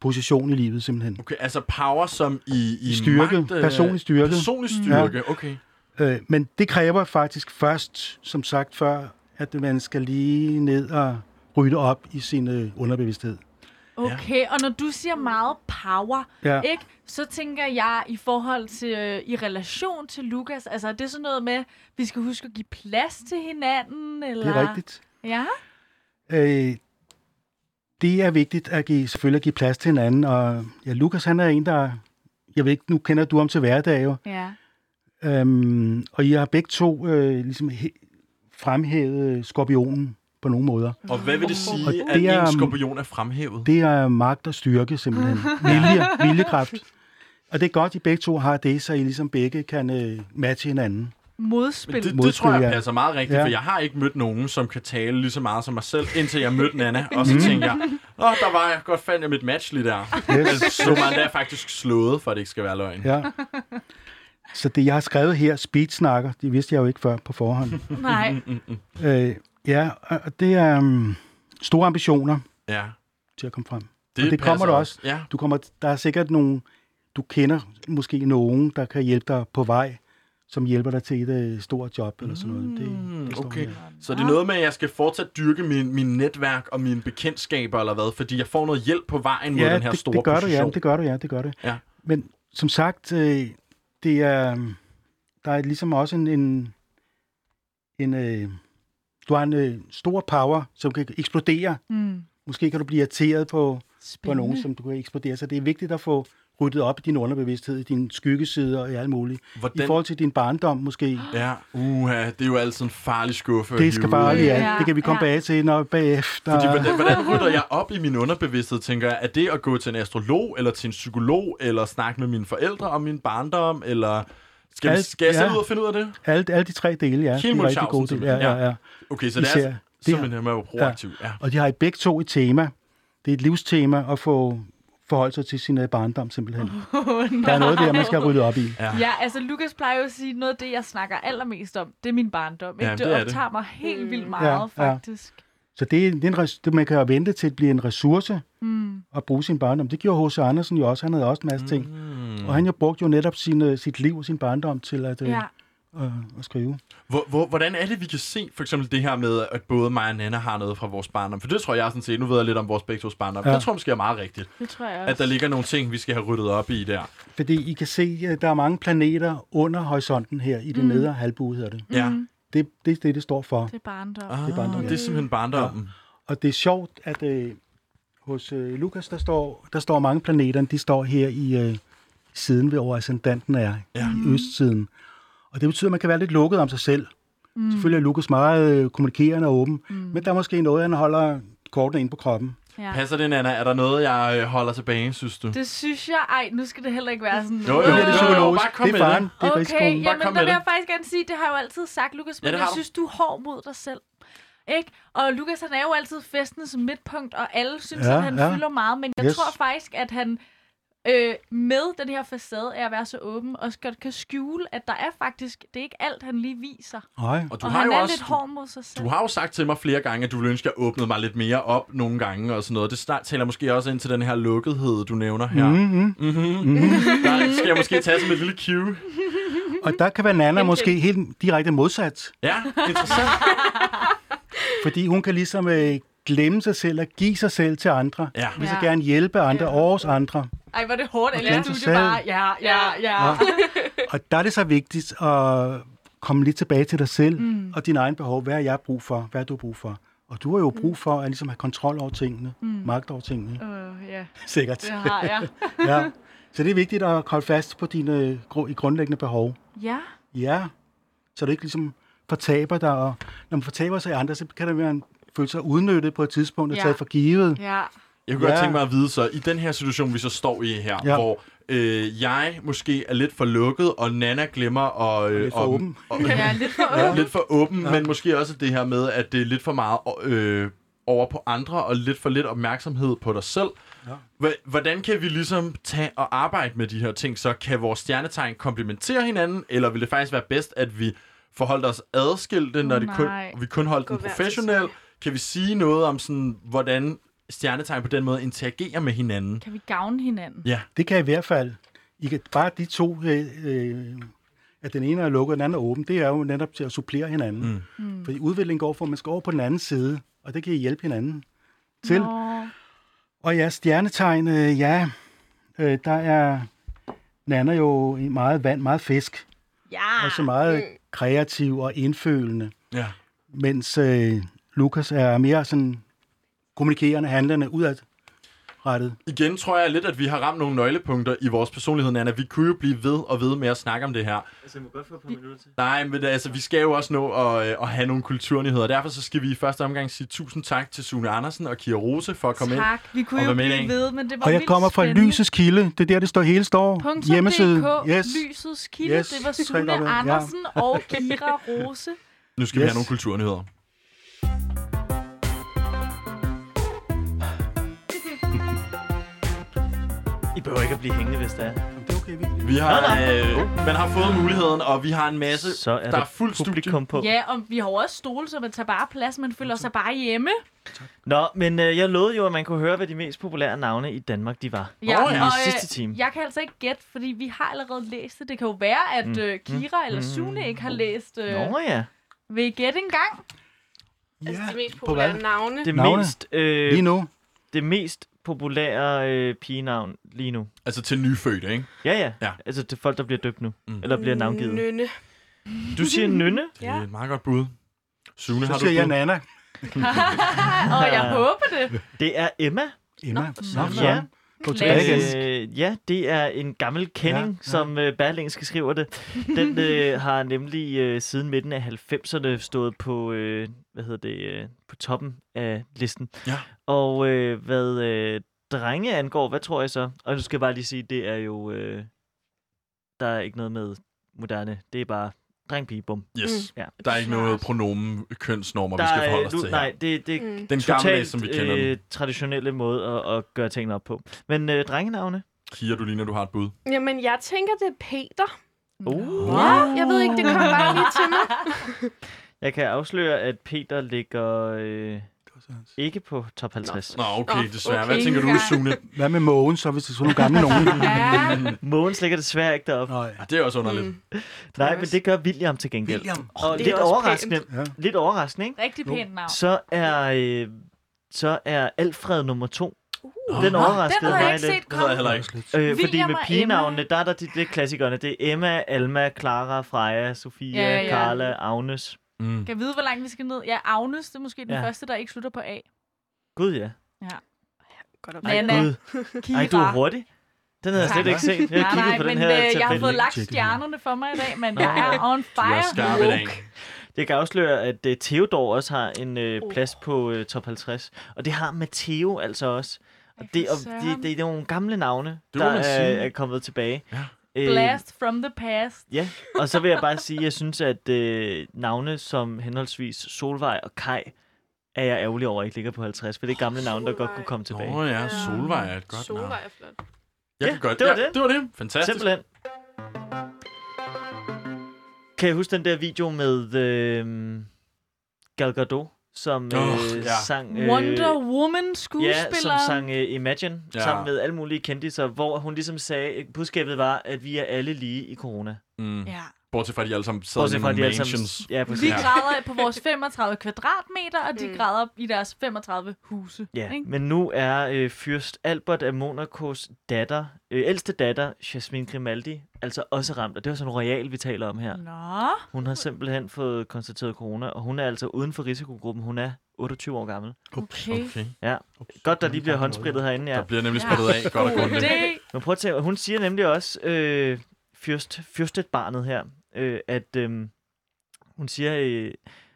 position i livet simpelthen. Okay, altså power som i, i Styrke, magt, øh, personlig styrke. Personlig styrke, ja. okay. Øh, men det kræver faktisk først, som sagt før, at man skal lige ned og rydde op i sin øh, underbevidsthed. Okay, og når du siger meget power, Ja. ikke, så tænker jeg i forhold til, øh, i relation til Lukas, altså er det sådan noget med, vi skal huske at give plads til hinanden, eller? Det er rigtigt. Ja, Øh, det er vigtigt at give, selvfølgelig at give plads til hinanden, og ja, Lukas han er en, der, jeg ved ikke, nu kender du ham til hverdag jo, ja. øhm, og I har begge to øh, ligesom he- fremhævet skorpionen på nogle måder. Og hvad vil det sige, Og at det er, en um, skorpion er fremhævet? Det er magt og styrke simpelthen. Vilje, viljekraft. Og det er godt, at I begge to har det, så I ligesom begge kan øh, matche hinanden. Modspil. Det, det Modspil, tror jeg ja. passer meget rigtigt, Ja. for jeg har ikke mødt nogen, som kan tale lige så meget som mig selv, indtil jeg mødte Nana. Og så tænkte jeg, åh, der var jeg godt fandt jeg mit match lige der. Yes. Så man der er faktisk slået, for at det ikke skal være løgn. Ja. Så det, jeg har skrevet her, speedsnakker, det vidste jeg jo ikke før på forhånd. Nej. øh, ja, og det er um, store ambitioner Ja. til at komme frem. Det og det kommer også. også. Ja. Du kommer, der er sikkert nogen, du kender måske nogen, der kan hjælpe dig på vej, som hjælper dig til et øh, stort job eller sådan noget. Det, Mm, det står okay. her. Så det er noget med, at jeg skal fortsat dyrke min, min netværk og mine bekendtskaber eller hvad, fordi jeg får noget hjælp på vejen mod Ja, den her det, store det gør du, position. ja, det gør du, ja, det gør det. Ja. Men som sagt, øh, det er, der er ligesom også en, en, en øh, du har en øh, stor power, som kan eksplodere. Mm. Måske kan du blive irriteret på, på nogen, som du kan eksplodere. Så det er vigtigt at få ryddet op i din underbevidsthed, i dine skyggesider og i alt muligt. Hvordan- I forhold til din barndom måske. Ja, uha, det er jo altid en farlig skuffe. Det skal bare lige Ja, af. Det kan vi komme ja. bag til, når bagefter... Fordi hvordan, hvordan rydder jeg op i min underbevidsthed, tænker jeg? Er det at gå til en astrolog, eller til en psykolog, eller snakke med mine forældre om min barndom, eller skal, vi, Alt- skal jeg selv ja. ud og finde ud af det? Alle, alle de tre dele, ja. Helt de er rigtig gode dele. Ja, ja, ja. Okay, så det Især- er det simpelthen med at være proaktiv. Ja. Og de har i begge to et tema. Det er et livstema at få forholde sig til sin øh, barndom simpelthen. Oh, Der er noget der, man skal rydde op i. Ja. Ja, altså Lukas plejer jo at sige, noget af det, jeg snakker allermest om, det er min barndom. Ikke? Ja, det, det er det. optager mig helt vildt Ja, meget, ja. faktisk. Så det, er, det, er en, res- det man kan jo vente til at blive en ressource Mm. at bruge sin barndom. Det gjorde H.C. Andersen jo også. Han havde også en masse ting. Mm. Og han jo brugte jo netop sin, øh, sit liv og sin barndom til at, øh, Ja. Øh, at skrive. Hvor, hvor, hvordan er det, vi kan se for eksempel det her med, at både mig og Nana har noget fra vores barndom? For det tror jeg sådan set, nu ved jeg lidt om vores begge tos barndom. Ja. Ja. Det tror jeg måske er meget rigtigt. Det tror jeg også. At der ligger nogle ting, vi skal have ryddet op i der. Fordi I kan se, at der er mange planeter under horisonten her i det Mm. mm. nedre halvbue, hedder det. Ja. Mm. Det, det er det, det står for. Det er barndom. Ah, Det er barndommen. det er simpelthen barndommen. Og det er sjovt, at øh, hos øh, Lukas, der står, der står mange planeter, de står her i øh, siden ved hvor ascendanten er, Ja. i østsiden. Og det betyder, at man kan være lidt lukket om sig selv. Mm. Selvfølgelig er Lukas meget øh, kommunikerende og åben, Mm. men der er måske noget, han holder kortene ind på kroppen. Ja. Passer det, Nana? Er der noget, jeg øh, holder tilbage, synes du? Det synes jeg... Ej, nu skal det heller ikke være sådan... Jo, jo, Det her det er jo, psykologisk. bare kom det med er det. faren. Det er Okay. Bare jamen kom der med vil det. jeg faktisk gerne sige, det har jeg jo altid sagt, Lukas, men det jeg du. synes, du er hård mod dig selv. Ikke? Og Lukas, han er jo altid festens midtpunkt, og alle synes, Ja, at han ja. fylder meget. Men jeg Yes. tror faktisk, at han øh, med den her facade af at være så åben, også godt kan skjule, at der er faktisk, det er ikke alt, han lige viser. Nej. Og du og har han jo er også, lidt hård mod sig selv. Du har jo sagt til mig flere gange, at du ville ønske, at jeg åbnede mig lidt mere op nogle gange og sådan noget. Det snart taler måske også ind til den her lukkethed, du nævner her. Mm-hmm. Mm-hmm. Der skal jeg måske tage som et lille cue. Og der kan være Nana måske helt direkte modsat. Ja, interessant. Fordi hun kan ligesom øh, glemme sig selv og give sig selv til andre. Ja. Vil så Ja. gerne hjælpe andre, Ja. års andre. Ej, hvor er det hårdt, sig studiet selv. bare, ja, ja, ja. Ja. Og der er det så vigtigt at komme lidt tilbage til dig selv mm. og dine egne behov. Hvad har jeg brug for? Hvad har du brug for? Og du har jo brug for at ligesom have kontrol over tingene, mm. magt over tingene. Øh, ja, Sikkert. det har jeg. ja. Så det er vigtigt at holde fast på dine i grundlæggende behov. Ja, Ja, så du ikke ligesom fortaber dig. Og når man fortaber sig i andre, så kan det være en føle sig udnyttet på et tidspunkt og Ja. taget for givet. ja. Jeg kunne godt Ja. tænke mig at vide så, i den her situation, vi så står i her, Ja. hvor øh, jeg måske er lidt for lukket, og Nana glemmer at... Øh, lidt for om- åben. Og, Ja, lidt for åben. lidt for åben, ja. men måske også det her med, at det er lidt for meget øh, over på andre, og lidt for lidt opmærksomhed på dig selv. Ja. Hvordan kan vi ligesom tage og arbejde med de her ting? Så kan vores stjernetegn komplementere hinanden, eller vil det faktisk være bedst, at vi forholder os adskilte, når det kun, vi kun holder Gå den professionel? Kan vi sige noget om, sådan, hvordan stjernetegn på den måde interagerer med hinanden? Kan vi gavne hinanden? Ja. Det kan i hvert fald. I kan, bare de to, øh, øh, at den ene er lukket, og den anden er åben, det er jo netop til at supplere hinanden. Mm. Mm. Fordi udviklingen går for, at man skal over på den anden side, og det kan I hjælpe hinanden til. Nå, Og ja, stjernetegn, øh, ja, øh, der er Nana jo i meget vand, meget fisk, ja. og så meget kreativ og indfølende, Ja. mens øh, Lukas er mere sådan kommunikerende, handlende, udadrettet. Igen tror jeg lidt, at vi har ramt nogle nøglepunkter i vores personlighed, Nana. Vi kunne jo blive ved og ved med at snakke om det her. Altså, jeg må godt få et par minutter til. Nej, men altså, vi skal jo også nå at, øh, at have nogle kulturnyheder. Derfor så skal vi i første omgang sige tusind tak til Sune Andersen og Kira Rose for at komme ind. tak. Vi kunne og jo blive dag. ved, men det var Og jeg kommer fra spændende. Lysets Kilde, det er der, det står hele står. Punktum Hjemmeside. DK, Yes. Lysets Kilde, Yes. det var Sune dobbelt, ja. Andersen og Kira Rose. Nu skal yes. vi have nogle kulturnyheder. I behøver ikke at blive hængende, hvis det er. Jamen, Det er okay, vi. Vi har, Nej, øh, man har fået muligheden, og vi har en masse, Så er der der er fuldt studie. publikum på. Ja, og vi har også stole, så man tager bare plads. Man føler sig bare hjemme. Nå, men øh, jeg lovede jo, at man kunne høre, hvad de mest populære navne i Danmark de var. Ja, Åh, ja. og, I sidste time. Jeg kan altså ikke gætte, fordi vi har allerede læst det. Det kan jo være, at Mm. øh, Kira eller Mm. Sune ikke har læst. Øh, Nå ja. Vil I gætte en gang? Altså de mest populære navne. Det Navne? mest, øh, Lige nu. det mest populære øh, pigenavn lige nu. Altså til nyfødte, ikke? Ja, ja. Ja. Altså til folk, der bliver døbt nu. Mm. Eller bliver navngivet. Nynne. Du siger nynne? Det er et meget godt bud. Sune, Så har du siger jeg bud? Nana. og jeg håber det. Det er Emma. Emma. Nå, Nå. Ja. Gå tilbage. Øh, ja, det er en gammel kending, ja. ja. som øh, Berlingske skriver det. Den øh, har nemlig øh, siden midten af 90'erne stået på, øh, hvad hedder det, øh, på toppen af listen. Ja. Og øh, hvad øh, drenge angår, hvad tror jeg så? Og nu skal jeg bare lige sige, det er jo, øh, der er ikke noget med moderne. Det er bare dreng, pige, bum. Yes. Ja. Der er ikke noget pronomen kønsnormer, vi Der skal er, forholde os nu, til her. nej, det, det er Mm. Den totalt gamle, som vi kender den. øh, traditionelle måde at, at gøre tingene op på. Men øh, drengenavne? Kira, du ligner, du har et bud. Jamen, jeg tænker, det er Peter. Uh. Ja, jeg ved ikke, det kom bare lige til mig. Jeg kan afsløre, at Peter ligger øh, ikke på top 50. Nå, okay, Nå, desværre. okay. Hvad tænker du, Sune? Hvad med Mogen, så hvis det er sådan nogle gamle nogen? Ja, Mogens ligger desværre ikke deroppe. Nej. Ja, det er også underligt. Mm. Nej, men det gør William til gengæld. William. Og det er lidt overraskende, Ja. lidt overraskende, ikke? rigtig pænt navn. Så er, øh, så er Alfred nummer to. Nå, Den Nå, overraskede den havde jeg mig ikke lidt. set Det havde jeg komme. heller ikke. Øh, fordi med og pigenavnene, der er der de, er klassikerne. Det er Emma, Alma, Clara, Freja, Sofia, Ja, ja. Carla, Agnes. Mm. Kan jeg vide, hvor langt vi skal ned? Ja, Agnes, det er måske den Ja. første, der ikke slutter på A. Gud ja. Godt op. Ej, Nana. Gud. Ej, du er hurtig. Den havde jeg slet ikke set. Jeg Nej, kiggede nej, på men den her øh, jeg har fået lagt det stjernerne for mig i dag, men jeg er on Du er fire. Jeg kan afsløre, at uh, Theodor også har en uh, plads på uh, top 50. Og det har Matteo altså også. Og det, og søren. det, det er nogle gamle navne, Det der er, er kommet tilbage. Ja. Øh, Blast from the past. Ja, og så vil jeg bare sige, at jeg synes, at øh, navne som henholdsvis Solvej og Kai er jeg ærgerlig over, at ikke ligger på 50, for det er gamle navne, der godt kunne komme tilbage. Åh ja, Solvej er et godt navn. Solvej er flot. Jeg Ja, kan godt. det var ja, det. det var det. Fantastisk. Simpelthen. Kan I huske den der video med øh, Gal Gadot, som øh, Åh, ja. sang... Øh, Wonder Woman Ja, skuespiller. som sang uh, Imagine, Ja. ja. sammen med alle mulige kendiser, hvor hun ligesom sagde, budskabet var, at vi er alle lige i corona. Mm. Ja. Bortset fra, at de alle sammen sad Bortset i nogle sammen- mansions. Ja, præcis. Vi Ja. græder på vores 35 kvadratmeter, og de Mm. græder i deres 35 huse. Ja, ikke? men nu er øh, fyrst Albert af Monacos datter, øh, ældste datter, Jasmine Grimaldi, altså også ramt. Og det er jo sådan en royal, vi taler om her. Nå. Hun har simpelthen fået konstateret corona, og hun er altså uden for risikogruppen. Hun er 28 år gammel. Okay. Okay. Ja, godt der lige bliver håndsprittet herinde, ja. Der bliver nemlig sprittet af, godt og grundigt. Men prøv at tænke, hun siger nemlig også, øh, fyrst, fyrstet barnet her, øh, at øh, hun siger, øh,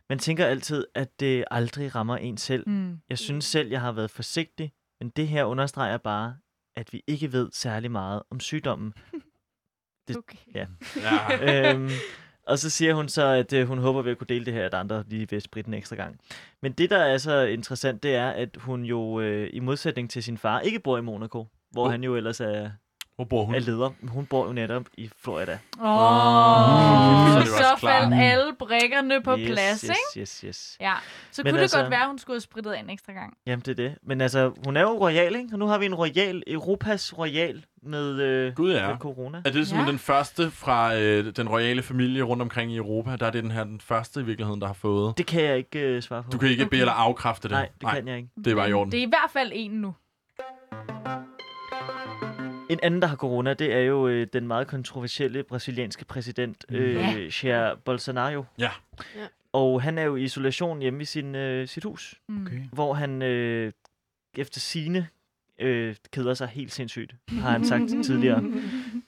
man tænker altid, at det aldrig rammer en selv. Mm. Jeg synes selv, jeg har været forsigtig, men det her understreger bare, at vi ikke ved særlig meget om sygdommen. Det- Okay. Ja. Ja. øhm, og så siger hun så, at øh, hun håber ved at kunne dele det her, at andre lige vil spritte en ekstra gang. Men det, der er så interessant, det er, at hun jo øh, i modsætning til sin far ikke bor i Monaco, hvor Oh. han jo ellers er, Hvor bor hun? er leder. Hun bor jo netop i Florida. Åh, så oh, jo så klart. faldt alle brikkerne på yes, plads, yes, ikke? Yes, yes. Ja, så Men kunne altså- det godt være, at hun skulle have spritet af en ekstra gang. Jamen, det er det. Men altså, hun er jo royal, ikke? Og nu har vi en royal, Europas royal med, øh, Gud ja. med corona. Er det simpelthen Ja. den første fra øh, den royale familie rundt omkring i Europa? Der er det den her den første i virkeligheden, der har fået. Det kan jeg ikke øh, svare på. Du kan ikke Okay. bede eller afkræfte det. Nej, det kan jeg ikke. Det er bare i orden. Det er i hvert fald en nu. En anden, der har corona, det er jo øh, den meget kontroversielle brasilianske præsident, øh, Ja. Jair Bolsonaro. Ja. Ja. Og han er jo i isolation hjemme i sin, øh, sit hus, Mm. Okay. hvor han øh, efter sine øh, keder sig helt sindssygt, har han sagt tidligere.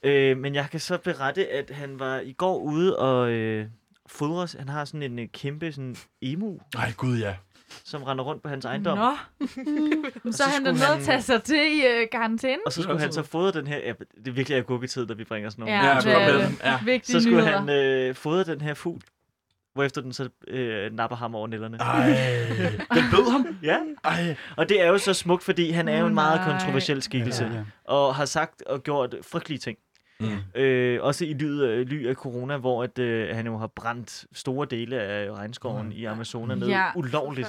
Øh, men jeg kan så berette, at han var i går ude og øh, fodres. Han har sådan en øh, kæmpe sådan emu, Nej, gud ja. Som render rundt på hans ejendom. Nå. så så er han da han- at tage sig til i øh, karantæne. Og så skulle han så fodre den her... Ja, det er virkelig agurketid, da vi bringer sådan nogle. Ja, Ja, det er. Ja. Vigtige Så skulle nyheder. han øh, fodre den her fugl, hvorefter den så øh, napper ham over nælderne. Ej. Den bød ham? Ja, Ej. og det er jo så smukt, fordi han er jo en meget kontroversiel skikkelse, Ja, ja. og har sagt og gjort frygtelige ting. Mm. Øh, også i ly, øh, ly af corona, hvor at, øh, han jo har brændt store dele af regnskoven i Amazonas ned Ja. ulovligt.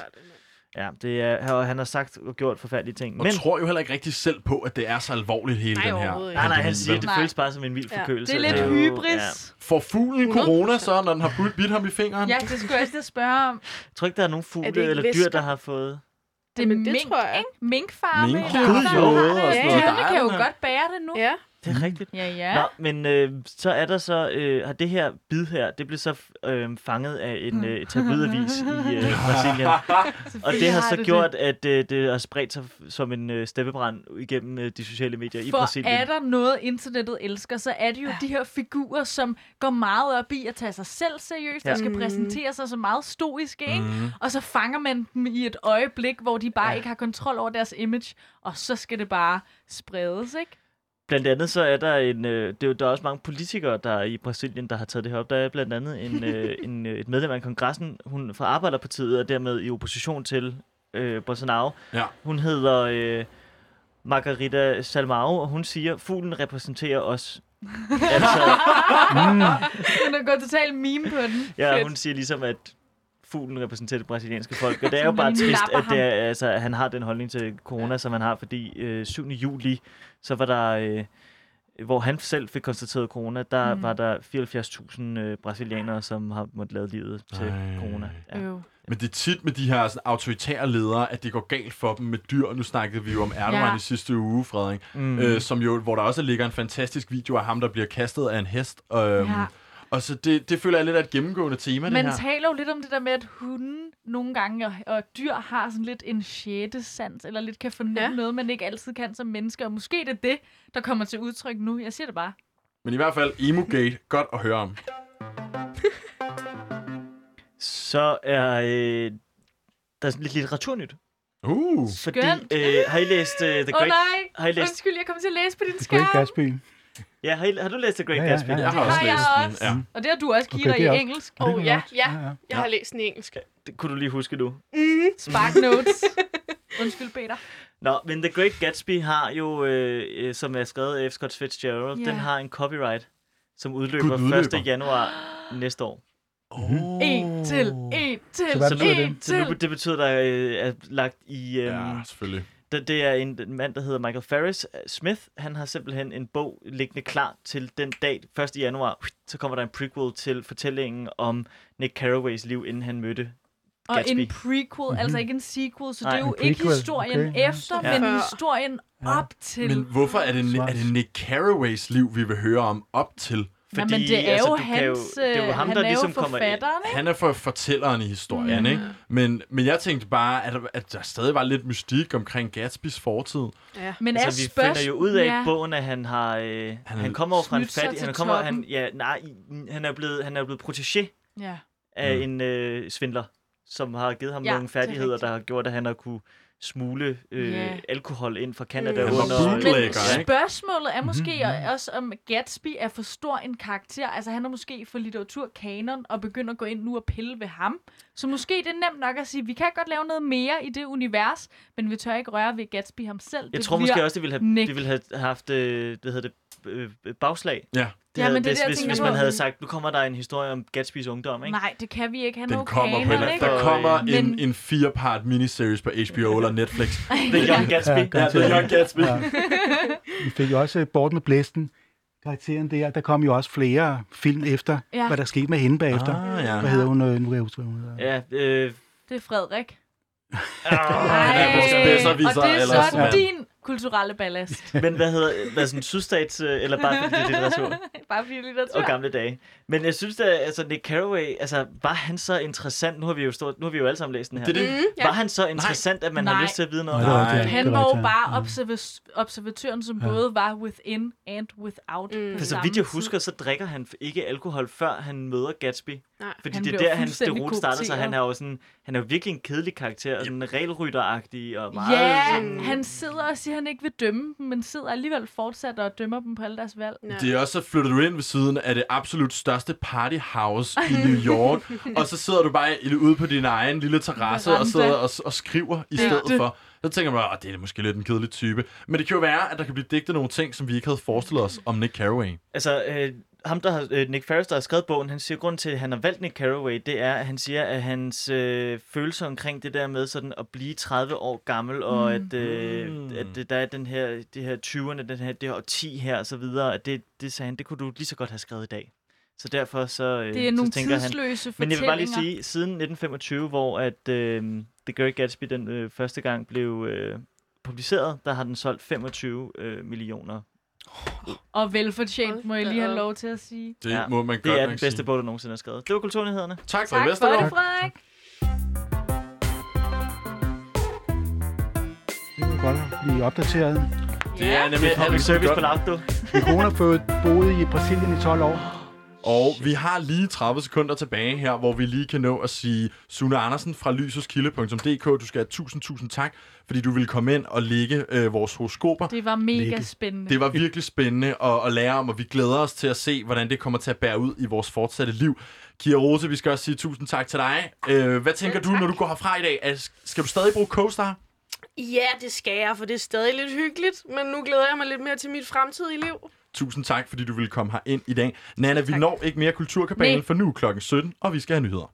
Ja, det er, og han har sagt og gjort forfærdelige ting. Man Men tror jo heller ikke rigtig selv på, at det er så alvorligt hele Nej, den her. nej, nej, han siger, det Nej. føles bare som en vild Ja. forkølelse. Det er lidt hybris. Får fuglen 100%. corona så, når den har bidt ham i fingeren? Ja, det skulle jeg også spørge om. Jeg tror ikke, der er nogen Er fugle ikke eller dyr, væsker? der har fået... Det er mink, tror jeg. ikke? Minkfarme. Mink, eller Gud, jo, og Ja, noget. ja, er kan jo godt bære det nu. Ja, Det er rigtigt. Ja, ja. Nå, men øh, så er der så, øh, har det her bid her, det blev så øh, fanget af en øh, tabloidavis i øh, Brasilien. Og det har så gjort, at øh, det har spredt sig som en øh, steppebrand igennem øh, de sociale medier i For Brasilien. er der noget, internettet elsker, så er det jo de her figurer, som går meget op i at tage sig selv seriøst, Ja. og skal Mm. præsentere sig så meget stoiske, ikke? Mm. Og så fanger man dem i et øjeblik, hvor de bare ja. ikke har kontrol over deres image, og så skal det bare spredes, ikke? Blandt andet så er der en, øh, det er jo, der er også mange politikere, der er i Brasilien, der har taget det her op. Der er blandt andet en, øh, en, øh, et medlem af kongressen, hun fra Arbejderpartiet, og dermed i opposition til øh, Bolsonaro. Ja. Hun hedder øh, Margarita Salmao, og hun siger, fuglen repræsenterer os. altså, Den er gået totalt meme på den. ja, Fedt. hun siger ligesom, at fuglen repræsenterer det brasilianske folk. Og det er jo bare trist, at, det er, altså, han har den holdning til corona, som han har, fordi øh, 7. juli, så var der... Øh, hvor han selv fik konstateret corona, der Mm. var der 74.000 øh, brasilianere, som har måttet lade livet til Ej. corona. Ja. Øv. Men det er tit med de her sådan, autoritære ledere, at det går galt for dem med dyr. Nu snakkede vi jo om Erdogan Ja. i sidste uge, Frederik. Mm. Øh, som jo, hvor der også ligger en fantastisk video af ham, der bliver kastet af en hest. Øhm, Ja. Og så det, det føler jeg lidt er et gennemgående tema, Man det her. taler jo lidt om det der med, at hunden nogle gange og, og dyr har sådan lidt en sjette sans, eller lidt kan fornemme Ja. noget, man ikke altid kan som mennesker. Og måske det er det, der kommer til udtryk nu. Jeg siger det bare. Men i hvert fald, Emogate, godt at høre om. Så er øh, der er sådan lidt litteraturnyt. Uh, Fordi, Skønt. øh, har I læst uh, The Åh oh, Great... nej! har I læst, Undskyld, jeg kommer til at læse på din The skærm. Great Gatsby. Ja, har, I, har du læst The Great Ja, ja, Gatsby? ja, ja. jeg har Det også har jeg læst den. også. Ja. Og det har du også, Okay, Kira, er i også- engelsk. Og det Oh, ja, ja. ja. Jeg har læst den i engelsk. Det kunne du lige huske nu. Mm. Spark notes. Undskyld, Peter. Nå, men The Great Gatsby har jo, øh, øh, som er skrevet af F. Scott Fitzgerald, Ja. den har en copyright, som udløber udløber. 1. januar næste år. En til, en til, Så hvad betyder en det? Så nu, til. det betyder, der øh, er lagt i... Øh, Ja, selvfølgelig. Det, det er en, en mand, der hedder Michael Ferris Smith. Han har simpelthen en bog liggende klar til den dag, 1. januar. Så kommer der en prequel til fortællingen om Nick Carraways liv, inden han mødte Og Gatsby. en prequel, altså ikke en sequel, så Nej, det er jo ikke historien Okay, ja. efter, Ja. men historien op til. Men hvorfor er det, er det Nick Carraways liv, vi vil høre om op til? Nej, men det er altså, jo hans, det er jo øh, ham, han der er ligesom jo kommer ind. Han er for fortælleren i historien, ikke? Men, men jeg tænkte bare, at, at der stadig var lidt mystik omkring Gatsbys fortid. Ja. Men Altså, vi spørgsmål- finder jo ud af i ja. bogen, at han har... Øh, Han han, er kommer over fra en fattig... Han kommer... Han, ja, nej, han er blevet, han er blevet protégé Ja. af Mm. en øh, svindler, som har givet ham Ja, nogle er færdigheder, der har gjort, at han har kunne smule øh, Ja. alkohol ind fra Canada Mm. Han var under... Men spørgsmålet er måske Mhm. mm-hmm. også, om Gatsby er for stor en karakter. Altså, han er måske for litteraturkanon og begynder at gå ind nu og pille ved ham. Så måske det er nemt nok at sige, vi kan godt lave noget mere i det univers, men vi tør ikke røre ved Gatsby ham selv. Jeg det tror måske også, de ville have, Nick. de ville have haft, øh, hvad hedder det, øh, øh, bagslag. Ja. Det Ja, havde, men det er hvis, det, jeg hvis, hvis man havde sagt, nu kommer der en historie om Gatsbys ungdom, ikke? Nej, det kan vi ikke. Han er Den jo kommer på kanon, en, ikke? der kommer Men- en, en fire-part miniseries på HBO eller Netflix. The Young Gatsby. Ja, Ja, The Young Gatsby. Ja. Vi fik jo også øh, Bort med Blæsten, karakteren der. Der kom jo også flere film efter, Ja. ja. hvad der skete med hende bagefter. Ah, ja. Hvad hedder hun? øh, Nu kan jeg huske, hun hedder. Ja, øh, Det er Frederik. Han er vores bedserviser, og det er sådan. din kulturelle ballast. men hvad hedder, hvad sådan sydstats, øh, eller bare fordi det er litteratur? Bare fordi litteratur. og gamle dage. Men jeg synes da, altså Nick Carraway, altså var han så interessant? Nu har vi jo, stort, nu har vi jo alle sammen læst den her. Det det. Mm, ja. Var han så interessant, at man Nej. har lyst til at vide noget Nej. Nej. Han var jo bare ja. observa- observatøren, som Ja. både var within and without. Mm. For så vidt jeg husker, så drikker han ikke alkohol, før han møder Gatsby. Nej. Fordi Han det er der, hans sterol starter, så han er jo sådan, han er jo virkelig en kedelig karakter, og sådan regelrytteragtig og meget... Ja, sådan, han sidder og siger, at han ikke vil dømme dem, men sidder alligevel fortsat og dømmer dem på alle deres valg. Ja. Det er også, så flytter du ind ved siden af det absolut største party house i New York, og så sidder du bare ude på din egen lille terrasse og sidder og, og skriver i Ja. stedet for. Så tænker man, at det er måske lidt en kedelig type. Men det kan jo være, at der kan blive digtet nogle ting, som vi ikke havde forestillet os om Nick Carraway. Altså, øh, ham der har, øh, Nick Ferris, der har skrevet bogen, han siger, at grunden til, at han har valgt Nick Carraway, det er, at han siger, at hans øh, følelser omkring det der med sådan at blive 30 år gammel, og Mm. at, øh, Mm. at det, der er den her, det her 20'erne, den her, det her 10 her, og så videre, at det, det sagde han, det kunne du lige så godt have skrevet i dag. Så derfor så, øh, Det er nogle så tænker han, Men jeg vil bare lige sige, siden 1925, hvor at øh, The Great Gatsby den øh, første gang blev øh, publiceret, der har den solgt 25 øh, millioner. Og velfortjent, må jeg lige have lov til at sige. Det Ja, må man godt Det er den bedste sige. bog, der nogensinde er skrevet. Det var Kulturnyhederne. Tak for Tak for det, Frederik. Det var godt at blive opdateret. Det er nemlig er public public service på Lauto. Min kone har fået boet i Brasilien i 12 år. Og vi har lige 30 sekunder tilbage her, hvor vi lige kan nå at sige, Sune Andersen fra lysoskilde.dk, du skal have tusind, tusind tak, fordi du ville komme ind og lægge øh, vores horoskoper. Det var mega Lække. spændende. Det var virkelig spændende at, at lære om, og vi glæder os til at se, hvordan det kommer til at bære ud i vores fortsatte liv. Kira Rose, vi skal også sige tusind tak til dig. Øh, hvad tænker du, når du går herfra i dag? Skal du stadig bruge CoStar? Ja, det skal jeg, for det er stadig lidt hyggeligt, men nu glæder jeg mig lidt mere til mit fremtidige liv. Tusind tak, fordi du ville komme her ind i dag. Nana, vi tak. når ikke mere Kulturkabalen, for nu er klokken 17, og vi skal have nyheder.